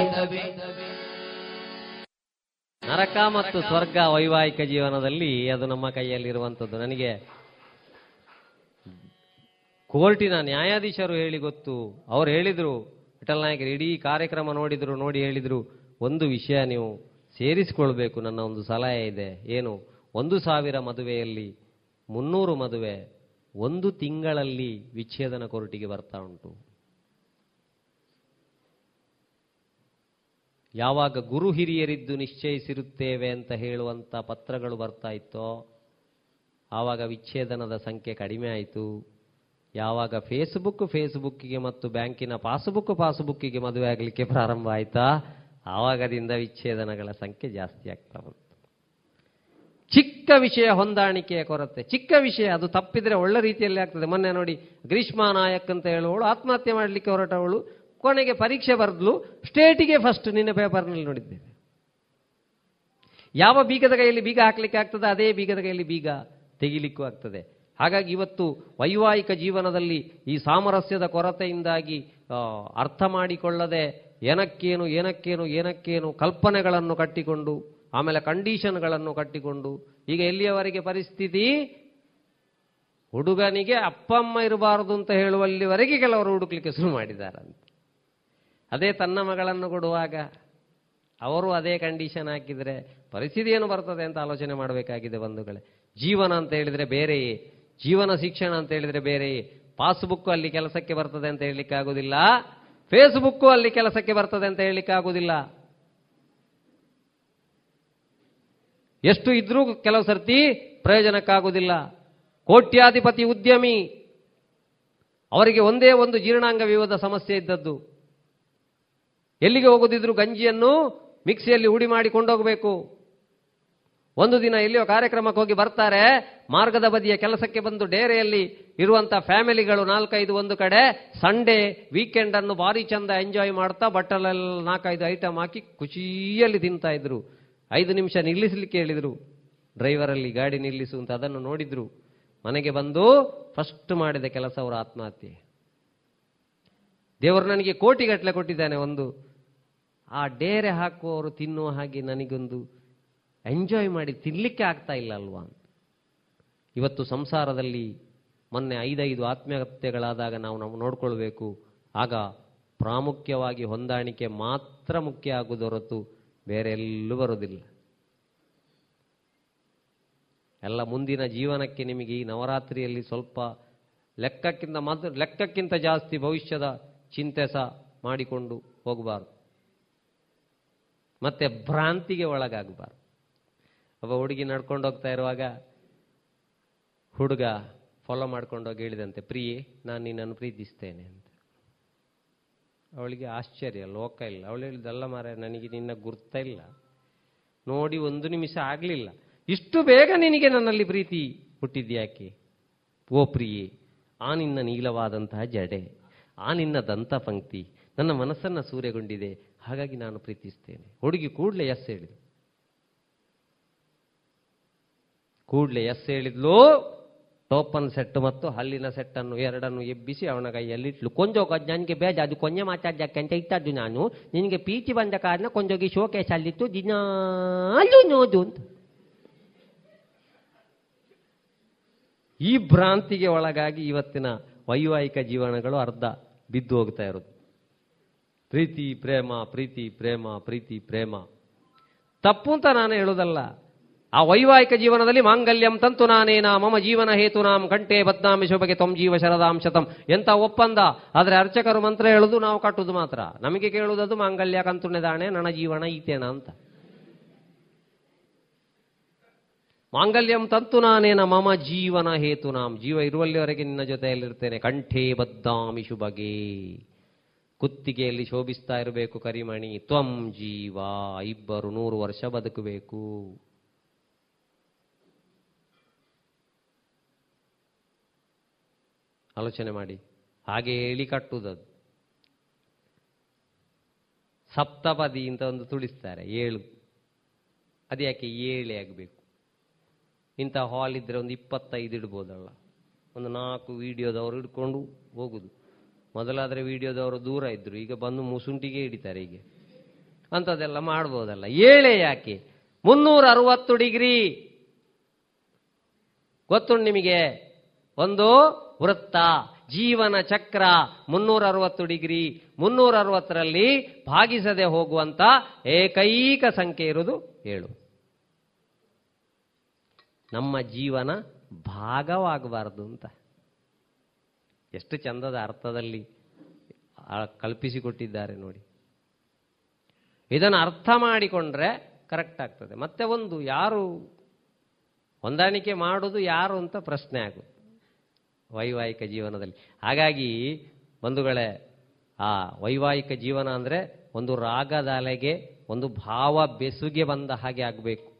ನರಕ ಮತ್ತು ಸ್ವರ್ಗ ವೈವಾಹಿಕ ಜೀವನದಲ್ಲಿ ಅದು ನಮ್ಮ ಕೈಯಲ್ಲಿರುವಂಥದ್ದು. ನನಗೆ ಕೋರ್ಟಿನ ನ್ಯಾಯಾಧೀಶರು ಹೇಳಿ ಗೊತ್ತು. ಅವ್ರು ಹೇಳಿದ್ರು, ವಿಠಲ್ ನಾಯಕರು, ಇಡೀ ಕಾರ್ಯಕ್ರಮ ನೋಡಿದ್ರು, ನೋಡಿ ಹೇಳಿದ್ರು, ಒಂದು ವಿಷಯ ನೀವು ಸೇರಿಸಿಕೊಳ್ಬೇಕು, ನನ್ನ ಒಂದು ಸಲಹೆ ಇದೆ. ಏನು? ಒಂದು ಸಾವಿರ ಮದುವೆಯಲ್ಲಿ ಮುನ್ನೂರು ಮದುವೆ, ಒಂದು ತಿಂಗಳಲ್ಲಿ ವಿಚ್ಛೇದನ ಕೋರ್ಟಿಗೆ ಬರ್ತಾ ಉಂಟು. ಯಾವಾಗ ಗುರು ಹಿರಿಯರಿದ್ದು ನಿಶ್ಚಯಿಸಿರುತ್ತೇವೆ ಅಂತ ಹೇಳುವಂಥ ಪತ್ರಗಳು ಬರ್ತಾ ಇತ್ತೋ, ಆವಾಗ ವಿಚ್ಛೇದನದ ಸಂಖ್ಯೆ ಕಡಿಮೆ ಆಯಿತು. ಯಾವಾಗ ಫೇಸ್ಬುಕ್ ಫೇಸ್ಬುಕ್ಕಿಗೆ ಮತ್ತು ಬ್ಯಾಂಕಿನ ಪಾಸ್ಬುಕ್ ಪಾಸ್ಬುಕ್ಕಿಗೆ ಮದುವೆ ಆಗಲಿಕ್ಕೆ ಪ್ರಾರಂಭ ಆಯಿತಾ, ಆವಾಗದಿಂದ ವಿಚ್ಛೇದನಗಳ ಸಂಖ್ಯೆ ಜಾಸ್ತಿ ಆಗ್ತಾ ಬಂತು. ಚಿಕ್ಕ ವಿಷಯ ಹೊಂದಾಣಿಕೆಯ ಕೊರತೆ. ಚಿಕ್ಕ ವಿಷಯ, ಅದು ತಪ್ಪಿದ್ರೆ ಒಳ್ಳೆ ರೀತಿಯಲ್ಲಿ ಆಗ್ತದೆ. ಮೊನ್ನೆ ನೋಡಿ, ಗ್ರೀಷ್ಮಾ ನಾಯಕ್ ಅಂತ ಹೇಳುವವಳು, ಆತ್ಮಹತ್ಯೆ ಮಾಡಲಿಕ್ಕೆ ಹೊರಟವಳು ಕೊನೆಗೆ ಪರೀಕ್ಷೆ ಬರೆದ್ಲು, ಸ್ಟೇಟಿಗೆ ಫಸ್ಟ್ ನಿನ್ನ ಪೇಪರ್ನಲ್ಲಿ ನೋಡಿದ್ದೇವೆ ಯಾವ ಬೀಗದ ಕೈಯಲ್ಲಿ ಬೀಗ ಹಾಕ್ಲಿಕ್ಕೆ ಆಗ್ತದೆ ಅದೇ ಬೀಗದ ಕೈಯಲ್ಲಿ ಬೀಗ ತೆಗಿಲಿಕ್ಕೂ ಆಗ್ತದೆ. ಹಾಗಾಗಿ ಇವತ್ತು ವೈವಾಹಿಕ ಜೀವನದಲ್ಲಿ ಈ ಸಾಮರಸ್ಯದ ಕೊರತೆಯಿಂದಾಗಿ ಅರ್ಥ ಮಾಡಿಕೊಳ್ಳದೆ ಏನಕ್ಕೇನು ಏನಕ್ಕೇನು ಏನಕ್ಕೇನು ಕಲ್ಪನೆಗಳನ್ನು ಕಟ್ಟಿಕೊಂಡು, ಆಮೇಲೆ ಕಂಡೀಷನ್ಗಳನ್ನು ಕಟ್ಟಿಕೊಂಡು, ಈಗ ಎಲ್ಲಿಯವರೆಗೆ ಪರಿಸ್ಥಿತಿ? ಹುಡುಗನಿಗೆ ಅಪ್ಪ ಅಮ್ಮ ಇರಬಾರದು ಅಂತ ಹೇಳುವಲ್ಲಿವರೆಗೆ ಕೆಲವರು ಹುಡುಕ್ಲಿಕ್ಕೆ ಶುರು ಮಾಡಿದ್ದಾರಂತೆ ಅದೇ ತನ್ನ ಮಗಳನ್ನು ಕೊಡುವಾಗ ಅವರು ಅದೇ ಕಂಡೀಷನ್ ಹಾಕಿದರೆ ಪರಿಸ್ಥಿತಿ ಏನು ಬರ್ತದೆ ಅಂತ ಆಲೋಚನೆ ಮಾಡಬೇಕಾಗಿದೆ ಬಂಧುಗಳೇ. ಜೀವನ ಅಂತ ಹೇಳಿದರೆ ಬೇರೆಯೇ ಜೀವನ ಶಿಕ್ಷಣ ಅಂತ ಹೇಳಿದರೆ ಬೇರೆಯೇ ಪಾಸ್ಬುಕ್ ಅಲ್ಲಿ ಕೆಲಸಕ್ಕೆ ಬರ್ತದೆ ಅಂತ ಹೇಳಲಿಕ್ಕೆ ಆಗುದಿಲ್ಲ ಫೇಸ್ಬುಕ್ ಅಲ್ಲಿ ಕೆಲಸಕ್ಕೆ ಬರ್ತದೆ ಅಂತ ಹೇಳಲಿಕ್ಕೆ ಆಗುದಿಲ್ಲ. ಎಷ್ಟು ಇದ್ರೂ ಕೆಲವು ಸರ್ತಿ ಪ್ರಯೋಜನಕ್ಕಾಗುವುದಿಲ್ಲ ಕೋಟ್ಯಾಧಿಪತಿ ಉದ್ಯಮಿ, ಅವರಿಗೆ ಒಂದೇ ಒಂದು ಜೀರ್ಣಾಂಗ ವಿವಾದ ಸಮಸ್ಯೆ ಇದ್ದದ್ದು. ಎಲ್ಲಿಗೆ ಹೋಗೋದಿದ್ರು ಗಂಜಿಯನ್ನು ಮಿಕ್ಸಿಯಲ್ಲಿ ಹುಡಿ ಮಾಡಿ ಕೊಂಡೋಗಬೇಕು. ಒಂದು ದಿನ ಎಲ್ಲಿಯೋ ಕಾರ್ಯಕ್ರಮಕ್ಕೆ ಹೋಗಿ ಬರ್ತಾರೆ. ಮಾರ್ಗದ ಬದಿಯ ಕೆಲಸಕ್ಕೆ ಬಂದು ಡೇರೆಯಲ್ಲಿ ಇರುವಂತ ಫ್ಯಾಮಿಲಿಗಳು ನಾಲ್ಕೈದು ಒಂದು ಕಡೆ ಸಂಡೇ ವೀಕೆಂಡ್ ಅನ್ನು ಭಾರಿ ಚಂದ ಎಂಜಾಯ್ ಮಾಡ್ತಾ ಬಟ್ಟಲೆಲ್ಲ ನಾಲ್ಕೈದು ಐಟಮ್ ಹಾಕಿ ಖುಷಿಯಲ್ಲಿ ತಿಂತಾ ಇದ್ರು. ಐದು ನಿಮಿಷ ನಿಲ್ಲಿಸಲಿಕ್ಕೆ ಹೇಳಿದ್ರು. ಡ್ರೈವರಲ್ಲಿ ಗಾಡಿ ನಿಲ್ಲಿಸು ಅಂತ ಅದನ್ನು ನೋಡಿದ್ರು. ಮನೆಗೆ ಬಂದು ಫಸ್ಟ್ ಮಾಡಿದ ಕೆಲಸ ಅವರ ಆತ್ಮಹತ್ಯೆ. ದೇವರು ನನಗೆ ಕೋಟಿಗಟ್ಟಲೆ ಕೊಟ್ಟಿದ್ದಾನೆ ಒಂದು. ಆ ಡೇರೆ ಹಾಕುವವರು ತಿನ್ನುವ ಹಾಗೆ ನನಗೊಂದು ಎಂಜಾಯ್ ಮಾಡಿ ತಿನ್ನಲಿಕ್ಕೆ ಆಗ್ತಾ ಇಲ್ಲ ಅಲ್ವಾ? ಇವತ್ತು ಸಂಸಾರದಲ್ಲಿ ಮೊನ್ನೆ ಐದೈದು ಆತ್ಮಹತ್ಯೆಗಳಾದಾಗ ನಾವು ನಾವು ನೋಡ್ಕೊಳ್ಬೇಕು. ಆಗ ಪ್ರಾಮುಖ್ಯವಾಗಿ ಹೊಂದಾಣಿಕೆ ಮಾತ್ರ ಮುಖ್ಯ ಆಗುವುದು ಹೊರತು ಬೇರೆ ಎಲ್ಲೂ ಬರೋದಿಲ್ಲ ಎಲ್ಲ ಮುಂದಿನ ಜೀವನಕ್ಕೆ ನಿಮಗೆ ಈ ನವರಾತ್ರಿಯಲ್ಲಿ ಸ್ವಲ್ಪ ಲೆಕ್ಕಕ್ಕಿಂತ ಮಾತ್ರ ಲೆಕ್ಕಕ್ಕಿಂತ ಜಾಸ್ತಿ ಭವಿಷ್ಯದ ಚಿಂತೆ ಸಹ ಮಾಡಿಕೊಂಡು ಹೋಗಬಾರ್ದು. ಮತ್ತೆ ಭ್ರಾಂತಿಗೆ ಒಳಗಾಗಬಾರ್ದು. ಒಬ್ಬ ಹುಡುಗಿ ನಡ್ಕೊಂಡು ಹೋಗ್ತಾ ಇರುವಾಗ ಹುಡುಗ ಫಾಲೋ ಮಾಡ್ಕೊಂಡು ಹೋಗಿ ಹೇಳಿದಂತೆ, ಪ್ರಿಯೆ, ನಾನು ನಿನ್ನನ್ನು ಪ್ರೀತಿಸ್ತೇನೆ ಅಂತ. ಅವಳಿಗೆ ಆಶ್ಚರ್ಯ, ಲೋಕ ಇಲ್ಲ. ಅವಳು ಹೇಳಿದಲ್ಲ ಮಾರ ನನಗೆ ನಿನ್ನ ಗುರ್ತ ಇಲ್ಲ. ನೋಡಿ ಒಂದು ನಿಮಿಷ ಆಗಲಿಲ್ಲ. ಇಷ್ಟು ಬೇಗ ನಿನಗೆ ನನ್ನಲ್ಲಿ ಪ್ರೀತಿ ಹುಟ್ಟಿದ್ಯಾಕೆ? ಓ ಪ್ರಿಯೆ, ಆ ನಿನ್ನ ನೀಲವಾದಂತಹ ಜಡೆ. ಆ ನಿನ್ನ ದಂತ ಪಂಕ್ತಿ ನನ್ನ ಮನಸ್ಸನ್ನು ಸೂರ್ಯಗೊಂಡಿದೆ ಹಾಗಾಗಿ ನಾನು ಪ್ರೀತಿಸ್ತೇನೆ. ಹುಡುಗಿ ಕೂಡ್ಲೆ ಎಸ್ ಹೇಳಿದ್ಲು. ಕೂಡ್ಲೆ ಎಸ್ ಹೇಳಿದ್ಲು. ಟೋಪನ್ ಸೆಟ್ ಮತ್ತು ಹಲ್ಲಿನ ಸೆಟ್ಟನ್ನು ಎರಡನ್ನು ಎಬ್ಬಿಸಿ ಅವನ ಕೈಯಲ್ಲಿ ಇಟ್ಲು ಕೊಂಜೋಗ, ನನಗೆ ಬೇಜ, ಅದು ಮಾತಾಡ್ ಮಾತಾಡ್ಯಕ್ಕೆ ಅಂತ ಇಟ್ಟದ್ದು ನಾನು. ನಿನಗೆ ಪೀಚಿ ಬಂದ ಕಾರಣ ಕೊಂಜೋಗಿ ಶೋಕೇಶ್ ಅಲ್ಲಿತ್ತು. ದಿನಾಲು ನೋದು ಅಂತ. ಈ ಭ್ರಾಂತಿಗೆ ಒಳಗಾಗಿ ಇವತ್ತಿನ ವೈವಾಹಿಕ ಜೀವನಗಳು ಅರ್ಧ ಬಿದ್ದು ಹೋಗ್ತಾ ಇರೋದು. ಪ್ರೀತಿ, ಪ್ರೇಮ ಪ್ರೀತಿ ಪ್ರೇಮ ಪ್ರೀತಿ, ಪ್ರೇಮ. ತಪ್ಪು ಅಂತ ನಾನು ಹೇಳೋದಲ್ಲ. ಆ ವೈವಾಹಿಕ ಜೀವನದಲ್ಲಿ ಮಾಂಗಲ್ಯಂ ತಂತು ನಾನೇನ, ಮಮ ಜೀವನ ಹೇತುನಾಂ ಕಂಠೆ ಬದ್ನಾಮಿ ಶೋಭಗೆ ತ್ವಂ ಜೀವ ಶರದಾಂಶತಂ ಎಂತ ಒಪ್ಪಂದ? ಆದರೆ ಅರ್ಚಕರು ಮಂತ್ರ ಹೇಳುದು ನಾವು ಕಟ್ಟುದು ಮಾತ್ರ. ನಮಗೆ ಕೇಳುವುದದು ಮಾಂಗಲ್ಯ ಕಂತುಣೆ ದಾಣೆ ನನ್ನ ಜೀವನ ಈತೇನ ಅಂತ. ಮಾಂಗಲ್ಯಂ ತಂತು ನಾನೇನ ಮಮ ಜೀವನ ಹೇತು ನಾಂ. ಜೀವ ಇರುವಲ್ಲಿವರೆಗೆ ನಿನ್ನ ಜೊತೆಯಲ್ಲಿರ್ತೇನೆ. ಕಂಠೇ ಬದ್ದಾಮಿ ಶುಭಗೆ. ಕುತ್ತಿಗೆಯಲ್ಲಿ ಶೋಭಿಸ್ತಾ ಇರಬೇಕು ಕರಿಮಣಿ. ತ್ವಂ ಜೀವ. ಇಬ್ಬರು ನೂರು ವರ್ಷ ಬದುಕಬೇಕು. ಆಲೋಚನೆ ಮಾಡಿ. ಹಾಗೆ ಹೇಳಿ ಕಟ್ಟುವುದದು ಸಪ್ತಪದಿ ಅಂತ ಒಂದು ತುಳಿಸ್ತಾರೆ. ಏಳು. ಅದು ಯಾಕೆ ಏಳೆ ಆಗಬೇಕು? ಇಂಥ ಹಾಲ್ ಇದ್ದರೆ ಒಂದು ಇಪ್ಪತ್ತೈದು ಇಡ್ಬೋದಲ್ಲ. ಒಂದು ನಾಲ್ಕು ವಿಡಿಯೋದವರು ಹಿಡ್ಕೊಂಡು ಹೋಗುದು. ಮೊದಲಾದ್ರೆ ವಿಡಿಯೋದವರು ದೂರ ಇದ್ದರು ಈಗ ಬಂದು ಮುಸುಂಟಿಗೆ ಹಿಡಿತಾರೆ ಈಗ ಅಂಥದ್ದೆಲ್ಲ ಮಾಡ್ಬೋದಲ್ಲ. ಏಳೆ ಯಾಕೆ? ಮುನ್ನೂರ ಅರವತ್ತು ಡಿಗ್ರಿ. ಗೊತ್ತುಂಟು ನಿಮಗೆ? ಒಂದು ವೃತ್ತ, ಜೀವನ ಚಕ್ರ ಮುನ್ನೂರ ಅರವತ್ತು ಡಿಗ್ರಿ. ಮುನ್ನೂರ ಅರವತ್ತರಲ್ಲಿ ಭಾಗಿಸದೆ ಹೋಗುವಂತ ಏಕೈಕ ಸಂಖ್ಯೆ ಇರುವುದು ಏಳು. ನಮ್ಮ ಜೀವನ ಭಾಗವಾಗಬಾರದು ಅಂತ. ಎಷ್ಟು ಚಂದದ ಅರ್ಥದಲ್ಲಿ ಕಲ್ಪಿಸಿಕೊಟ್ಟಿದ್ದಾರೆ ನೋಡಿ. ಇದನ್ನು ಅರ್ಥ ಮಾಡಿಕೊಂಡ್ರೆ ಕರೆಕ್ಟ್ ಆಗ್ತದೆ. ಮತ್ತೆ ಒಂದು, ಯಾರು ಹೊಂದಾಣಿಕೆ ಮಾಡುವುದು ಯಾರು ಅಂತ ಪ್ರಶ್ನೆ ಆಗುತ್ತೆ ವೈವಾಹಿಕ ಜೀವನದಲ್ಲಿ. ಹಾಗಾಗಿ ಬಂಧುಗಳೇ ಆ ವೈವಾಹಿಕ ಜೀವನ ಅಂದರೆ ಒಂದು ರಾಗದ ಅಲೆಗೆ ಒಂದು ಭಾವ ಬೆಸುಗೆ ಬಂದ ಹಾಗೆ ಆಗಬೇಕು.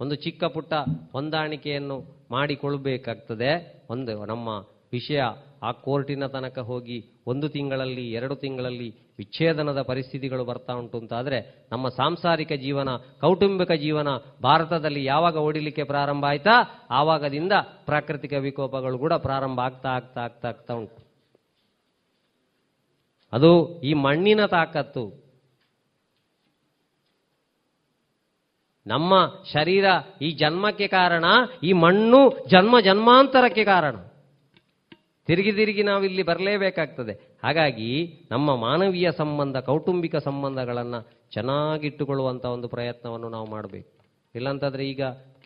ಒಂದು ಚಿಕ್ಕ ಪುಟ್ಟ ಹೊಂದಾಣಿಕೆಯನ್ನು ಮಾಡಿಕೊಳ್ಳಬೇಕಾಗ್ತದೆ. ಒಂದು ನಮ್ಮ ವಿಷಯ ಆ ಕೋರ್ಟಿನ ತನಕ ಹೋಗಿ ಒಂದು ತಿಂಗಳಲ್ಲಿ, ಎರಡು ತಿಂಗಳಲ್ಲಿ ವಿಚ್ಛೇದನದ ಪರಿಸ್ಥಿತಿಗಳು ಬರ್ತಾ ಉಂಟು ಅಂತಾದರೆ ನಮ್ಮ ಸಾಂಸಾರಿಕ ಜೀವನ, ಕೌಟುಂಬಿಕ ಜೀವನ ಭಾರತದಲ್ಲಿ ಯಾವಾಗ ಓಡಿಲಿಕ್ಕೆ ಪ್ರಾರಂಭ ಆಯ್ತಾ? ಆವಾಗದಿಂದ ಪ್ರಾಕೃತಿಕ ವಿಕೋಪಗಳು ಕೂಡ ಪ್ರಾರಂಭ ಆಗ್ತಾ ಆಗ್ತಾ ಆಗ್ತಾ ಆಗ್ತಾ ಉಂಟು. ಅದು ಈ ಮಣ್ಣಿನ ತಾಕತ್ತು ನಮ್ಮ ಶರೀರ ಈ ಜನ್ಮಕ್ಕೆ ಕಾರಣ, ಈ ಮಣ್ಣು ಜನ್ಮ ಜನ್ಮಾಂತರಕ್ಕೆ ಕಾರಣ. ತಿರುಗಿ ತಿರುಗಿ ನಾವು ಇಲ್ಲಿ ಬರಲೇಬೇಕಾಗ್ತದೆ. ಹಾಗಾಗಿ ನಮ್ಮ ಮಾನವೀಯ ಸಂಬಂಧ, ಕೌಟುಂಬಿಕ ಸಂಬಂಧಗಳನ್ನು ಚೆನ್ನಾಗಿಟ್ಟುಕೊಳ್ಳುವಂಥ ಒಂದು ಪ್ರಯತ್ನವನ್ನು ನಾವು ಮಾಡಬೇಕು. ಇಲ್ಲಾಂತಂದರೆ ಈಗ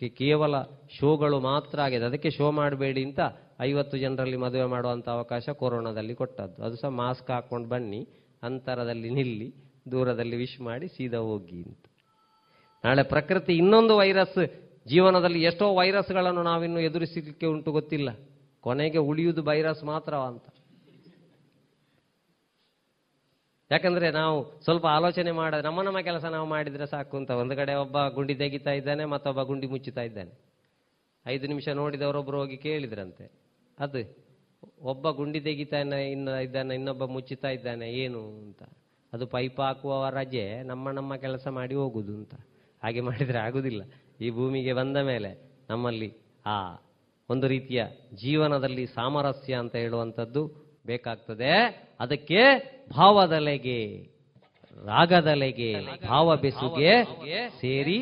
ಕೇವಲ ಶೋಗಳು ಮಾತ್ರ ಆಗಿದೆ. ಅದಕ್ಕೆ ಶೋ ಮಾಡಬೇಡಿ ಅಂತ ಐವತ್ತು ಜನರಲ್ಲಿ ಮದುವೆ ಮಾಡುವಂಥ ಅವಕಾಶ ಕೊರೋನಾದಲ್ಲಿ ಕೊಟ್ಟದ್ದು. ಅದು ಸಹ ಮಾಸ್ಕ್ ಹಾಕ್ಕೊಂಡು ಬನ್ನಿ, ಅಂತರದಲ್ಲಿ ನಿಲ್ಲಿ, ದೂರದಲ್ಲಿ ವಿಶ್ ಮಾಡಿ ಸೀದಾ ಹೋಗಿ ಅಂತ. ನಾಳೆ ಪ್ರಕೃತಿ ಇನ್ನೊಂದು ವೈರಸ್. ಜೀವನದಲ್ಲಿ ಎಷ್ಟೋ ವೈರಸ್ಗಳನ್ನು ನಾವಿನ್ನು ಎದುರಿಸಲಿಕ್ಕೆ ಉಂಟು ಗೊತ್ತಿಲ್ಲ. ಕೊನೆಗೆ ಉಳಿಯುವುದು ವೈರಸ್ ಮಾತ್ರ ಅಂತ ಯಾಕಂದ್ರೆ ನಾವು ಸ್ವಲ್ಪ ಆಲೋಚನೆ ಮಾಡ, ನಮ್ಮ ನಮ್ಮ ಕೆಲಸ ನಾವು ಮಾಡಿದ್ರೆ ಸಾಕು ಅಂತ. ಒಂದು ಕಡೆ ಒಬ್ಬ ಗುಂಡಿ ತೆಗಿತಾ ಇದ್ದಾನೆ, ಮತ್ತೊಬ್ಬ ಗುಂಡಿ ಮುಚ್ಚುತ್ತಾ ಇದ್ದಾನೆ. ಐದು ನಿಮಿಷ ನೋಡಿದವರೊಬ್ಬರು ಹೋಗಿ ಕೇಳಿದ್ರಂತೆ. ಅದು ಒಬ್ಬ ಗುಂಡಿ ತೆಗಿತಾನೆ, ಇನ್ನ ಇದ್ದಾನೆ, ಇನ್ನೊಬ್ಬ ಮುಚ್ಚುತ್ತಾ ಇದ್ದಾನೆ, ಏನು ಅಂತ. ಅದು ಪೈಪ್ ಹಾಕುವವ ರಜೆ, ನಮ್ಮ ನಮ್ಮ ಕೆಲಸ ಮಾಡಿ ಹೋಗುದು ಅಂತ. ಹಾಗೆ ಮಾಡಿದರೆ ಆಗುವುದಿಲ್ಲ ಈ ಭೂಮಿಗೆ ಬಂದ ಮೇಲೆ ನಮ್ಮಲ್ಲಿ ಆ ಒಂದು ರೀತಿಯ ಜೀವನದಲ್ಲಿ ಸಾಮರಸ್ಯ ಅಂತ ಹೇಳುವಂಥದ್ದು ಬೇಕಾಗ್ತದೆ. ಅದಕ್ಕೆ ಭಾವದಲೆಗೆ, ರಾಗದಲೆಗೆ, ಭಾವ ಬೆಸುಗೆ ಸೇರಿ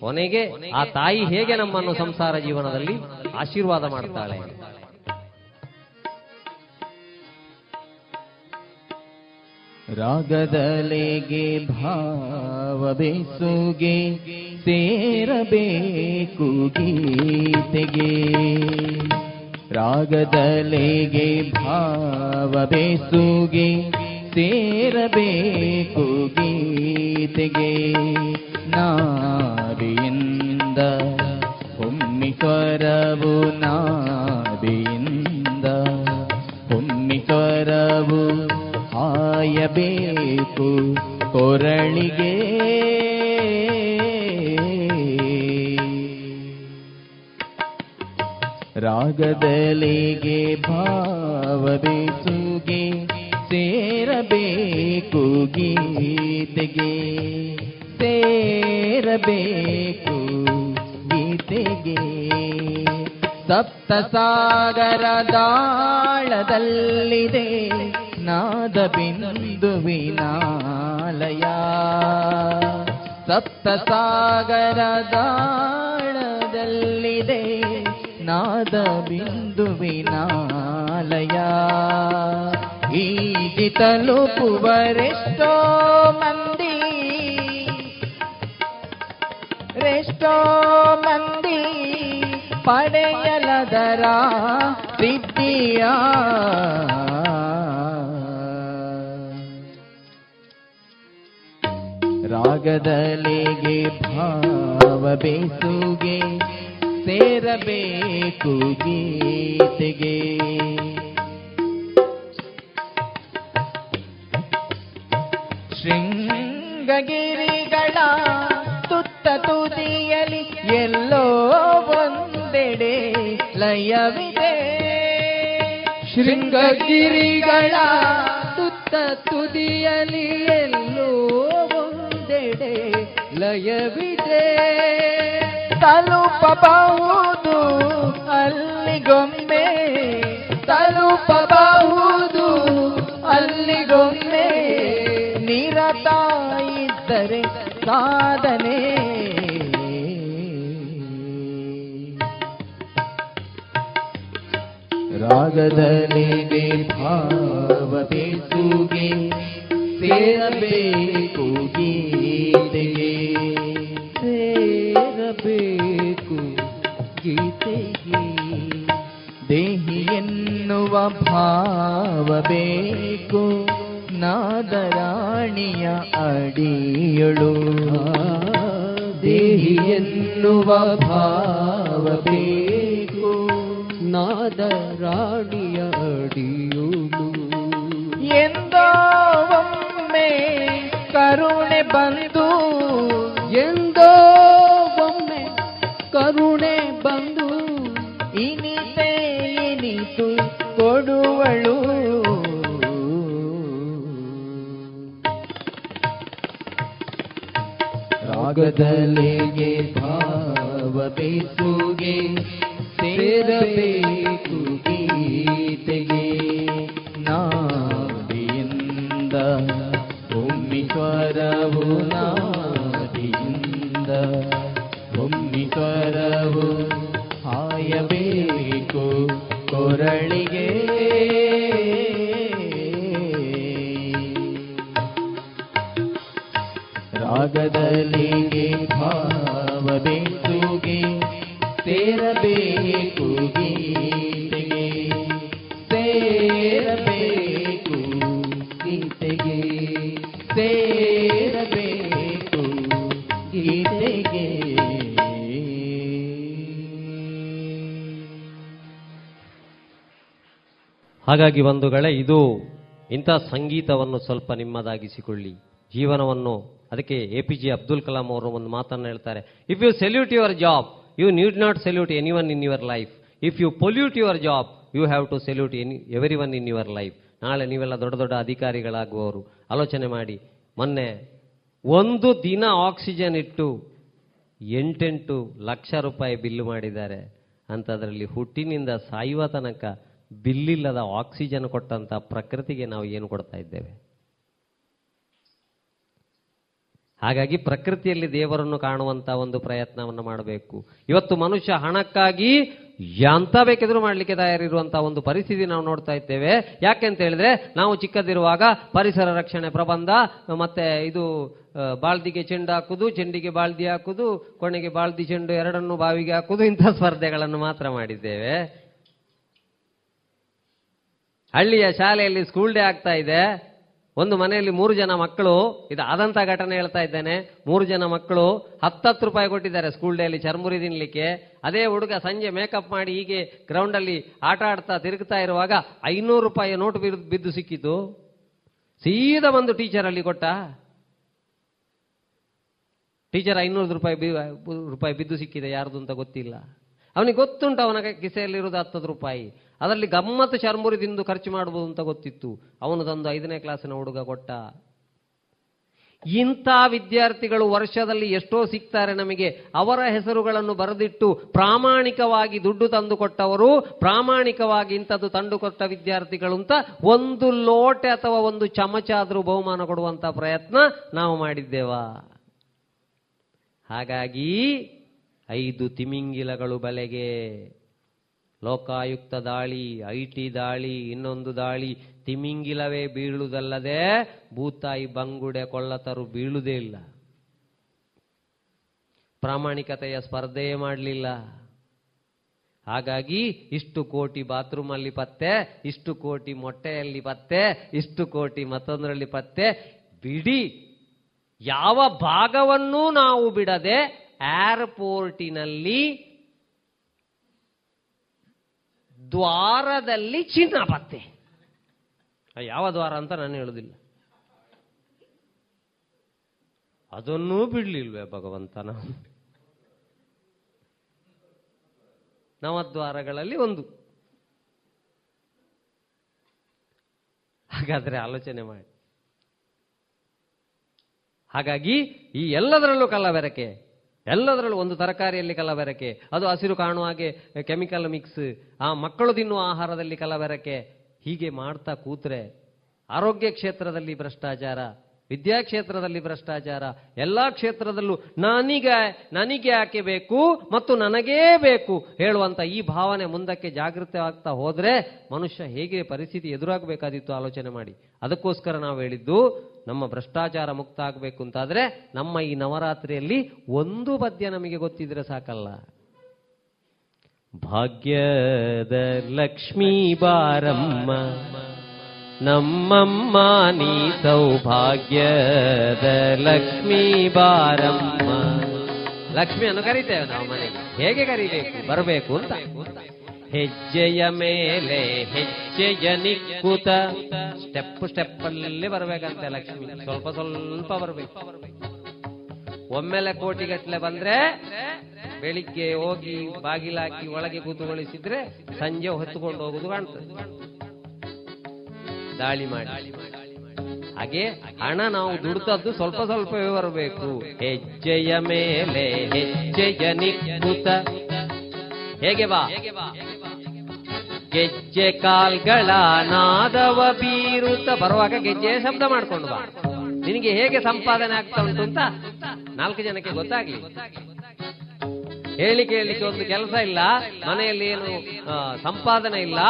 ಕೊನೆಗೆ ಆ ತಾಯಿ ಹೇಗೆ ನಮ್ಮನ್ನು ಸಂಸಾರ ಜೀವನದಲ್ಲಿ ಆಶೀರ್ವಾದ ಮಾಡ್ತಾಳೆ? ರಾಗದಲೆಗೆ ಭಾವ ಬೇಸುಗೆ ಸೇರಬೇಕು ಗೀತೆಗೆ. ರಾಗದಲೆಗೆ ಭಾವ ಬೇಸುಗೆ ಸೇರಬೇಕು ಗೀತೆಗೆ. ನಾರಿಯಿಂದ ಹೊಮ್ಮಿಕರವು ನಾದಿಯಿಂದ ಹೊಮ್ಮಿಕರವು ಹಾಯಬೇಕು ಕೊರಳಿಗೆ. ರಾಗದಲಿಗೆ ಭಾವ ಬೆಸುಗೆ ಸೇರಬೇಕು ಗೀತೆಗೆ. ಸೇರಬೇಕು ಗೀತೆಗೆ. ಸಪ್ತ ಸಾಗರ ದಾಳದಲ್ಲಿದೆ ನಾದ ಬಿಂದುವಿನಾಲಯ ಸಪ್ತ ಸಾಗರ ದಾಳದಲ್ಲಿದೆ ನಾದ ಬಿಂದುವಿನಾಲಯ ಈಜಿ ತಲುಪುವರೆಷ್ಟೋ ಮಂದಿ. ರೆಷ್ಟೋ ಮಂದಿ ಪಡೆಯಲದರ ಸಿದ್ಧಿಯ ರಾಗದಲೆಗೆ ಭಾವ ಬೇಸುಗೆ ಸೇರಬೇಕು ಗೀತೆಗೆ. ಶೃಂಗಗಿರಿಗಳ ತುತ್ತ ತುದಿಯಲಿ ಎಲ್ಲೋ ಒಂದೆಡೆ ಲಯವಿದೆ. ಶೃಂಗಗಿರಿಗಳ ತುತ್ತ ತುದಿಯಲಿ ಎಲ್ಲೋ ಒಂದೆಡೆ ಲಯವಿದೆ ತಲುಪಬಹುದು ಅಲ್ಲಿಗೊಮ್ಮೆ. ತಲುಪಬಹುದು ಅಲ್ಲಿಗೊಮ್ಮೆ. ನಿರತ ಇದ್ದರೆ ಸಾಧನೆ. ರಾಗದಲ್ಲಿ ಭಾವ ಬೇಸುಗೆ ಸೇರಬೇಕು ಗೀತೆಗೆ. ಸೇರಬೇಕು ಗೀತೆಗೆ. ದೇಹಿ ಎನ್ನುವ ಭಾವ ಬೇಕು. ನಾದರಾಣಿಯ ಅಡಿಯಳು. ದೇಹಿ ಎನ್ನುವ ಭಾವ ಬೇಕು. ನಾದರಾಣಿಯ ಅಡಿಯುಳು. ಎಂದೋ ಒಮ್ಮೆ ಕರುಣೆ ಬಂದು ಎಂದೋ ಒಮ್ಮೆ ಕರುಣೆ ಹಾಗಾಗಿ ಬಂಧುಗಳೇ ಇದು ಇಂಥ ಸಂಗೀತವನ್ನು ಸ್ವಲ್ಪ ನಿಮ್ಮದಾಗಿಸಿಕೊಳ್ಳಿ. ಜೀವನವನ್ನು ಅದಕ್ಕೆ A P J Abdul Kalam ಅವರು ಒಂದು ಮಾತನ್ನು ಹೇಳ್ತಾರೆ. If you salute your job you need not salute anyone in your life if you pollute your job you have to salute any everyone in your life ನಾಳೆ ನೀವೆಲ್ಲ ದೊಡ್ಡ ದೊಡ್ಡ ಅಧಿಕಾರಿಗಳಾಗುವವರು. ಆಲೋಚನೆ ಮಾಡಿ. ಮೊನ್ನೆ ಒಂದು ದಿನ ಆಕ್ಸಿಜನ್ ಇಟ್ಟು ಎಂಟೆಂಟು ಲಕ್ಷ ರೂಪಾಯಿ ಬಿಲ್ ಮಾಡಿದ್ದಾರೆ. ಅಂಥದ್ರಲ್ಲಿ ಹುಟ್ಟಿನಿಂದ ಸಾಯುವ ತನಕ ಬಿಲ್ಲಿಲ್ಲದ ಆಕ್ಸಿಜನ್ ಕೊಟ್ಟಂತ ಪ್ರಕೃತಿಗೆ ನಾವು ಏನು ಕೊಡ್ತಾ ಇದ್ದೇವೆ? ಹಾಗಾಗಿ ಪ್ರಕೃತಿಯಲ್ಲಿ ದೇವರನ್ನು ಕಾಣುವಂತ ಒಂದು ಪ್ರಯತ್ನವನ್ನು ಮಾಡಬೇಕು. ಇವತ್ತು ಮನುಷ್ಯ ಹಣಕ್ಕಾಗಿ ಎಂತ ಬೇಕಿದ್ರೂ ಮಾಡಲಿಕ್ಕೆ ತಯಾರಿರುವಂತಹ ಒಂದು ಪರಿಸ್ಥಿತಿ ನಾವು ನೋಡ್ತಾ ಇದ್ದೇವೆ. ಯಾಕೆ ಅಂತ ಹೇಳಿದ್ರೆ, ನಾವು ಚಿಕ್ಕದಿರುವಾಗ ಪರಿಸರ ರಕ್ಷಣೆ ಪ್ರಬಂಧ, ಮತ್ತೆ ಇದು ಬಾಳ್ದಿಗೆ ಚೆಂಡು ಹಾಕುದು, ಚೆಂಡಿಗೆ ಬಾಳ್ದಿ ಹಾಕುದು, ಕೊನೆಗೆ ಬಾಳ್ದಿ ಚೆಂಡು ಎರಡನ್ನು ಬಾವಿಗೆ ಹಾಕುದು, ಇಂಥ ಸ್ಪರ್ಧೆಗಳನ್ನು ಮಾತ್ರ ಮಾಡಿದ್ದೇವೆ. ಹಳ್ಳಿಯ ಶಾಲೆಯಲ್ಲಿ ಸ್ಕೂಲ್ ಡೇ ಆಗ್ತಾ ಇದೆ. ಒಂದು ಮನೆಯಲ್ಲಿ ಮೂರು ಜನ ಮಕ್ಕಳು, ಇದು ಘಟನೆ ಹೇಳ್ತಾ ಇದ್ದೇನೆ. ಮೂರು ಜನ ಮಕ್ಕಳು ಹತ್ತತ್ತು ರೂಪಾಯಿ ಕೊಟ್ಟಿದ್ದಾರೆ ಸ್ಕೂಲ್ ಡೇ ಅಲ್ಲಿ ಚರ್ಮುರಿ ತಿನ್ಲಿಕ್ಕೆ. ಅದೇ ಹುಡುಗ ಸಂಜೆ ಮೇಕಪ್ ಮಾಡಿ ಹೀಗೆ ಗ್ರೌಂಡ್ ಅಲ್ಲಿ ಆಟ ಆಡ್ತಾ ತಿರುಗ್ತಾ ಇರುವಾಗ ಐನೂರು ರೂಪಾಯಿ ನೋಟು ಬಿದ್ದು ಸಿಕ್ಕಿತು. ಸೀದಾ ಬಂದು ಟೀಚರ್ ಅಲ್ಲಿ ಕೊಟ್ಟ. ಟೀಚರ್ ಐನೂರು ರೂಪಾಯಿ ರೂಪಾಯಿ ಬಿದ್ದು ಸಿಕ್ಕಿದೆ, ಯಾರ್ದು ಅಂತ ಗೊತ್ತಿಲ್ಲ. ಅವನಿಗೆ ಗೊತ್ತುಂಟು ಅವನ ಕಿಸೆಯಲ್ಲಿರುವುದು ಹತ್ತತ್ತು ರೂಪಾಯಿ. ಅದರಲ್ಲಿ ಗಮ್ಮತ್ತು ಚರ್ಮುರಿ ತಿಂದು ಖರ್ಚು ಮಾಡಬಹುದು ಅಂತ ಗೊತ್ತಿತ್ತು. ಅವನು ತಂದು ಐದನೇ ಕ್ಲಾಸಿನ ಹುಡುಗ ಕೊಟ್ಟ. ಇಂಥ ವಿದ್ಯಾರ್ಥಿಗಳು ವರ್ಷದಲ್ಲಿ ಎಷ್ಟೋ ಸಿಗ್ತಾರೆ ನಮಗೆ. ಅವರ ಹೆಸರುಗಳನ್ನು ಬರೆದಿಟ್ಟು ಪ್ರಾಮಾಣಿಕವಾಗಿ ದುಡ್ಡು ತಂದು ಕೊಟ್ಟವರು, ಪ್ರಾಮಾಣಿಕವಾಗಿ ಇಂಥದ್ದು ತಂದು ಕೊಟ್ಟ ವಿದ್ಯಾರ್ಥಿಗಳು ಅಂತ ಒಂದು ಲೋಟೆ ಅಥವಾ ಒಂದು ಚಮಚ ಆದರೂ ಬಹುಮಾನ ಕೊಡುವಂತ ಪ್ರಯತ್ನ ನಾವು ಮಾಡಿದ್ದೇವಾ? ಹಾಗಾಗಿ ಐದು ತಿಮಿಂಗಿಲಗಳು ಬಲೆಗೆ. ಲೋಕಾಯುಕ್ತ ದಾಳಿ, ಐಟಿ ದಾಳಿ, ಇನ್ನೊಂದು ದಾಳಿ, ತಿಮಿಂಗಿಲವೇ ಬೀಳುವುದಲ್ಲದೆ ಭೂತಾಯಿ ಬಂಗುಡೆ ಕೊಳ್ಳತರು ಬೀಳುವುದೇ ಇಲ್ಲ. ಪ್ರಾಮಾಣಿಕತೆಯ ಸ್ಪರ್ಧೆಯೇ ಮಾಡಲಿಲ್ಲ. ಹಾಗಾಗಿ ಇಷ್ಟು ಕೋಟಿ ಬಾತ್ರೂಮ್ ಅಲ್ಲಿ ಪತ್ತೆ, ಇಷ್ಟು ಕೋಟಿ ಮೊಟ್ಟೆಯಲ್ಲಿ ಪತ್ತೆ, ಇಷ್ಟು ಕೋಟಿ ಮತ್ತೊಂದರಲ್ಲಿ ಪತ್ತೆ. ಬಿಡಿ, ಯಾವ ಭಾಗವನ್ನೂ ನಾವು ಬಿಡದೆ ಏರ್ಪೋರ್ಟಿನಲ್ಲಿ ದ್ವಾರದಲ್ಲಿ ಚಿನ್ನ ಪತ್ತೆ. ಯಾವ ದ್ವಾರ ಅಂತ ನಾನು ಹೇಳುದಿಲ್ಲ. ಅದನ್ನೂ ಬಿಡ್ಲಿಲ್ವೇ ಭಗವಂತ ನಾವು? ನವದ್ವಾರಗಳಲ್ಲಿ ಒಂದು. ಹಾಗಾದ್ರೆ ಆಲೋಚನೆ ಮಾಡಿ. ಹಾಗಾಗಿ ಈ ಎಲ್ಲದರಲ್ಲೂ ಕಲ್ಲಬೆರಕೆ ಎಲ್ಲದರಲ್ಲೂ ಒಂದು ತರಕಾರಿಯಲ್ಲಿ ಕಲಬೆರಕೆ, ಅದು ಹಸಿರು ಕಾಣುವ ಹಾಗೆ ಕೆಮಿಕಲ್ ಮಿಕ್ಸ್, ಆ ಮಕ್ಕಳು ತಿನ್ನುವ ಆಹಾರದಲ್ಲಿ ಕಲಬೆರಕೆ, ಹೀಗೆ ಮಾಡ್ತಾ ಕೂತ್ರೆ ಆರೋಗ್ಯ ಕ್ಷೇತ್ರದಲ್ಲಿ ಭ್ರಷ್ಟಾಚಾರ, ವಿದ್ಯಾ ಕ್ಷೇತ್ರದಲ್ಲಿ ಭ್ರಷ್ಟಾಚಾರ, ಎಲ್ಲಾ ಕ್ಷೇತ್ರದಲ್ಲೂ ನನಗೆ ನನಗೆ ಯಾಕೆ ಬೇಕು ಮತ್ತು ನನಗೇ ಬೇಕು ಹೇಳುವಂತ ಈ ಭಾವನೆ ಮುಂದಕ್ಕೆ ಜಾಗೃತವಾಗ್ತಾ ಹೋದ್ರೆ ಮನುಷ್ಯ ಹೇಗೆ ಪರಿಸ್ಥಿತಿ ಎದುರಾಗಬೇಕಾದಿತ್ತು ಆಲೋಚನೆ ಮಾಡಿ. ಅದಕ್ಕೋಸ್ಕರ ನಾವು ಹೇಳಿದ್ದು ನಮ್ಮ ಭ್ರಷ್ಟಾಚಾರ ಮುಕ್ತ ಆಗಬೇಕು ಅಂತಾದ್ರೆ ನಮ್ಮ ಈ ನವರಾತ್ರಿಯಲ್ಲಿ ಒಂದು ಪದ್ಯ ನಮಗೆ ಗೊತ್ತಿದ್ರೆ ಸಾಕಲ್ಲ. ಭಾಗ್ಯದ ಲಕ್ಷ್ಮೀ ಬಾರಮ್ಮ, ನಮ್ಮಮ್ಮ ನೀ ಸೌಭಾಗ್ಯದ ಲಕ್ಷ್ಮೀ ಬಾರಮ್ಮ. ಲಕ್ಷ್ಮಿಯನ್ನು ಕರಿತೇವೆ ನಾವು ಮನೆಗೆ ಹೇಗೆ ಕರಿಬೇಕು? ಬರಬೇಕು ಅಂತ. ಹೆಜ್ಜೆಯ ಮೇಲೆ ಹೆಜ್ಜೆಯ ನಿಕ್ಕುತ. ಸ್ಟೆಪ್ ಸ್ಟೆಪ್ ಅಲ್ಲಿ ಬರ್ಬೇಕಂತೆ ಲಕ್ಷ್ಮಿ. ಸ್ವಲ್ಪ ಸ್ವಲ್ಪ ಬರಬೇಕು. ಒಮ್ಮೆಲೆ ಕೋಟಿಗಟ್ಟಲೆ ಬಂದ್ರೆ ಬೆಳಿಗ್ಗೆ ಹೋಗಿ ಬಾಗಿಲಾಕಿ ಒಳಗೆ ಕೂತುಗೊಳಿಸಿದ್ರೆ ಸಂಜೆ ಹೊತ್ತುಕೊಂಡು ಹೋಗುದು ಕಾಣ್ತದೆ. ದಾಳಿ ಮಾಡಿ. ಹಾಗೆ ಹಣ ನಾವು ದುಡ್ತದ್ದು ಸ್ವಲ್ಪ ಸ್ವಲ್ಪವೇ ಬರಬೇಕು. ಹೆಜ್ಜೆಯ ಮೇಲೆ ಹೆಜ್ಜೆಯ ನಿಕ್ಕುತ. ಹೇಗೆ ಬಾ? ಗೆಜ್ಜೆ ಕಾಲ್ಗಳ ನಾದವ ಬೀರುತ್ತ ಬರುವಾಗ ಗೆಜ್ಜೆ ಶಬ್ದ ಮಾಡ್ಕೊಂಡು ಬಾ. ನಿನಗೆ ಹೇಗೆ ಸಂಪಾದನೆ ಆಗ್ತಾ ಉಂಟು ಅಂತ ನಾಲ್ಕು ಜನಕ್ಕೆ ಗೊತ್ತಾಗ್ಲಿ. ಹೇಳಿ ಕೇಳಲಿಕ್ಕೆ ಒಂದು ಕೆಲಸ ಇಲ್ಲ, ಮನೆಯಲ್ಲಿ ಏನು ಸಂಪಾದನೆ ಇಲ್ಲ,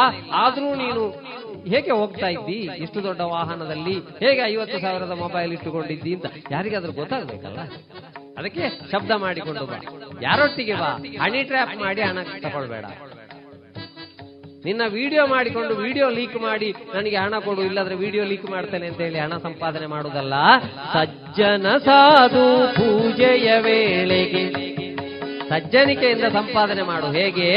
ಆದ್ರೂ ನೀನು ಹೇಗೆ ಹೋಗ್ತಾ ಇದ್ದಿ? ಇಷ್ಟು ದೊಡ್ಡ ವಾಹನದಲ್ಲಿ ಹೇಗೆ ಐವತ್ತು ಸಾವಿರದ ಮೊಬೈಲ್ ಇಟ್ಟುಕೊಂಡಿದ್ದಿ ಅಂತ ಯಾರಿಗಾದ್ರೂ ಗೊತ್ತಾಗ್ಬೇಕಲ್ಲ? ಅದಕ್ಕೆ ಶಬ್ದ ಮಾಡಿಕೊಂಡು ಬಾ. ಯಾರೊಟ್ಟಿಗೆ ಬಾ? ಹನಿ ಟ್ರ್ಯಾಪ್ ಮಾಡಿ ಹಣ ತಗೊಳ್ಬೇಡ. ನಿನ್ನ ವಿಡಿಯೋ ಮಾಡಿಕೊಂಡು ವಿಡಿಯೋ ಲೀಕ್ ಮಾಡಿ ನನಗೆ ಹಣ ಕೊಡು, ಇಲ್ಲಾದ್ರೆ ವಿಡಿಯೋ ಲೀಕ್ ಮಾಡ್ತೇನೆ ಅಂತ ಹೇಳಿ ಹಣ ಸಂಪಾದನೆ ಮಾಡುವುದಲ್ಲ. ಸಜ್ಜನ ಸಾಧು ಪೂಜೆಯ ವೇಳೆಗೆ ಸಜ್ಜನಿಕೆಯಿಂದ ಸಂಪಾದನೆ ಮಾಡು. ಹೇಗೆ?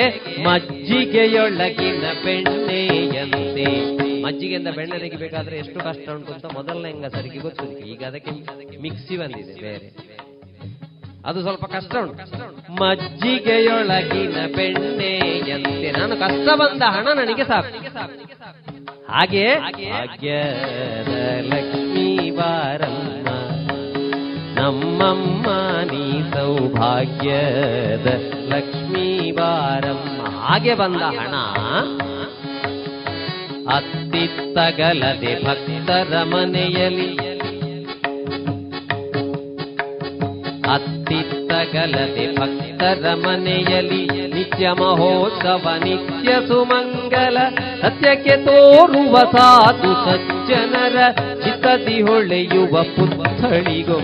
ಮಜ್ಜಿಗೆಯೊಳಗಿನ ಬೆಣ್ಣೆಯಂತೆ. ಮಜ್ಜಿಗೆಯಿಂದ ಬೆಣ್ಣೆ ತೆಗಿಬೇಕಾದ್ರೆ ಎಷ್ಟು ಕಷ್ಟ ಉಂಟು ಅಂತ ಮೊದಲನೇ ಹೆಂಗಸರಿಗೆ ಗೊತ್ತು ಈಗ ಅದಕ್ಕೆ ಮಿಕ್ಸಿ ಬಂದಿದೆ, ಬೇರೆ. ಅದು ಸ್ವಲ್ಪ ಕಷ್ಟ ಉಂಟು. ಮಜ್ಜಿಗೆಯೊಳಗಿನ ಬೆಣ್ಣೆಯಂತೆ ನಾನು ಕಷ್ಟ ಬಂದ ಹಣ ನನಗೆ ಸಾಕು. ಹಾಗೆ ಲಕ್ಷ್ಮೀ ಬಾರಮ್ಮ, ನಮ್ಮಮ್ಮ ನೀ ಸೌಭಾಗ್ಯದ ಲಕ್ಷ್ಮೀ ಬಾರಮ್ಮ. ಹಾಗೆ ಬಂದ ಹಣ ಅತ್ತಿತ್ತಗಲದೆ ಭಕ್ತರ ಮನೆಯಲ್ಲಿ. ಅತ್ತಿತ್ತಗಲದೆ ಭಕ್ತರ ಮನೆಯಲ್ಲಿ ನಿತ್ಯ ಮಹೋತ್ಸವ, ನಿತ್ಯ ಸುಮಂಗಲ, ಸತ್ಯಕ್ಕೆ ತೋರುವ ಸಾಧು ಸಜ್ಜನರ ಚಿತ್ತದಿ ಹೊಳೆಯುವ ಪುತ್ಥಳಿಗೂ.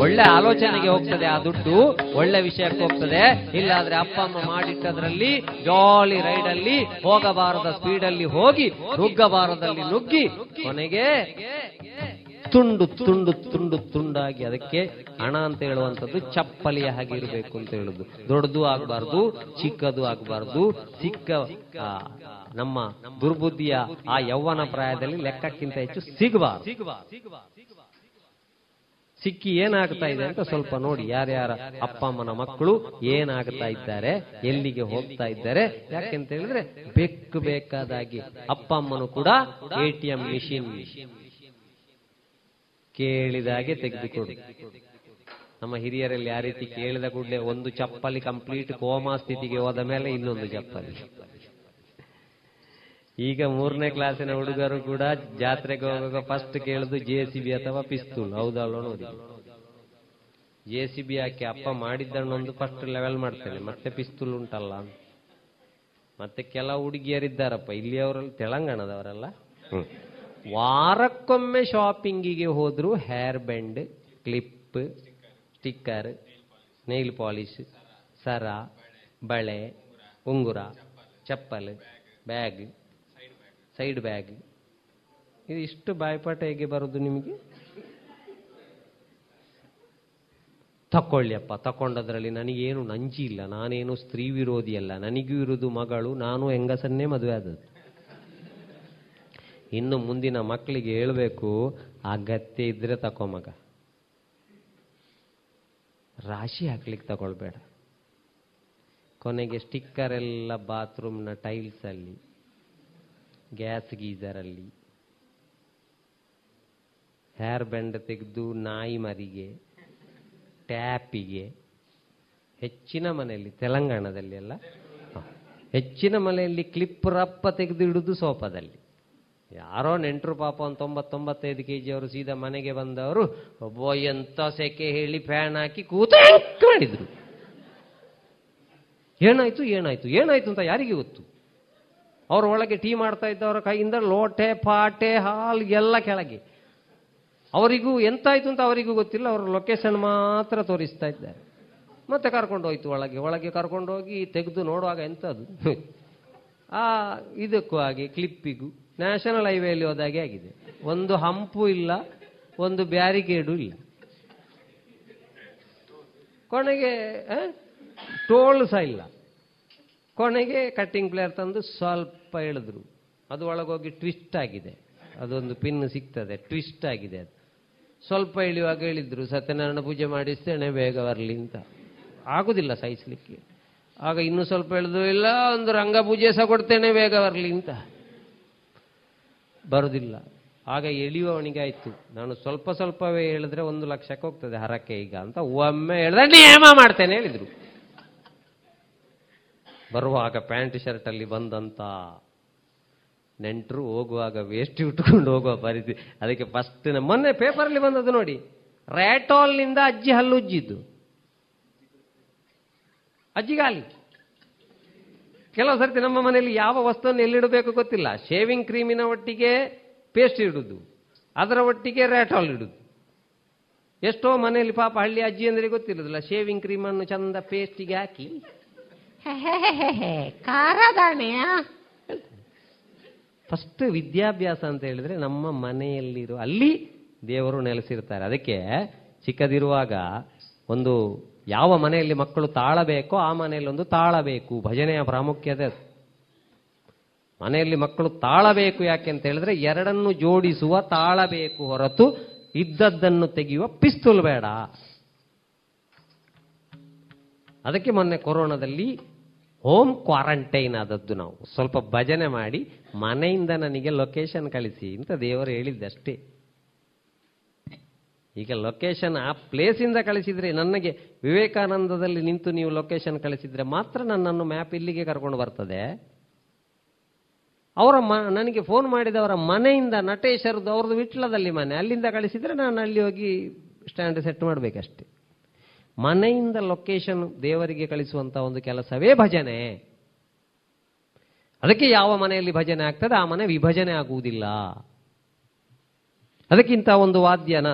ಒಳ್ಳೆ ಆಲೋಚನೆಗೆ ಹೋಗ್ತದೆ ಆ ದುಡ್ಡು, ಒಳ್ಳೆ ವಿಷಯಕ್ಕೆ ಹೋಗ್ತದೆ. ಇಲ್ಲಾದ್ರೆ ಅಪ್ಪ, ಅಮ್ಮ ಮಾಡಿಟ್ಟದ್ರಲ್ಲಿ ಜಾಲಿ ರೈಡ್ ಅಲ್ಲಿ, ಹೋಗಬಾರದ ಸ್ಪೀಡ್ ಅಲ್ಲಿ ಹೋಗಿ, ನುಗ್ಗಬಾರದಲ್ಲಿ ನುಗ್ಗಿ, ಕೊನೆಗೆ ತುಂಡು ತುಂಡು ತುಂಡು ತುಂಡಾಗಿ ಅದಕ್ಕೆ ಹಣ ಅಂತ ಹೇಳುವಂಥದ್ದು ಚಪ್ಪಲಿಯ ಹಾಗೆ ಇರಬೇಕು ಅಂತ ಹೇಳುದು. ದೊಡ್ಡದು ಆಗಬಾರ್ದು, ಚಿಕ್ಕದು ಆಗಬಾರ್ದು. ಚಿಕ್ಕ ನಮ್ಮ ದುರ್ಬುದ್ಧಿಯ ಆ ಯೌವನ ಪ್ರಾಯದಲ್ಲಿ ಲೆಕ್ಕಕ್ಕಿಂತ ಹೆಚ್ಚು ಸಿಗಬಾರ್ದು. ಸಿಕ್ಕಿ ಏನಾಗ್ತಾ ಇದೆ ಅಂತ ಸ್ವಲ್ಪ ನೋಡಿ ಯಾರ್ಯಾರ ಅಪ್ಪ ಅಮ್ಮನ ಮಕ್ಕಳು ಏನಾಗ್ತಾ ಇದ್ದಾರೆ, ಎಲ್ಲಿಗೆ ಹೋಗ್ತಾ ಇದ್ದಾರೆ. ಯಾಕೆಂತ ಹೇಳಿದ್ರೆ ಬೆಕ್ಕು ಬೇಕಾದಾಗಿ ಅಪ್ಪ ಅಮ್ಮನು ಕೂಡ ಎ ಟಿ ಎಂ ಮಿಷಿನ್ ಕೇಳಿದಾಗೆ ತೆಗೆದುಕೊಡು. ನಮ್ಮ ಹಿರಿಯರಲ್ಲಿ ಯಾವ ರೀತಿ ಕೇಳಿದ ಕೂಡಲೇ ಒಂದು ಚಪ್ಪಲಿ ಕಂಪ್ಲೀಟ್ ಕೋಮಾ ಸ್ಥಿತಿಗೆ ಹೋದ ಮೇಲೆ ಇನ್ನೊಂದು ಚಪ್ಪಲಿ. ಈಗ ಮೂರನೇ ಕ್ಲಾಸಿನ ಹುಡುಗರು ಕೂಡ ಜಾತ್ರೆಗೆ ಹೋಗುವಾಗ ಫಸ್ಟ್ ಕೇಳುದು ಜೆ ಸಿ ಬಿ ಅಥವಾ ಪಿಸ್ತೂಲ್ ಹೌದಲ್ವ ನೋಡಿ. ಜೆ ಸಿ ಬಿ ಹಾಕಿ ಅಪ್ಪ ಮಾಡಿದ್ದನ್ನೊಂದು ಫಸ್ಟ್ ಲೆವೆಲ್ ಮಾಡ್ತೇನೆ. ಮತ್ತೆ ಪಿಸ್ತೂಲ್ ಉಂಟಲ್ಲ. ಮತ್ತೆ ಕೆಲವು ಹುಡುಗಿಯರಿದ್ದಾರಪ್ಪ. ಇಲ್ಲಿಯವರಲ್ಲಿ ತೆಲಂಗಾಣದವರಲ್ಲ. ವಾರಕ್ಕೊಮ್ಮೆ ಶಾಪಿಂಗಿಗೆ ಹೋದ್ರು hair band clip sticker nail polish ಸರ, ಬಳೆ, ಉಂಗುರ, ಚಪ್ಪಲ್ ಬ್ಯಾಗ್ ಸೈಡ್ ಬ್ಯಾಗ್ ಇದು ಇಷ್ಟು ಬಾಯ್ಪಾಠ ಹೇಗೆ ಬರೋದು ನಿಮಗೆ? ತಕೊಳ್ಳಿಯಪ್ಪ ತಕೊಂಡದ್ರಲ್ಲಿ ನನಗೇನು ನಂಜಿ ಇಲ್ಲ, ನಾನೇನು ಸ್ತ್ರೀ ವಿರೋಧಿ ಅಲ್ಲ ನನಗೂ ಇರುವುದು ಮಗಳು, ನಾನು ಹೆಂಗಸನ್ನೇ ಮದುವೆ ಆದದ್ದು. ಇನ್ನು ಮುಂದಿನ ಮಕ್ಕಳಿಗೆ ಹೇಳಬೇಕು, ಅಗತ್ಯ ಇದ್ರೆ ತಕೋ ಮಗ. ರಾಶಿ ಹಾಕ್ಲಿಕ್ಕೆ ತಗೊಳ್ಬೇಡ. ಕೊನೆಗೆ ಸ್ಟಿಕ್ಕರ್ ಎಲ್ಲ ಬಾತ್ರೂಮ್ನ ಟೈಲ್ಸ್ ಅಲ್ಲಿ ಗ್ಯಾಸ್ ಗೀಸರ್ ಅಲ್ಲಿ ಹೇರ್ ಬೆಂಡ್ ತೆಗೆದು ನಾಯಿ ಮರಿಗೆ ಟ್ಯಾಪಿಗೆ ಹೆಚ್ಚಿನ ಮನೆಯಲ್ಲಿ, ತೆಲಂಗಾಣದಲ್ಲಿ ಅಲ್ಲ? ಹೆಚ್ಚಿನ ಮನೆಯಲ್ಲಿ ಕ್ಲಿಪ್ ರಪ್ಪ ತೆಗೆದು ಇಡುದು ಸೋಫಾದಲ್ಲಿ. ಯಾರೋ ನೆಂಟರು ಪಾಪ ಒಂದು ತೊಂಬತ್ತೊಂಬತ್ತೈದು ಕೆ ಜಿ ಅವರು ಸೀದಾ ಮನೆಗೆ ಬಂದವರು ಒಬ್ಬ ಎಂತ ಸೆಕೆ ಹೇಳಿ ಫ್ಯಾನ್ ಹಾಕಿ ಕೂತ ಮಾಡಿದ್ರು? ಏನಾಯ್ತು ಏನಾಯ್ತು ಏನಾಯ್ತು ಅಂತ ಯಾರಿಗೆ ಗೊತ್ತು? ಅವ್ರ ಒಳಗೆ ಟೀ ಮಾಡ್ತಾ ಇದ್ದವರ ಕೈಯಿಂದ ಲೋಟೆ, ಪಾಟೆ, ಹಾಲು ಎಲ್ಲ ಕೆಳಗೆ. ಅವರಿಗೂ ಎಂತಾಯ್ತು ಅಂತ ಅವರಿಗೂ ಗೊತ್ತಿಲ್ಲ, ಅವ್ರ ಲೊಕೇಶನ್ ಮಾತ್ರ ತೋರಿಸ್ತಾ ಇದ್ದಾರೆ. ಮತ್ತೆ ಕರ್ಕೊಂಡು ಹೋಯ್ತು ಒಳಗೆ ಒಳಗೆ ಕರ್ಕೊಂಡೋಗಿ ತೆಗೆದು ನೋಡುವಾಗ ಎಂಥದ್ದು ಆ, ಇದಕ್ಕೂ ಹಾಗೆ, ಕ್ಲಿಪ್ಪಿಗೂ. ನ್ಯಾಷನಲ್ ಹೈವೇಲಿ ಹೋದಾಗೆ ಆಗಿದೆ. ಒಂದು ಹಂಪು ಇಲ್ಲ, ಒಂದು ಬ್ಯಾರಿಕೇಡು ಇಲ್ಲ. ಕೊನೆಗೆ ಟೋಲ್ ಸಹ ಇಲ್ಲ. ಕೊನೆಗೆ ಕಟ್ಟಿಂಗ್ ಪ್ಲೇಯರ್ ತಂದು ಸ್ವಲ್ಪ ಎಳೆದ್ರು. ಅದು ಒಳಗೋಗಿ ಟ್ವಿಸ್ಟ್ ಆಗಿದೆ. ಅದೊಂದು ಪಿನ್ ಸಿಗ್ತದೆ ಟ್ವಿಸ್ಟ್ ಆಗಿದೆ ಅದು. ಸ್ವಲ್ಪ ಇಳಿಯುವಾಗ ಹೇಳಿದ್ರು ಸತ್ಯನಾರಾಯಣ ಪೂಜೆ ಮಾಡಿಸ್ತೇನೆ, ಬೇಗ ಬರಲಿ ಅಂತ. ಆಗುದಿಲ್ಲ ಸಹಿಸ್ಲಿಕ್ಕೆ. ಆಗ ಇನ್ನೂ ಸ್ವಲ್ಪ ಎಳೆದು ಇಲ್ಲ, ಒಂದು ರಂಗ ಪೂಜೆ ಸಹ ಕೊಡ್ತೇನೆ, ಬೇಗ ಬರಲಿ ಅಂತ. ಬರುದಿಲ್ಲ. ಆಗ ಎಳೆಯುವವನಿಗೆ ಆಯ್ತು. ನಾನು ಸ್ವಲ್ಪ ಸ್ವಲ್ಪವೇ ಹೇಳಿದ್ರೆ ಒಂದು ಲಕ್ಷಕ್ಕೆ ಹೋಗ್ತದೆ ಹರಕೆ ಈಗ ಅಂತ ಒಮ್ಮೆ ಹೇಳಿದ್ರೆ ನಿಯಮ ಮಾಡ್ತೇನೆ ಹೇಳಿದ್ರು. ಬರುವಾಗ ಪ್ಯಾಂಟ್ ಶರ್ಟ್ ಅಲ್ಲಿ ಬಂದಂತ ನೆಂಟರು ಹೋಗುವಾಗ ವೇಸ್ಟ್ ಉಟ್ಕೊಂಡು ಹೋಗುವ ಪರಿಸ್ಥಿತಿ ಅದಕ್ಕೆ ಫಸ್ಟ್ ಮೊನ್ನೆ ಪೇಪರಲ್ಲಿ ಬಂದದ್ದು ನೋಡಿ, ರ್ಯಾಟಾಲ್ನಿಂದ ಅಜ್ಜಿ ಹಲ್ಲು ಉಜ್ಜಿದ್ದು. ಅಜ್ಜಿಗಾಲಿ. ಕೆಲವು ಸರ್ತಿ ನಮ್ಮ ಮನೆಯಲ್ಲಿ ಯಾವ ವಸ್ತುವನ್ನು ಎಲ್ಲಿಡಬೇಕು ಗೊತ್ತಿಲ್ಲ. ಶೇವಿಂಗ್ ಕ್ರೀಮಿನ ಒಟ್ಟಿಗೆ ಪೇಸ್ಟ್ ಇಡುದು ಅದರ ಒಟ್ಟಿಗೆ ರ್ಯಾಟಾಲ್ ಇಡುದು. ಎಷ್ಟೋ ಮನೆಯಲ್ಲಿ ಪಾಪ ಹಳ್ಳಿ ಅಜ್ಜಿ ಅಂದ್ರೆ ಗೊತ್ತಿರೋದಿಲ್ಲ ಶೇವಿಂಗ್ ಕ್ರೀಮನ್ನು ಚಂದ ಪೇಸ್ಟಿಗೆ ಹಾಕಿ. ಖಾರದಾಣೆಯ ಫಸ್ಟ್ ವಿದ್ಯಾಭ್ಯಾಸ ಅಂತ ಹೇಳಿದ್ರೆ ನಮ್ಮ ಮನೆಯಲ್ಲಿರೋ ಅಲ್ಲಿ ದೇವರು ನೆಲೆಸಿರ್ತಾರೆ. ಅದಕ್ಕೆ ಚಿಕ್ಕದಿರುವಾಗ ಒಂದು ಯಾವ ಮನೆಯಲ್ಲಿ ಮಕ್ಕಳು ತಾಳಬೇಕೋ ಆ ಮನೆಯಲ್ಲಿ ಒಂದು ತಾಳಬೇಕು. ಭಜನೆಯ ಪ್ರಾಮುಖ್ಯತೆ ಮನೆಯಲ್ಲಿ ಮಕ್ಕಳು ತಾಳಬೇಕು ಯಾಕೆ ಅಂತ ಹೇಳಿದ್ರೆ ಎರಡನ್ನು ಜೋಡಿಸುವ ತಾಳಬೇಕು ಹೊರತು ಇದ್ದದ್ದನ್ನು ತೆಗೆಯುವ ಪಿಸ್ತೂಲ್ ಬೇಡ. ಅದಕ್ಕೆ ಮೊನ್ನೆ ಕೊರೋನಾದಲ್ಲಿ ಹೋಮ್ ಕ್ವಾರಂಟೈನ್ ಆದದ್ದು ನಾವು. ಸ್ವಲ್ಪ ಭಜನೆ ಮಾಡಿ ಮನೆಯಿಂದ ನನಗೆ ಲೊಕೇಶನ್ ಕಳಿಸಿ ಅಂತ ದೇವರು ಹೇಳಿದ್ದಷ್ಟೇ. ಈಗ ಲೊಕೇಶನ್ ಆ ಪ್ಲೇಸಿಂದ ಕಳಿಸಿದರೆ ನನಗೆ ವಿವೇಕಾನಂದದಲ್ಲಿ ನಿಂತು ನೀವು ಲೊಕೇಶನ್ ಕಳಿಸಿದರೆ ಮಾತ್ರ ನನ್ನನ್ನು ಮ್ಯಾಪ್ ಇಲ್ಲಿಗೆ ಕರ್ಕೊಂಡು ಬರ್ತದೆ. ಅವರ ಮ, ನನಗೆ ಫೋನ್ ಮಾಡಿದವರ ಮನೆಯಿಂದ ನಟೇಶರದ್ದು ಅವ್ರದ್ದು ವಿಟ್ಲದಲ್ಲಿ ಮನೆ. ಅಲ್ಲಿಂದ ಕಳಿಸಿದರೆ ನಾನು ಅಲ್ಲಿ ಹೋಗಿ ಸ್ಟ್ಯಾಂಡ್ ಸೆಟ್ ಮಾಡಬೇಕಷ್ಟೆ. ಮನೆಯಿಂದ ಲೊಕೇಶನ್ ದೇವರಿಗೆ ಕಳಿಸುವಂಥ ಒಂದು ಕೆಲಸವೇ ಭಜನೆ. ಅದಕ್ಕೆ ಯಾವ ಮನೆಯಲ್ಲಿ ಭಜನೆ ಆಗ್ತದೆ? ಆ ಮನೆ ವಿಭಜನೆ ಆಗುವುದಿಲ್ಲ. ಅದಕ್ಕಿಂತ ಒಂದು ವಾದ್ಯನ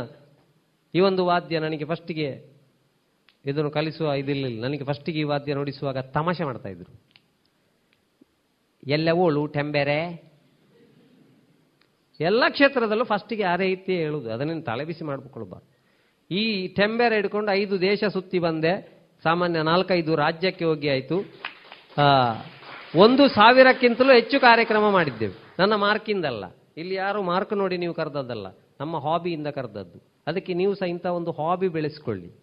ಈ ಒಂದು ವಾದ್ಯ ನನಗೆ ಫಸ್ಟಿಗೆ ಇದನ್ನು ಕಲಿಸುವ ಇದಿರಲಿಲ್ಲ ನನಗೆ ಫಸ್ಟಿಗೆ ಈ ವಾದ್ಯ ನುಡಿಸುವಾಗ ತಮಾಷೆ ಮಾಡ್ತಾ ಇದ್ರು. ಎಲ್ಲವೋಳು ಟೆಂಬೆರೆ. ಎಲ್ಲ ಕ್ಷೇತ್ರದಲ್ಲೂ ಫಸ್ಟಿಗೆ ಆ ರೀತಿ ಹೇಳುದು. ಅದನ್ನೇನು ತಲೆಬಿಸಿ ಮಾಡ್ಕೊಳ್ಬಾರ್ದು ಈ ಟೆಂಬೆರೆ ಹಿಡ್ಕೊಂಡು ಐದು ದೇಶ ಸುತ್ತಿ ಬಂದೆ. ಸಾಮಾನ್ಯ ನಾಲ್ಕೈದು ರಾಜ್ಯಕ್ಕೆ ಹೋಗಿ ಆಯಿತು. ಒಂದು ಸಾವಿರಕ್ಕಿಂತಲೂ ಹೆಚ್ಚು ಕಾರ್ಯಕ್ರಮ ಮಾಡಿದ್ದೇವೆ. ನನ್ನ ಮಾರ್ಕಿಂದಲ್ಲ. ಇಲ್ಲಿ ಯಾರು ಮಾರ್ಕ್ ನೋಡಿ ನೀವು ಕರೆದದ್ದಲ್ಲ. ನಮ್ಮ ಹಾಬಿಯಿಂದ ಕರೆದದ್ದು. ಅದಕ್ಕೆ ನೀವು ಸಹ ಇಂಥ ಒಂದು ಹಾಬಿ ಬೆಳೆಸ್ಕೊಳ್ಳಿ.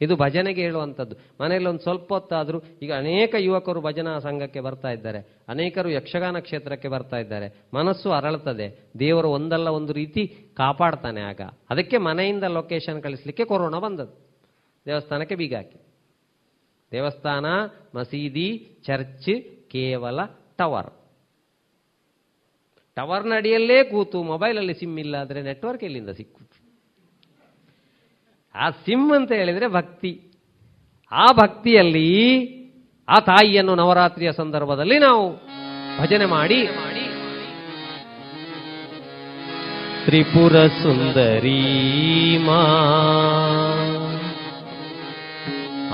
ಇದು ಭಜನೆಗೆ ಹೇಳುವಂಥದ್ದು. ಮನೆಯಲ್ಲಿ ಒಂದು ಸ್ವಲ್ಪ ಹೊತ್ತಾದರೂ ಈಗ ಅನೇಕ ಯುವಕರು ಭಜನಾ ಸಂಘಕ್ಕೆ ಬರ್ತಾ ಇದ್ದಾರೆ. ಅನೇಕರು ಯಕ್ಷಗಾನ ಕ್ಷೇತ್ರಕ್ಕೆ ಬರ್ತಾ ಇದ್ದಾರೆ. ಮನಸ್ಸು ಅರಳುತ್ತದೆ ದೇವರು ಒಂದಲ್ಲ ಒಂದು ರೀತಿ ಕಾಪಾಡ್ತಾನೆ ಆಗ. ಅದಕ್ಕೆ ಮನೆಯಿಂದ ಲೊಕೇಶನ್ ಕಳಿಸ್ಲಿಕ್ಕೆ ಕೊರೋನಾ ಬಂದದ್ದು. ದೇವಸ್ಥಾನಕ್ಕೆ ಬೀಗ ಹಾಕಿ. ದೇವಸ್ಥಾನ, ಮಸೀದಿ, ಚರ್ಚ್, ಕೇವಲ ಟವರ್. ಟವರ್ನ ಅಡಿಯಲ್ಲೇ ಕೂತು ಮೊಬೈಲಲ್ಲಿ ಸಿಮ್ ಇಲ್ಲ ಆದರೆ ನೆಟ್ವರ್ಕ್ ಎಲ್ಲಿಂದ ಸಿಕ್ಕುದು ಆ ಸಿಂ ಅಂತ ಹೇಳಿದರೆ ಭಕ್ತಿ. ಆ ಭಕ್ತಿಯಲ್ಲಿ ಆ ತಾಯಿಯನ್ನು ನವರಾತ್ರಿಯ ಸಂದರ್ಭದಲ್ಲಿ ನಾವು ಭಜನೆ ಮಾಡಿ. ತ್ರಿಪುರ ಸುಂದರಿ ಮಾ.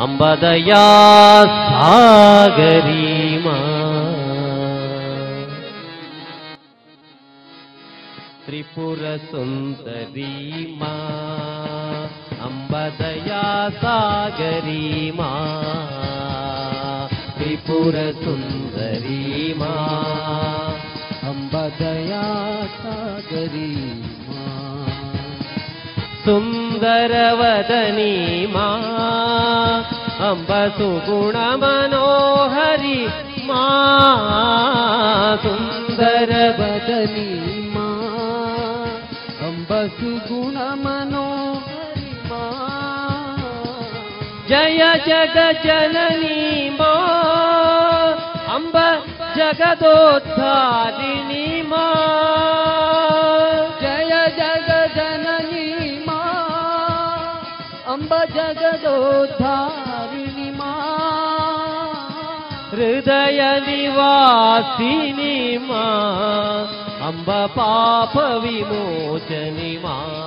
ಅಂಬದಯಾ ಸಾಗರಿ ಮಾ. ತ್ರಿಪುರ ಸುಂದರಿ ಮಾ. अम्बदया सागरी मा त्रिपुरसुन्दरी मा अम्बदया सागरी मा सुन्दरवदनी मा अम्ब सुगुण मा सुन्दरवदनी मा अम्बसु ಜಯ ಜಗ ಜನನಿ ಮಾ. ಅಂಬ ಜಗದೋದ್ಧಾರಿಣಿ ಮಾ. ಜಯ ಜಗ ಜನನಿ ಮಾ. ಅಂಬ ಜಗದೋದ್ಧಾರಿಣಿ ಮಾ. ಹೃದಯ ನಿವಾಸಿನಿ ಮಾ. ಅಂಬ ಪಾಪ ವಿಮೋಚನಿ ಮಾ.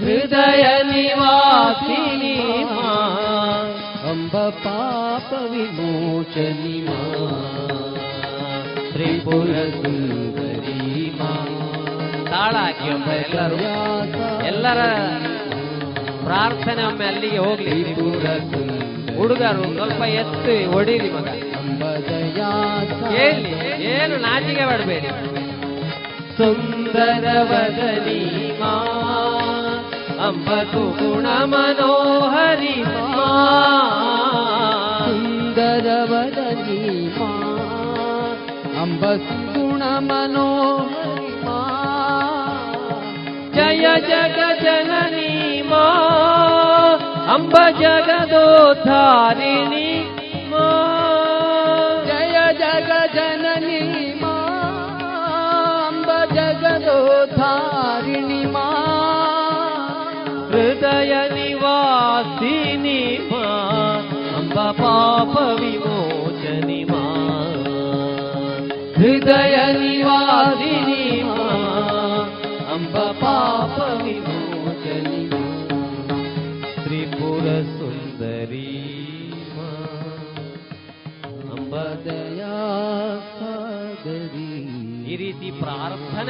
ಹೃದಯ ನಿವಾಸಿನಿ ಮಾ ಅಂಬ ಪಾಪ ವಿಮೋಚನಿ ಮಾ. ತ್ರಿಪುರ ಸುಂದರಿ ಮಾ. ತಾಳ ಹಾಕಿ ಒಮ್ಮೆ ಎಲ್ಲರೂ. ಎಲ್ಲರ ಪ್ರಾರ್ಥನೆ ಒಮ್ಮೆ ಅಲ್ಲಿಗೆ ಹೋಗ್ಲಿ. ಹುಡುಗರು ಸ್ವಲ್ಪ ಎತ್ತು ಹೊಡೀರಿ ಮಗ. ಕೇಳಿ ಏನು ನಾಚಿಗೆ ಮಾಡಬೇಡಿ ಸುಂದರವದ ಮಾ. ಅಂಬತು ಗುಣ ಮನೋಹರಿ ಮಾ. ಸುಂದರ ವದನಿ ಮಾ. ಅಂಬ ಸುಗುಣ ಮನೋಹರಿ ಮಾ. ಜಯ ಜಗ ಜನನಿ ಮಾ. ಅಂಬ ಜಗದೋದ್ಧಾರಿಣಿ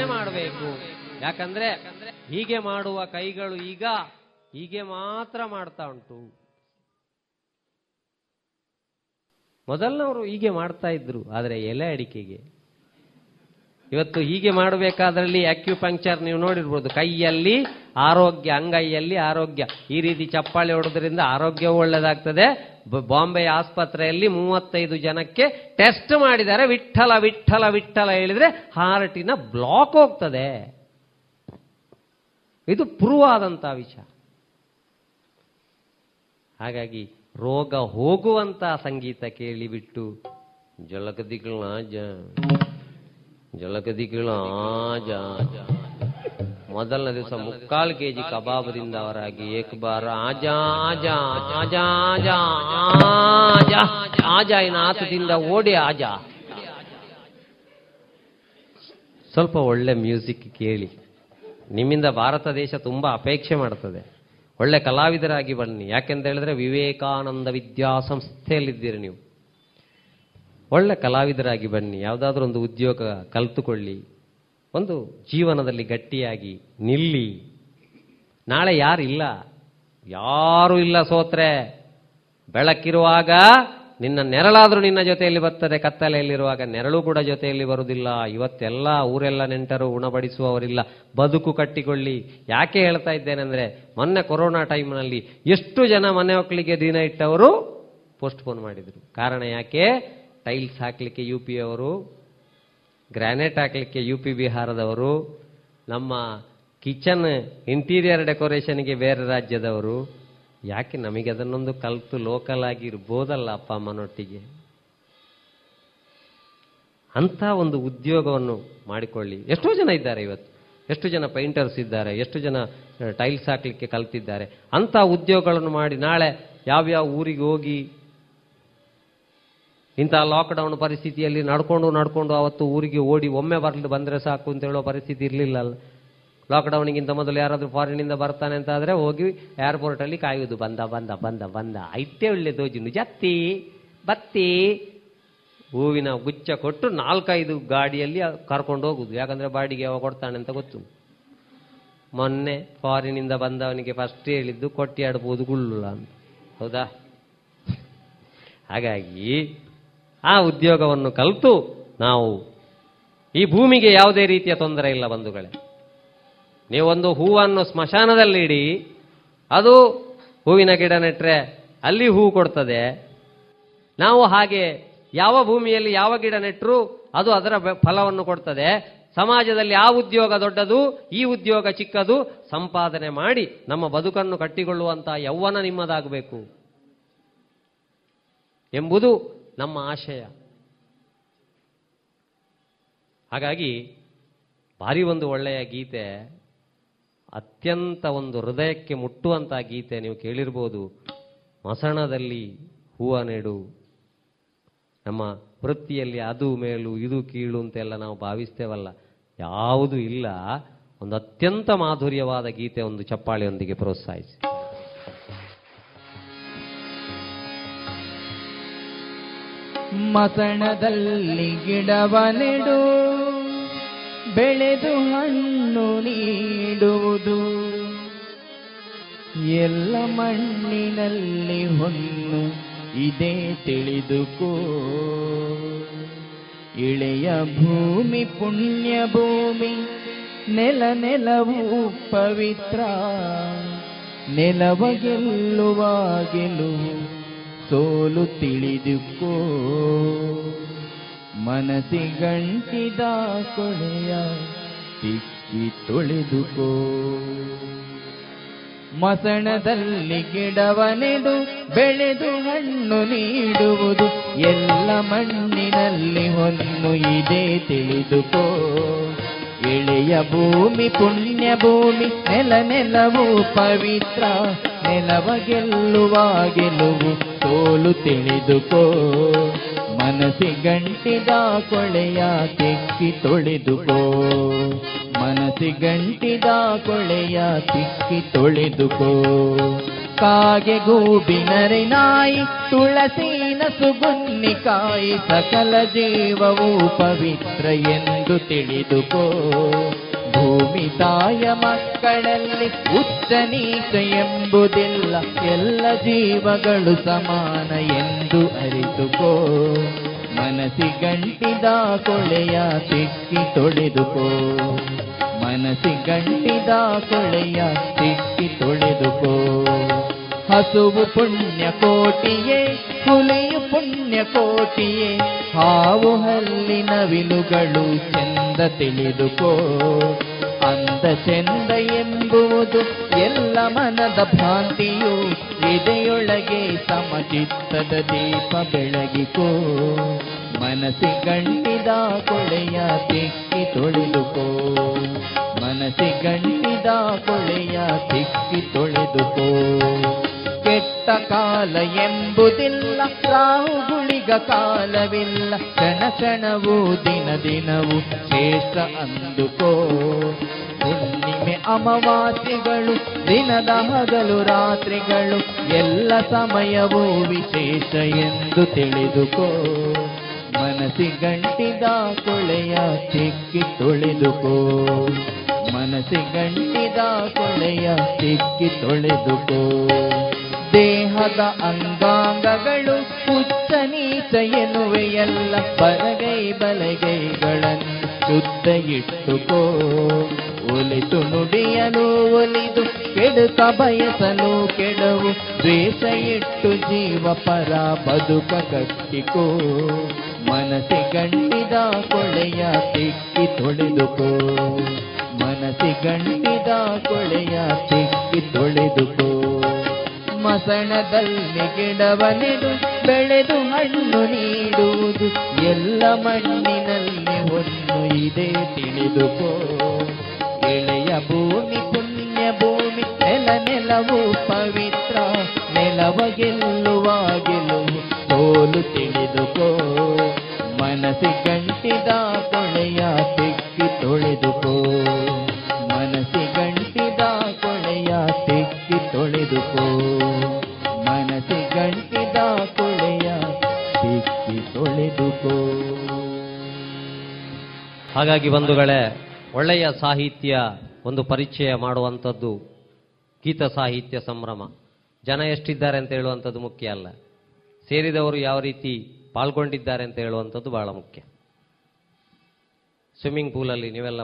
ಪ್ರಾರ್ಥನೆ ಮಾಡಬೇಕು. ಯಾಕಂದ್ರೆ ಹೀಗೆ ಮಾಡುವ ಕೈಗಳು ಈಗ ಹೀಗೆ ಮಾತ್ರ ಮಾಡ್ತಾ ಉಂಟು. ಮೊದಲನವರು ಹೀಗೆ ಮಾಡ್ತಾ ಇದ್ರು, ಆದರೆ ಎಲೆ ಅಡಿಕೆಗೆ. ಇವತ್ತು ಹೀಗೆ ಮಾಡಬೇಕಾದ್ರಲ್ಲಿ ಅಕ್ಯುಪಂಕ್ಚರ್ ನೀವು ನೋಡಿರ್ಬೋದು. ಕೈಯಲ್ಲಿ ಆರೋಗ್ಯ, ಅಂಗೈಯಲ್ಲಿ ಆರೋಗ್ಯ. ಈ ರೀತಿ ಚಪ್ಪಾಳೆ ಹೊಡೋದ್ರಿಂದ ಆರೋಗ್ಯವೂ ಒಳ್ಳೆದಾಗ್ತದೆ ಬಾಂಬೆ ಆಸ್ಪತ್ರೆಯಲ್ಲಿ ಮೂವತ್ತೈದು ಜನಕ್ಕೆ ಟೆಸ್ಟ್ ಮಾಡಿದ್ದಾರೆ. ವಿಠಲ ವಿಠಲ ವಿಠಲ ಹೇಳಿದ್ರೆ ಹಾರ್ಟಿನ ಬ್ಲಾಕ್ ಹೋಗ್ತದೆ. ಇದು ಪ್ರೂವ್ ಆದಂತ ವಿಷಯ ಹಾಗಾಗಿ ರೋಗ ಹೋಗುವಂತ ಸಂಗೀತ ಕೇಳಿಬಿಟ್ಟು ಜಲಕದಿಗಳ ಜಲಕದಿಗಳ ಆಜ ಮೊದಲನೇ ದಿವಸ ಮುಕ್ಕಾಲು ಕೆಜಿ ಕಬಾಬದಿಂದ ಅವರಾಗಿ ಏಕ್ ಬಾರ ಆಜಾ ಆಜಾ ಆಜಾ ಆಜಾ ಆಜಾ ಆಜಾ ಆತದಿಂದ ಓಡಿ ಆಜಾ. ಸ್ವಲ್ಪ ಒಳ್ಳೆ ಮ್ಯೂಸಿಕ್ ಕೇಳಿ. ನಿಮ್ಮಿಂದ ಭಾರತ ದೇಶ ತುಂಬಾ ಅಪೇಕ್ಷೆ ಮಾಡ್ತದೆ. ಒಳ್ಳೆ ಕಲಾವಿದರಾಗಿ ಬನ್ನಿ. ಯಾಕೆಂತ ಹೇಳಿದ್ರೆ ವಿವೇಕಾನಂದ ವಿದ್ಯಾಸಂಸ್ಥೆಯಲ್ಲಿದ್ದೀರಿ ನೀವು. ಒಳ್ಳೆ ಕಲಾವಿದರಾಗಿ ಬನ್ನಿ. ಯಾವುದಾದ್ರೂ ಒಂದು ಉದ್ಯೋಗ ಕಲ್ತುಕೊಳ್ಳಿ. ಒಂದು ಜೀವನದಲ್ಲಿ ಗಟ್ಟಿಯಾಗಿ ನಿಲ್ಲಿ. ನಾಳೆ ಯಾರಿಲ್ಲ? ಯಾರು ಇಲ್ಲ ಸೋತ್ರೆ. ಬೆಳಕಿರುವಾಗ ನಿನ್ನ ನೆರಳಾದರೂ ನಿನ್ನ ಜೊತೆಯಲ್ಲಿ ಬರ್ತದೆ. ಕತ್ತಲೆಯಲ್ಲಿರುವಾಗ ನೆರಳು ಕೂಡ ಜೊತೆಯಲ್ಲಿ ಬರುವುದಿಲ್ಲ. ಇವತ್ತೆಲ್ಲ ಊರೆಲ್ಲ ನೆಂಟರು ಉಣಬಡಿಸುವವರಿಲ್ಲ. ಬದುಕು ಕಟ್ಟಿಕೊಳ್ಳಿ. ಯಾಕೆ ಹೇಳ್ತಾ ಇದ್ದೇನೆಂದರೆ ಮೊನ್ನೆ ಕೊರೋನಾ ಟೈಮ್ನಲ್ಲಿ ಎಷ್ಟು ಜನ ಮನೆ ಮಕ್ಕಳಿಗೆ ದಿನ ಇಟ್ಟವರು? ಪೋಸ್ಟ್ಪೋನ್ ಮಾಡಿದರು. ಕಾರಣ ಯಾಕೆ? ಟೈಲ್ಸ್ ಹಾಕಲಿಕ್ಕೆ ಯು ಪಿ ಅವರು ಗ್ರಾನೈಟ್ ಹಾಕ್ಲಿಕ್ಕೆ ಯು ಪಿ ಬಿಹಾರದವರು, ನಮ್ಮ ಕಿಚನ್ ಇಂಟೀರಿಯರ್ ಡೆಕೋರೇಷನ್ಗೆ ಬೇರೆ ರಾಜ್ಯದವರು, ಯಾಕೆ ನಮಗೆ ಅದನ್ನೊಂದು ಕಲ್ತು ಲೋಕಲ್ ಆಗಿ ಇರ್ಬೋದಲ್ಲ ಅಪ್ಪ ಅಮ್ಮನೊಟ್ಟಿಗೆ? ಅಂತ ಒಂದು ಉದ್ಯೋಗವನ್ನು ಮಾಡಿಕೊಳ್ಳಿ. ಎಷ್ಟೋ ಜನ ಇದ್ದಾರೆ ಇವತ್ತು. ಎಷ್ಟು ಜನ ಪೈಂಟರ್ಸ್ ಇದ್ದಾರೆ, ಎಷ್ಟು ಜನ ಟೈಲ್ಸ್ ಹಾಕಲಿಕ್ಕೆ ಕಲ್ತಿದ್ದಾರೆ. ಅಂತ ಉದ್ಯೋಗಗಳನ್ನು ಮಾಡಿ ನಾಳೆ ಯಾವ್ಯಾವ ಊರಿಗೆ ಹೋಗಿ ಇಂತಹ ಲಾಕ್ಡೌನ್ ಪರಿಸ್ಥಿತಿಯಲ್ಲಿ ನಡ್ಕೊಂಡು ನಡ್ಕೊಂಡು ಅವತ್ತು ಊರಿಗೆ ಓಡಿ ಒಮ್ಮೆ ಬರ್ಲಿ ಬಂದರೆ ಸಾಕು ಅಂತ ಹೇಳೋ ಪರಿಸ್ಥಿತಿ ಇರಲಿಲ್ಲ ಅಲ್ಲ ಲಾಕ್ಡೌನಿಗಿಂತ ಮೊದಲು ಯಾರಾದರೂ ಫಾರಿನಿಂದ ಬರ್ತಾನೆ ಅಂತ ಆದರೆ ಹೋಗಿ ಏರ್ಪೋರ್ಟಲ್ಲಿ ಕಾಯುವುದು, ಬಂದ ಬಂದ ಬಂದ ಬಂದ. ಐತೆ ಒಳ್ಳೆ ದೋಜಿನು. ಜತ್ತಿ, ಬತ್ತಿ. ಹೂವಿನ ಗುಚ್ಚ ಕೊಟ್ಟು ನಾಲ್ಕೈದು ಗಾಡಿಯಲ್ಲಿ ಕರ್ಕೊಂಡು ಹೋಗುದು ಯಾಕಂದ್ರೆ ಬಾಡಿಗೆ ಯಾವ ಕೊಡ್ತಾನೆ ಅಂತ ಗೊತ್ತು. ಮೊನ್ನೆ ಫಾರಿನಿಂದ ಬಂದವನಿಗೆ ಫಸ್ಟ್ ಹೇಳಿದ್ದು ಕೊಟ್ಟಿ ಆಡ್ಬೋದು ಗುಳ್ಳುಲ್ಲ ಅಂತ. ಹೌದಾ? ಹಾಗಾಗಿ ಆ ಉದ್ಯೋಗವನ್ನು ಕಲಿತು ನಾವು ಈ ಭೂಮಿಗೆ ಯಾವುದೇ ರೀತಿಯ ತೊಂದರೆ ಇಲ್ಲ ಬಂಧುಗಳೇ. ನೀವೊಂದು ಹೂವನ್ನು ಸ್ಮಶಾನದಲ್ಲಿ ಇಡಿ, ಅದು ಹೂವಿನ ಗಿಡ ನೆಟ್ಟರೆ ಅಲ್ಲಿ ಹೂ ಕೊಡ್ತದೆ. ನಾವು ಹಾಗೆ ಯಾವ ಭೂಮಿಯಲ್ಲಿ ಯಾವ ಗಿಡ ನೆಟ್ಟರೂ ಅದು ಅದರ ಫಲವನ್ನು ಕೊಡ್ತದೆ. ಸಮಾಜದಲ್ಲಿ ಆ ಉದ್ಯೋಗ ದೊಡ್ಡದು, ಈ ಉದ್ಯೋಗ ಚಿಕ್ಕದು. ಸಂಪಾದನೆ ಮಾಡಿ ನಮ್ಮ ಬದುಕನ್ನು ಕಟ್ಟಿಕೊಳ್ಳುವಂತಹ ಯೌವನ ನಿಮ್ಮದಾಗಬೇಕು. ಎಂಬುದು ನಮ್ಮ ಆಶಯ. ಹಾಗಾಗಿ ಭಾರಿ ಒಂದು ಒಳ್ಳೆಯ ಗೀತೆ, ಅತ್ಯಂತ ಒಂದು ಹೃದಯಕ್ಕೆ ಮುಟ್ಟುವಂಥ ಗೀತೆ ನೀವು ಕೇಳಿರ್ಬೋದು. ಮಸಣದಲ್ಲಿ ಹೂವ ನೆಡು, ನಮ್ಮ ವೃತ್ತಿಯಲ್ಲಿ ಅದು ಮೇಲು, ಇದು ಕೀಳು ಅಂತೆಲ್ಲ ನಾವು ಭಾವಿಸ್ತೇವಲ್ಲ. ಯಾವುದು ಇಲ್ಲ, ಒಂದು ಅತ್ಯಂತ ಮಾಧುರ್ಯವಾದ ಗೀತೆ ಒಂದು ಚಪ್ಪಾಳೆಯೊಂದಿಗೆ ಪ್ರೋತ್ಸಾಹಿಸಿ. ಮಸಣದಲ್ಲಿ ಗಿಡವನೆಡು, ಬೆಳೆದು ಹಣ್ಣು ನೀಡುವುದು. ಎಲ್ಲ ಮಣ್ಣಿನಲ್ಲಿ ಹೊನ್ನು ಇದೇ ತಿಳಿದುಕೋ. ಇಳೆಯ ಭೂಮಿ, ಪುಣ್ಯ ಭೂಮಿ, ನೆಲ ನೆಲವು ಪವಿತ್ರ. ನೆಲವ ಗೆಲ್ಲುವ ಗೆಲುವು. ಸೋಲು ತಿಳಿದುಕೋ. ಮನಸ್ಸಿಗಂಟಿದ ಕೊಳೆಯ ತಿಕ್ಕಿ ತೊಳೆದುಕೋ. ಮಸಣದಲ್ಲಿ ಗಿಡವನೆದು ಬೆಳೆದು ಹಣ್ಣು ನೀಡುವುದು ಎಲ್ಲ ಮಣ್ಣಿನಲ್ಲಿ ಹೊನ್ನು ಇದೆ ತಿಳಿದುಕೋ. ಎಳೆಯ ಭೂಮಿ ಪುಣ್ಯ ಭೂಮಿ ನೆಲ ನೆಲವು ಪವಿತ್ರ. ನೆಲವ ಗೆಲ್ಲುವ ಗೆಲುವು ತೋಲು ತಿಳಿದುಕೋ. ಮನಸ್ಸಿಗಂಟಿದ ಕೊಳೆಯ ತಿಕ್ಕಿ ತೊಳೆದುಕೋ. ಮನಸ್ಸಿಗಂಟಿದ ಕೊಳೆಯ ತಿಕ್ಕಿ ತೊಳೆದುಕೋ. ಕಾಗೆ ಗೂಬಿನರೆ ನಾಯಿ, ತುಳಸೀನ ಸುಗುನ್ನಿಕಾಯಿ ಸಕಲ ಜೀವವು ಪವಿತ್ರ ಎಂದು ತಿಳಿದುಕೋ. ಭೂಮಿ ತಾಯ ಮಕ್ಕಳಲ್ಲಿ ಉಚ್ಚ ಎಂಬುದಿಲ್ಲ ಎಲ್ಲ ಜೀವಗಳು ಸಮಾನ ಎಂದು ಅರಿತುಕೋ. ಮನಸ್ಸಿಗಂಟಿದ ಕೊಳೆಯ ತಿಕ್ಕಿ ತೊಳೆದುಕೋ. ಮನಸ್ಸಿಗಂಟಿದ ಕೊಳೆಯ ತಿಕ್ಕಿ ತೊಳೆದುಕೋ. ಹಸುವು ಪುಣ್ಯ ಕೋಟಿಯೇ, ಹುಲಿಯು ಪುಣ್ಯ ಕೋಟಿಯೇ, ಹಾವು ಹಲ್ಲಿನ ವಿಲುಗಳು ಚಂದ ತಿಳಿದುಕೋ. ಅಂದ ಚೆಂದ ಎಂಬುವುದು ಎಲ್ಲ ಮನದ ಭ್ರಾಂತಿಯು ಎದೆಯೊಳಗೆ ಸಮಚಿತ್ತದ ದೀಪ ಬೆಳಗಿಕೋ ಮನಸ್ಸಿಗಂಟಿದ ಕೊಳೆಯ ತಿಕ್ಕಿ ತೊಳೆದುಕೋ. ಮನಸ್ಸಿಗಂಟಿದ ಕೊಳೆಯ ತಿಕ್ಕಿ ತೊಳೆದುಕೋ. ಕಾಲ ಎಂಬುದಿಲ್ಲ ರಾಹುಗುಳಿಗ ಕಾಲವಿಲ್ಲ. ಕ್ಷಣ ಕ್ಷಣವು, ದಿನ ದಿನವು ಶ್ರೇಷ್ಠ ಅಂದುಕೋ. ಹುಣ್ಣಿಮೆ ಅಮಾವಾಸ್ಯೆಗಳು, ದಿನದ ಹಗಲು ರಾತ್ರಿಗಳು, ಎಲ್ಲ ಸಮಯವೂ ವಿಶೇಷ ಎಂದು ತಿಳಿದುಕೋ. ಮನಸ್ಸಿಗಂಟಿದ ಕೊಳೆಯ ತಿಕ್ಕಿ ತೊಳೆದುಕೋ. ಮನಸ್ಸಿಗಂಟಿದ ಕೊಳೆಯ ತಿಕ್ಕಿ ತೊಳೆದುಕೋ. ದೇಹದ ಅಂಗಾಂಗಗಳು ಉಚ್ಚ ನೀಚ ಎನ್ನುವೆಯಲ್ಲ ಬಲಗೈ ಬಲಗೈಗಳನ್ನು ಶುದ್ಧ ಇಟ್ಟುಕೋ. ಒಲಿತು ನುಡಿಯಲು ಒಲಿದು ಕೆಡುತ್ತ ಬಯಸಲು ಕೆಡವು. ದ್ವೇಷ ಇಟ್ಟು ಜೀವ ಪರ ಬದುಕ ಕಟ್ಟಿಕೋ. ಮನಸ್ಸಿಗಂಟಿದ ಕೊಳೆಯ ತಿಕ್ಕಿ ತೊಳೆದುಕೋ. ಮನಸ್ಸಿಗಂಟಿದ ಕೊಳೆಯ ತಿಕ್ಕಿ ತೊಳೆದುಕೋ. ಮಸಣದಲ್ಲಿ ಗಿಡವನೆದು ಬೆಳೆದು ಹಣ್ಣು ನೀಡುವುದು ಎಲ್ಲ ಮಣ್ಣಿನಲ್ಲಿ ಒಂದು ಇದೆ ತಿಳಿದುಕೋ. ಎಳೆಯ ಭೂಮಿ, ಪುಣ್ಯ ಭೂಮಿ, ನೆಲ ನೆಲವು ಪವಿತ್ರ, ನೆಲವ ಗೆಲ್ಲುವ ಗೆಲುವು ಸೋಲು ತಿಳಿದುಕೋ. ಮನಸ್ಸಿಗಂಟಿದ ತೊಳೆಯ ತಿಕ್ಕಿ ತೊಳೆದುಕೋ. ಹಾಗಾಗಿ ಬಂಧುಗಳೇ, ಒಳ್ಳೆಯ ಸಾಹಿತ್ಯ ಒಂದು ಪರಿಚಯ ಮಾಡುವಂಥದ್ದು ಗೀತ ಸಾಹಿತ್ಯ ಸಂಭ್ರಮ. ಜನ ಎಷ್ಟಿದ್ದಾರೆ ಅಂತ ಹೇಳುವಂಥದ್ದು ಮುಖ್ಯ ಅಲ್ಲ. ಸೇರಿದವರು ಯಾವ ರೀತಿ ಪಾಲ್ಗೊಂಡಿದ್ದಾರೆ ಅಂತ ಹೇಳುವಂಥದ್ದು ಬಹಳ ಮುಖ್ಯ. ಸ್ವಿಮ್ಮಿಂಗ್ ಪೂಲಲ್ಲಿ ನೀವೆಲ್ಲ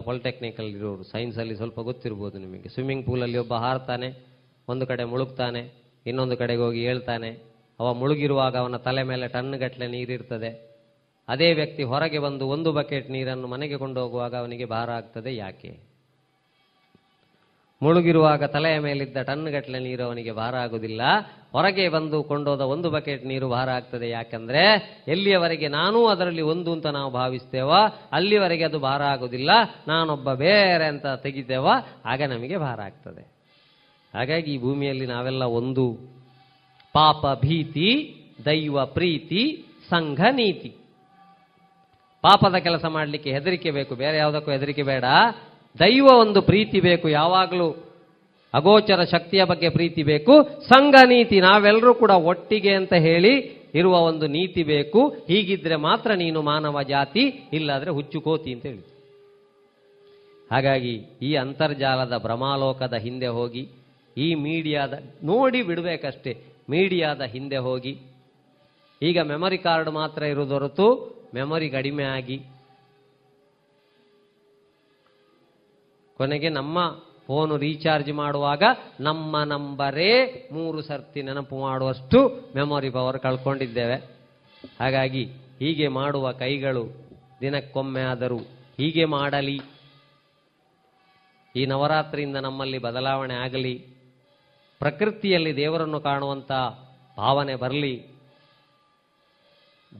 ಇರೋರು ಸೈನ್ಸಲ್ಲಿ ಸ್ವಲ್ಪ ಗೊತ್ತಿರ್ಬೋದು ನಿಮಗೆ. ಸ್ವಿಮ್ಮಿಂಗ್ ಪೂಲಲ್ಲಿ ಒಬ್ಬ ಹಾರ್ತಾನೆ, ಒಂದು ಕಡೆ ಮುಳುಗ್ತಾನೆ, ಇನ್ನೊಂದು ಕಡೆಗೆ ಹೋಗಿ ಹೇಳ್ತಾನೆ. ಅವ ಮುಳುಗಿರುವಾಗ ಅವನ ತಲೆ ಮೇಲೆ ಟನ್ಗಟ್ಟಲೆ ನೀರಿರ್ತದೆ. ಅದೇ ವ್ಯಕ್ತಿ ಹೊರಗೆ ಬಂದು ಒಂದು ಬಕೆಟ್ ನೀರನ್ನು ಮನೆಗೆ ಕೊಂಡೋಗುವಾಗ ಅವನಿಗೆ ಭಾರ ಆಗ್ತದೆ ಯಾಕೆ? ಮುಳುಗಿರುವಾಗ ತಲೆಯ ಮೇಲಿದ್ದ ಟನ್ಗಟ್ಟಲೆ ನೀರು ಅವನಿಗೆ ಭಾರ ಆಗುವುದಿಲ್ಲ. ಹೊರಗೆ ಬಂದು ಕೊಂಡೋದ ಒಂದು ಬಕೆಟ್ ನೀರು ಭಾರ ಆಗ್ತದೆ ಯಾಕಂದ್ರೆ ಎಲ್ಲಿಯವರೆಗೆ ನಾನೂ ಅದರಲ್ಲಿ ಒಂದು ಅಂತ ನಾವು ಭಾವಿಸ್ತೇವೋ, ಅಲ್ಲಿವರೆಗೆ ಅದು ಭಾರ ಆಗುವುದಿಲ್ಲ. ನಾನೊಬ್ಬ ಬೇರೆ ಅಂತ ತೆಗಿತೇವ, ಆಗ ನಮಗೆ ಭಾರ ಆಗ್ತದೆ. ಹಾಗಾಗಿ ಈ ಭೂಮಿಯಲ್ಲಿ ನಾವೆಲ್ಲ ಒಂದು. ಪಾಪ ಭೀತಿ, ದೈವ ಪ್ರೀತಿ, ಸಂಘ ನೀತಿ. ಪಾಪದ ಕೆಲಸ ಮಾಡಲಿಕ್ಕೆ ಹೆದರಿಕೆ ಬೇಕು, ಬೇರೆ ಯಾವುದಕ್ಕೂ ಹೆದರಿಕೆ ಬೇಡ. ದೈವ ಒಂದು ಪ್ರೀತಿ ಬೇಕು, ಯಾವಾಗಲೂ ಅಗೋಚರ ಶಕ್ತಿಯ ಬಗ್ಗೆ ಪ್ರೀತಿ ಬೇಕು. ಸಂಘ ನೀತಿ, ನಾವೆಲ್ಲರೂ ಕೂಡ ಒಟ್ಟಿಗೆ ಅಂತ ಹೇಳಿ ಇರುವ ಒಂದು ನೀತಿ ಬೇಕು. ಹೀಗಿದ್ರೆ ಮಾತ್ರ ನೀನು ಮಾನವ ಜಾತಿ, ಇಲ್ಲಾದ್ರೆ ಹುಚ್ಚುಕೋತಿ ಅಂತ ಹೇಳಿ. ಹಾಗಾಗಿ ಈ ಅಂತರ್ಜಾಲದ ಭ್ರಮಾಲೋಕದ ಹಿಂದೆ ಹೋಗಿ, ಈ ಮೀಡಿಯಾದ, ನೋಡಿ ಬಿಡಬೇಕಷ್ಟೇ, ಮೀಡಿಯಾದ ಹಿಂದೆ ಹೋಗಿ. ಈಗ ಮೆಮೊರಿ ಕಾರ್ಡ್ ಮಾತ್ರ ಇರುವುದು ಹೊರತು ಮೆಮೊರಿ ಕಡಿಮೆ ಆಗಿ ಕೊನೆಗೆ ನಮ್ಮ ಫೋನು ರೀಚಾರ್ಜ್ ಮಾಡುವಾಗ ನಮ್ಮ ನಂಬರೇ ಮೂರು ಸರ್ತಿ ನೆನಪು ಮಾಡುವಷ್ಟು ಮೆಮೊರಿ ಪವರ್ ಕಳ್ಕೊಂಡಿದ್ದೇವೆ. ಹಾಗಾಗಿ ಹೀಗೆ ಮಾಡುವ ಕೈಗಳು ದಿನಕ್ಕೊಮ್ಮೆ ಆದರೂ ಹೀಗೆ ಮಾಡಲಿ. ಈ ನವರಾತ್ರಿಯಿಂದ ನಮ್ಮಲ್ಲಿ ಬದಲಾವಣೆ ಆಗಲಿ. ಪ್ರಕೃತಿಯಲ್ಲಿ ದೇವರನ್ನು ಕಾಣುವಂಥ ಭಾವನೆ ಬರಲಿ.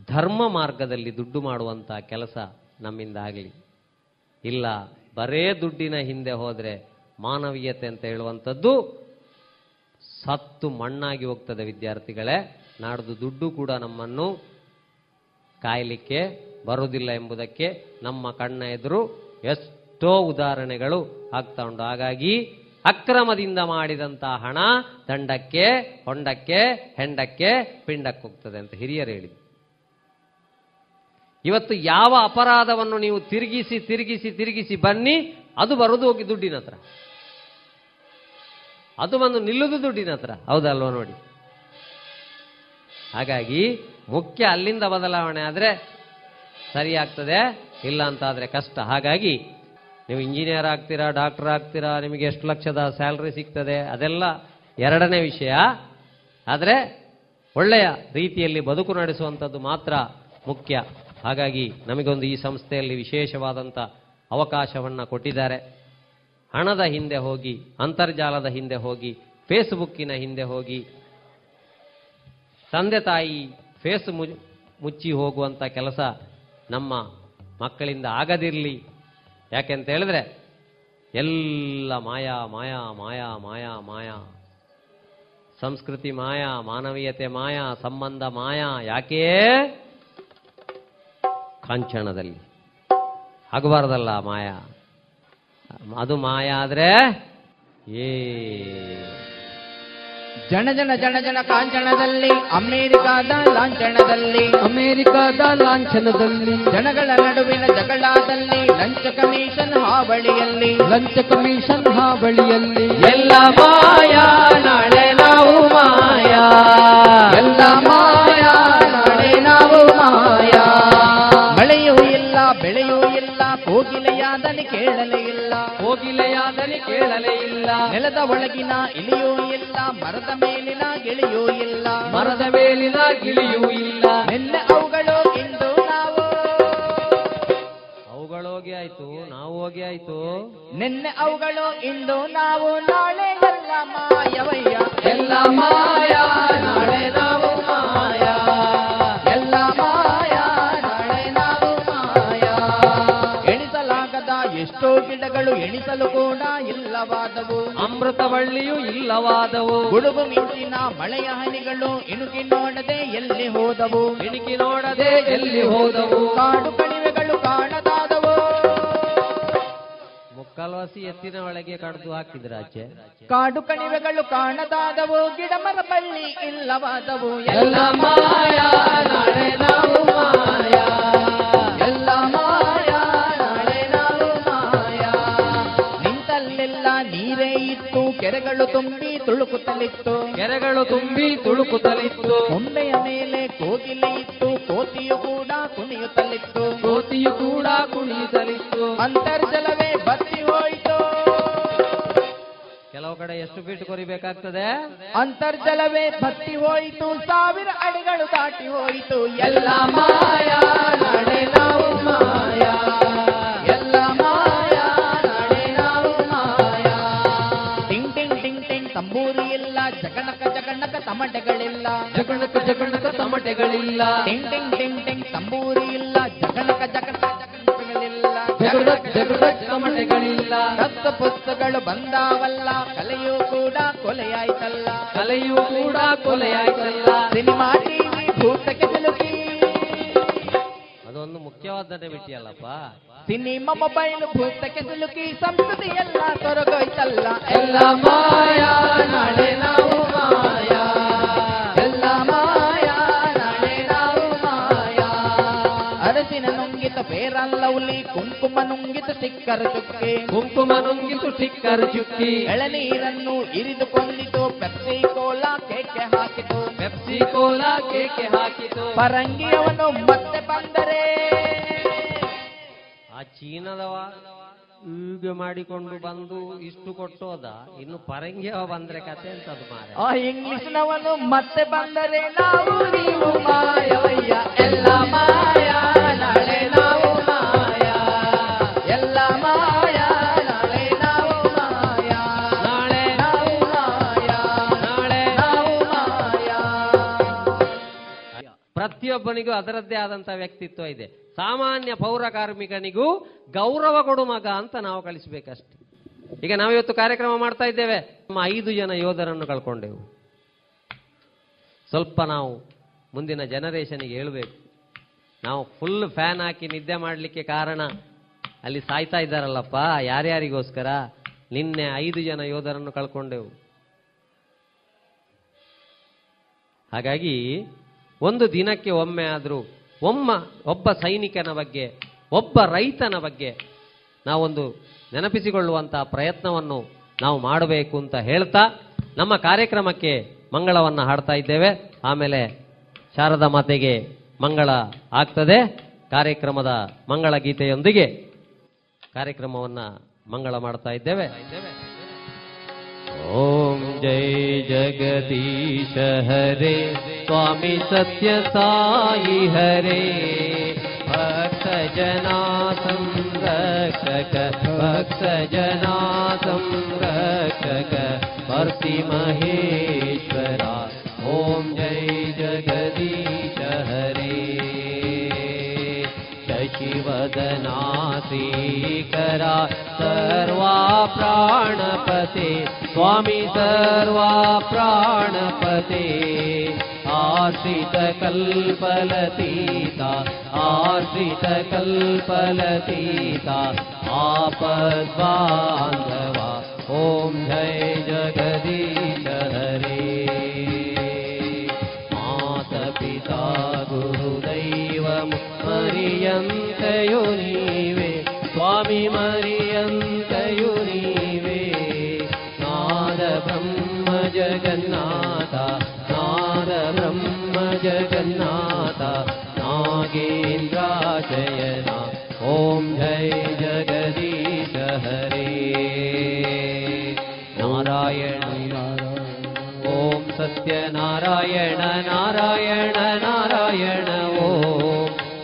ಧರ್ಮ ಮಾರ್ಗದಲ್ಲಿ ದುಡ್ಡು ಮಾಡುವಂಥ ಕೆಲಸ ನಮ್ಮಿಂದ ಆಗಲಿ. ಇಲ್ಲ, ಬರೇ ದುಡ್ಡಿನ ಹಿಂದೆ ಹೋದರೆ ಮಾನವೀಯತೆ ಅಂತ ಹೇಳುವಂಥದ್ದು ಸತ್ತು ಮಣ್ಣಾಗಿ ಹೋಗ್ತದೆ ವಿದ್ಯಾರ್ಥಿಗಳೇ. ನಾಡ್ದು ದುಡ್ಡು ಕೂಡ ನಮ್ಮನ್ನು ಕಾಯಲಿಕ್ಕೆ ಬರುವುದಿಲ್ಲ ಎಂಬುದಕ್ಕೆ ನಮ್ಮ ಕಣ್ಣ ಎದುರು ಎಷ್ಟೋ ಉದಾಹರಣೆಗಳು ಆಗ್ತಾ ಉಂಟು. ಹಾಗಾಗಿ ಅಕ್ರಮದಿಂದ ಮಾಡಿದಂತಹ ಹಣ ದಂಡಕ್ಕೆ ಹೊಂಡಕ್ಕೆ, ಹೆಂಡಕ್ಕೆ ಪಿಂಡಕ್ಕೆ ಹೋಗ್ತದೆ ಅಂತ ಹಿರಿಯರು ಹೇಳಿದ್ರು. ಇವತ್ತು ಯಾವ ಅಪರಾಧವನ್ನು ನೀವು ತಿರುಗಿಸಿ ತಿರುಗಿಸಿ ತಿರುಗಿಸಿ ಬನ್ನಿ, ಅದು ಬರೋದು ಹೋಗಿ ದುಡ್ಡಿನ ಹತ್ರ. ಅದು ಬಂದು ನಿಲ್ಲುದು ದುಡ್ಡಿನ ಹತ್ರ. ಹೌದಲ್ವ ನೋಡಿ? ಹಾಗಾಗಿ ಮುಖ್ಯ ಅಲ್ಲಿಂದ ಬದಲಾವಣೆ ಆದರೆ ಸರಿಯಾಗ್ತದೆ ಇಲ್ಲ ಅಂತ ಆದರೆ ಕಷ್ಟ. ಹಾಗಾಗಿ ನೀವು ಇಂಜಿನಿಯರ್ ಆಗ್ತೀರಾ, ಡಾಕ್ಟರ್ ಆಗ್ತೀರಾ, ನಿಮಗೆ ಎಷ್ಟು ಲಕ್ಷದ ಸ್ಯಾಲ್ರಿ ಸಿಗ್ತದೆ, ಅದೆಲ್ಲ ಎರಡನೇ ವಿಷಯ. ಆದರೆ ಒಳ್ಳೆಯ ರೀತಿಯಲ್ಲಿ ಬದುಕು ನಡೆಸುವಂಥದ್ದು ಮಾತ್ರ ಮುಖ್ಯ. ಹಾಗಾಗಿ ನಮಗೊಂದು ಈ ಸಂಸ್ಥೆಯಲ್ಲಿ ವಿಶೇಷವಾದಂಥ ಅವಕಾಶವನ್ನು ಕೊಟ್ಟಿದ್ದಾರೆ. ಹಣದ ಹಿಂದೆ ಹೋಗಿ, ಅಂತರ್ಜಾಲದ ಹಿಂದೆ ಹೋಗಿ, ಫೇಸ್ಬುಕ್ಕಿನ ಹಿಂದೆ ಹೋಗಿ, ತಂದೆ ತಾಯಿ ಫೇಸ್ ಮುಚ್ಚಿ ಹೋಗುವಂಥ ಕೆಲಸ ನಮ್ಮ ಮಕ್ಕಳಿಂದ ಆಗದಿರಲಿ. ಯಾಕೆಂತ ಹೇಳಿದ್ರೆ, ಎಲ್ಲ ಮಾಯಾ ಮಾಯಾ ಮಾಯಾ ಮಾಯಾ ಮಾಯಾ. ಸಂಸ್ಕೃತಿ ಮಾಯಾ, ಮಾನವೀಯತೆ ಮಾಯಾ, ಸಂಬಂಧ ಮಾಯಾ, ಯಾಕೆ? ಕಾಂಚನದಲ್ಲಿ. ಆಗಬಾರ್ದಲ್ಲ ಮಾಯಾ. ಅದು ಮಾಯ ಆದ್ರೆ ಏ. ಜನ ಜನ ಜನ ಜನ ಕಾಂಚನದಲ್ಲಿ ಅಮೆರಿಕಾದ ಲಾಂಛನದಲ್ಲಿ ಅಮೆರಿಕಾದ ಲಾಂಛನದಲ್ಲಿ ಜನಗಳ ನಡುವಿನ ಜಗಳದಲ್ಲಿ ಲಂಚ ಕಮಿಷನ್ ಹಾವಳಿಯಲ್ಲಿ ಲಂಚ ಕಮಿಷನ್ ಹಾವಳಿಯಲ್ಲಿ. ಎಲ್ಲ ಮಾಯಾ ನಾಳೆ ನಾವು ಮಾಯಾ. ಎಲ್ಲ ಮಾಯಾ ನೆಲದ ಒಳಗಿನ ಇಲಿಯೂ ಇಲ್ಲ ಮರದ ಮೇಲಿನ ಗಿಳಿಯೂ ಇಲ್ಲ. ಮರದ ಮೇಲಿನ ಗಿಳಿಯೂ ಇಲ್ಲ. ನಿನ್ನ ಅವುಗಳು ಇಂದು ನಾವು. ಅವುಗಳು ಹೋಗಿ ಆಯ್ತು ನಾವು ಹೋಗಿ ಆಯ್ತು. ನಿನ್ನೆ ಅವುಗಳು ಇಂದು ನಾವು ನಾಳೆ ಎಲ್ಲ ಮಾಯವಯ್ಯ. ಎಲ್ಲ ಮಾಯ ನಾಳೆ ನಾವು ಮಾಯ. ಎಲ್ಲ ಮಾಯ ನಾಳೆ ನಾವು ಮಾಯ. ಎಣಿಸಲಾಗದ ಎಷ್ಟೋ ಗಿಡಗಳು ಎಣಿಸಲು ಕೂಡ ಅಮೃತವಳ್ಳಿಯೂ ಇಲ್ಲವಾದವು. ಗುಡುಗು ಮಿಂಚಿನ ಮಳೆಯ ಹನಿಗಳು ಇಣುಕಿ ನೋಡದೆ ಎಲ್ಲಿ ಹೋದವು? ಇಣುಕಿ ನೋಡದೆ ಎಲ್ಲಿ ಹೋದವು? ಕಾಡು ಕಣಿವೆಗಳು ಕಾಣದಾದವು. ಮುಕ್ಕಾಲ್ವಾಸಿ ಎತ್ತಿನ ಒಳಗೆ ಕಡ್ದು ಹಾಕಿದ್ರ ಆಚೆ. ಕಾಡು ಕಣಿವೆಗಳು ಕಾಣದಾದವು ಗಿಡ ಮರ ಬಳ್ಳಿ ಇಲ್ಲವಾದವು ಎಲ್ಲ ಮಾಯಾ ನಾಳೆ ನಾವು ಮಾಯಾ. ಕೆರೆಗಳು ತುಂಬಿ ತುಳುಕುತ್ತಲಿತ್ತು. ಕೆರೆಗಳು ತುಂಬಿ ತುಳುಕುತ್ತಲಿತ್ತು. ಕೊಂಬೆಯ ಮೇಲೆ ಕೋಗಿಲೆ ಇತ್ತು ಕೋತಿಯು ಕೂಡ ಕುಣಿಯುತ್ತಲಿತ್ತು. ಕೋತಿಯು ಕೂಡ ಕುಣಿಯುತ್ತಲಿತ್ತು. ಅಂತರ್ಜಲವೇ ಬತ್ತಿ ಹೋಯಿತು. ಕೆಲವು ಕಡೆ ಎಷ್ಟು ಫೀಟ್ ಕೊರಿಬೇಕಾಗ್ತದೆ? ಅಂತರ್ಜಲವೇ ಬತ್ತಿ ಹೋಯಿತು ಸಾವಿರ ಅಡಿಗಳು ದಾಟಿ ಹೋಯಿತು. ಎಲ್ಲ ಮಾಯಾ ನಡೆ ನಾವು ಮಾಯಾ. ಎಲ್ಲ ಮಾಯಾ ತಮಟೆಗಳಿಲ್ಲ. ಜಗಣಕ ಜಗಣಕ ತಮಟೆಗಳಿಲ್ಲ. ಟಿಂಗ್ ಟಿಂಗ್ ಟಿಂಗ್ ಟಿಂಗ್ ತಂಬೂರಿ ಇಲ್ಲ. ಜಗಣಕ ಜಗಣಕ ಜಗಣಕಗಳಿಲ್ಲ ಜಗಡಕ್ ಜಗಡಕ್ ತಮಟೆಗಳಿಲ್ಲ. ರಕ್ತ ಪುಸ್ತಕಗಳು ಬಂದಾವಲ್ಲ. ಕಲೆಯೂ ಕೂಡ ಕೊಲೆಯಾಯ್ತಲ್ಲ. ಕಲೆಯೂ ಕೂಡ ಕೊಲೆಯಾಯ್ತಲ್ಲ. ಸಿನಿಮಾ ಟಿವಿ ಭೂತಕ್ಕೆ ಸಿಲುಕಿ ಅದೊಂದು ಮುಖ್ಯವಾದ ಬಿಟ್ಟಿಯಲ್ಲಪ್ಪ ಸಿನಿಮಾ ಮೊಬೈಲ್ ಭೂತಕ್ಕೆ ಸಿಲುಕಿ ಸಂಸ್ಕೃತಿ ಎಲ್ಲ ತೊರಗೋಯ್ತಲ್ಲ. ಎಲ್ಲ ಮಾಯಾ ನಾಳೆ ನಾವು ಮಾಯಾ. ಅರಸಿನ ನುಂಗಿತ ಫೇರನ್ ಲವ್ಲಿ ಕುಂಕುಮ ನುಂಗಿತು ಸ್ಟಿಕ್ಕರ್ ಚುಕ್ಕಿ. ಕುಂಕುಮ ನುಂಗಿತು ಸಿಕ್ಕರ ಚುಕ್ಕಿ. ಎಳನೀರನ್ನು ಇರಿದುಕೊಂಡಿತು ಪೆಪ್ಸಿ ಕೋಲಾ ಕೇಕೆ ಹಾಕಿತು. ಪೆಪ್ಸಿ ಕೋಲಾ ಕೇಕೆ ಹಾಕಿತು. ಪರಂಗಿಯವನು ಮತ್ತೆ ಬಂದರೆ. ಆ ಚೀನದವ ಹೀಗೆ ಮಾಡಿಕೊಂಡು ಬಂದು ಇಷ್ಟು ಕೊಟ್ಟೋದ ಇನ್ನು ಪರಂಗಿಯವ ಬಂದ್ರೆ ಕತೆ ಅಂತದು ಮಾರ ಆ ಇಂಗ್ಲಿಷ್ನವನು ಮತ್ತೆ ಬಂದರೆ ನಾವು ನೀವು ಮಾಯವಯ್ಯ ಎಲ್ಲ ಮಾಯ ನಾಳೆ ಪ್ರತಿಯೊಬ್ಬನಿಗೂ ಅದರದ್ದೇ ಆದಂತಹ ವ್ಯಕ್ತಿತ್ವ ಇದೆ. ಸಾಮಾನ್ಯ ಪೌರ ಕಾರ್ಮಿಕನಿಗೂ ಗೌರವ ಕೊಡು ಮಗ ಅಂತ ನಾವು ಕಳಿಸ್ಬೇಕಷ್ಟೆ. ಈಗ ನಾವಿವತ್ತು ಕಾರ್ಯಕ್ರಮ ಮಾಡ್ತಾ ಇದ್ದೇವೆ. ನಮ್ಮ ಐದು ಜನ ಯೋಧರನ್ನು ಕಳ್ಕೊಂಡೆವು. ಸ್ವಲ್ಪ ನಾವು ಮುಂದಿನ ಜನರೇಷನ್ಗೆ ಹೇಳಬೇಕು. ನಾವು ಫುಲ್ ಫ್ಯಾನ್ ಹಾಕಿ ನಿದ್ದೆ ಮಾಡಲಿಕ್ಕೆ ಕಾರಣ ಅಲ್ಲಿ ಸಾಯ್ತಾ ಇದ್ದಾರಲ್ಲಪ್ಪ, ಯಾರ್ಯಾರಿಗೋಸ್ಕರ? ನಿನ್ನೆ ಐದು ಜನ ಯೋಧರನ್ನು ಕಳ್ಕೊಂಡೆವು. ಹಾಗಾಗಿ ಒಂದು ದಿನಕ್ಕೆ ಒಮ್ಮೆ ಆದರೂ, ಒಮ್ಮ, ಒಬ್ಬ ಸೈನಿಕನ ಬಗ್ಗೆ, ಒಬ್ಬ ರೈತನ ಬಗ್ಗೆ ನಾವೊಂದು ನೆನಪಿಸಿಕೊಳ್ಳುವಂತಹ ಪ್ರಯತ್ನವನ್ನು ನಾವು ಮಾಡಬೇಕು ಅಂತ ಹೇಳ್ತಾ ನಮ್ಮ ಕಾರ್ಯಕ್ರಮಕ್ಕೆ ಮಂಗಳವನ್ನು ಹಾಡ್ತಾ ಇದ್ದೇವೆ. ಆಮೇಲೆ ಶಾರದಾ ಮಾತೆಗೆ ಮಂಗಳ ಆಗ್ತದೆ. ಕಾರ್ಯಕ್ರಮದ ಮಂಗಳ ಗೀತೆಯೊಂದಿಗೆ ಕಾರ್ಯಕ್ರಮವನ್ನು ಮಂಗಳ ಮಾಡ್ತಾ ಇದ್ದೇವೆ. ಓಂ ॐ जय जगदीश हरे स्वामी सत्यसायि हरे। भक्स जना संरक भक्स जना संरक श्रीकरा सर्वा प्राणपते स्वामी सर्वा प्राणपते। आश्रितकल्पलतीता आश्रितकल्पलतीता आपद्बान्धवा ॐ जय जगदीश हरे। मातपिता गुरुदैवं मरियन्तयो मर्यन्तयुरी मे नारब्रह्म जगन्नाथ नारब्रह्म जगन्नाथ ॐ जय जगदीश हरे। नारायण ॐ सत्यनारायण नारायण नारायण ओ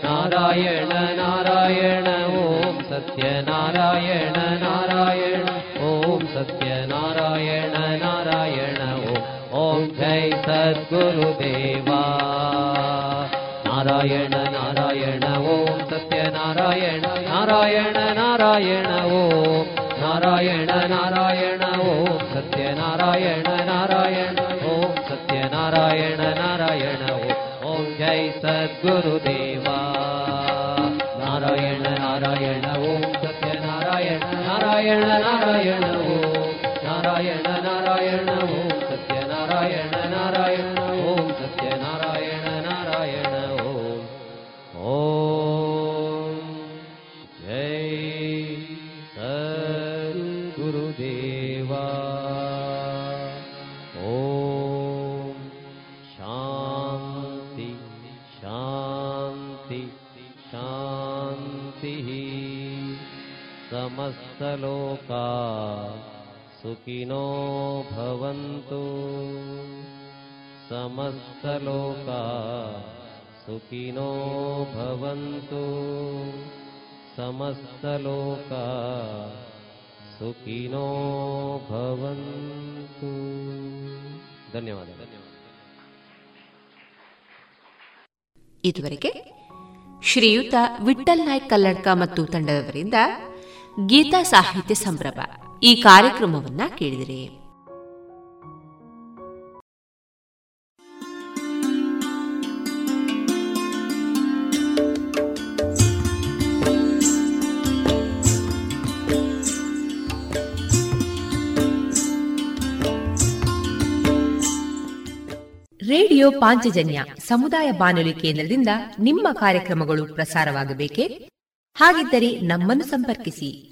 नारायण नारायण। सत्यनारायण नारायण ॐ सत्यनारायण नारायण ॐ ॐ जय सद्गुरुदेवा नारायण नारायण ॐ सत्यनारायण नारायण नारायण ॐ नारायण नारायण ॐ सत्यनारायण नारायण ॐ सत्यनारायण नारायण ॐ ॐ जय सद्गुरुदेवा नारायण नारायण ನಾರಾಯಣ ನಾರಾಯಣವೋ ನಾರಾಯಣ ನಾರಾಯಣವೋ. सुखिनो भवन्तु समस्तलोका सुखिनो भवन्तु समस्तलोका सुखिनो भवन्तु ಧನ್ಯವಾದ ಇದುವರೆಗೆ ಶ್ರೀಯುತ ವಿಠಲ್ ನಾಯ್ಕ್ ಕಲ್ಲಡ್ಕ ಮತ್ತು ತಂಡದವರಿಂದ ಗೀತಾ ಸಾಹಿತ್ಯ ಸಂಭ್ರಮ. ಈ ಕಾರ್ಯಕ್ರಮವನ್ನ ಕೇಳಿದರೆ. ರೇಡಿಯೋ ಪಾಂಚಜನ್ಯ ಸಮುದಾಯ ಬಾನುಲಿ ಕೇಂದ್ರದಿಂದ ನಿಮ್ಮ ಕಾರ್ಯಕ್ರಮಗಳು ಪ್ರಸಾರವಾಗಬೇಕೆ? ಹಾಗಿದ್ದರೆ ನಮ್ಮನ್ನು ಸಂಪರ್ಕಿಸಿ.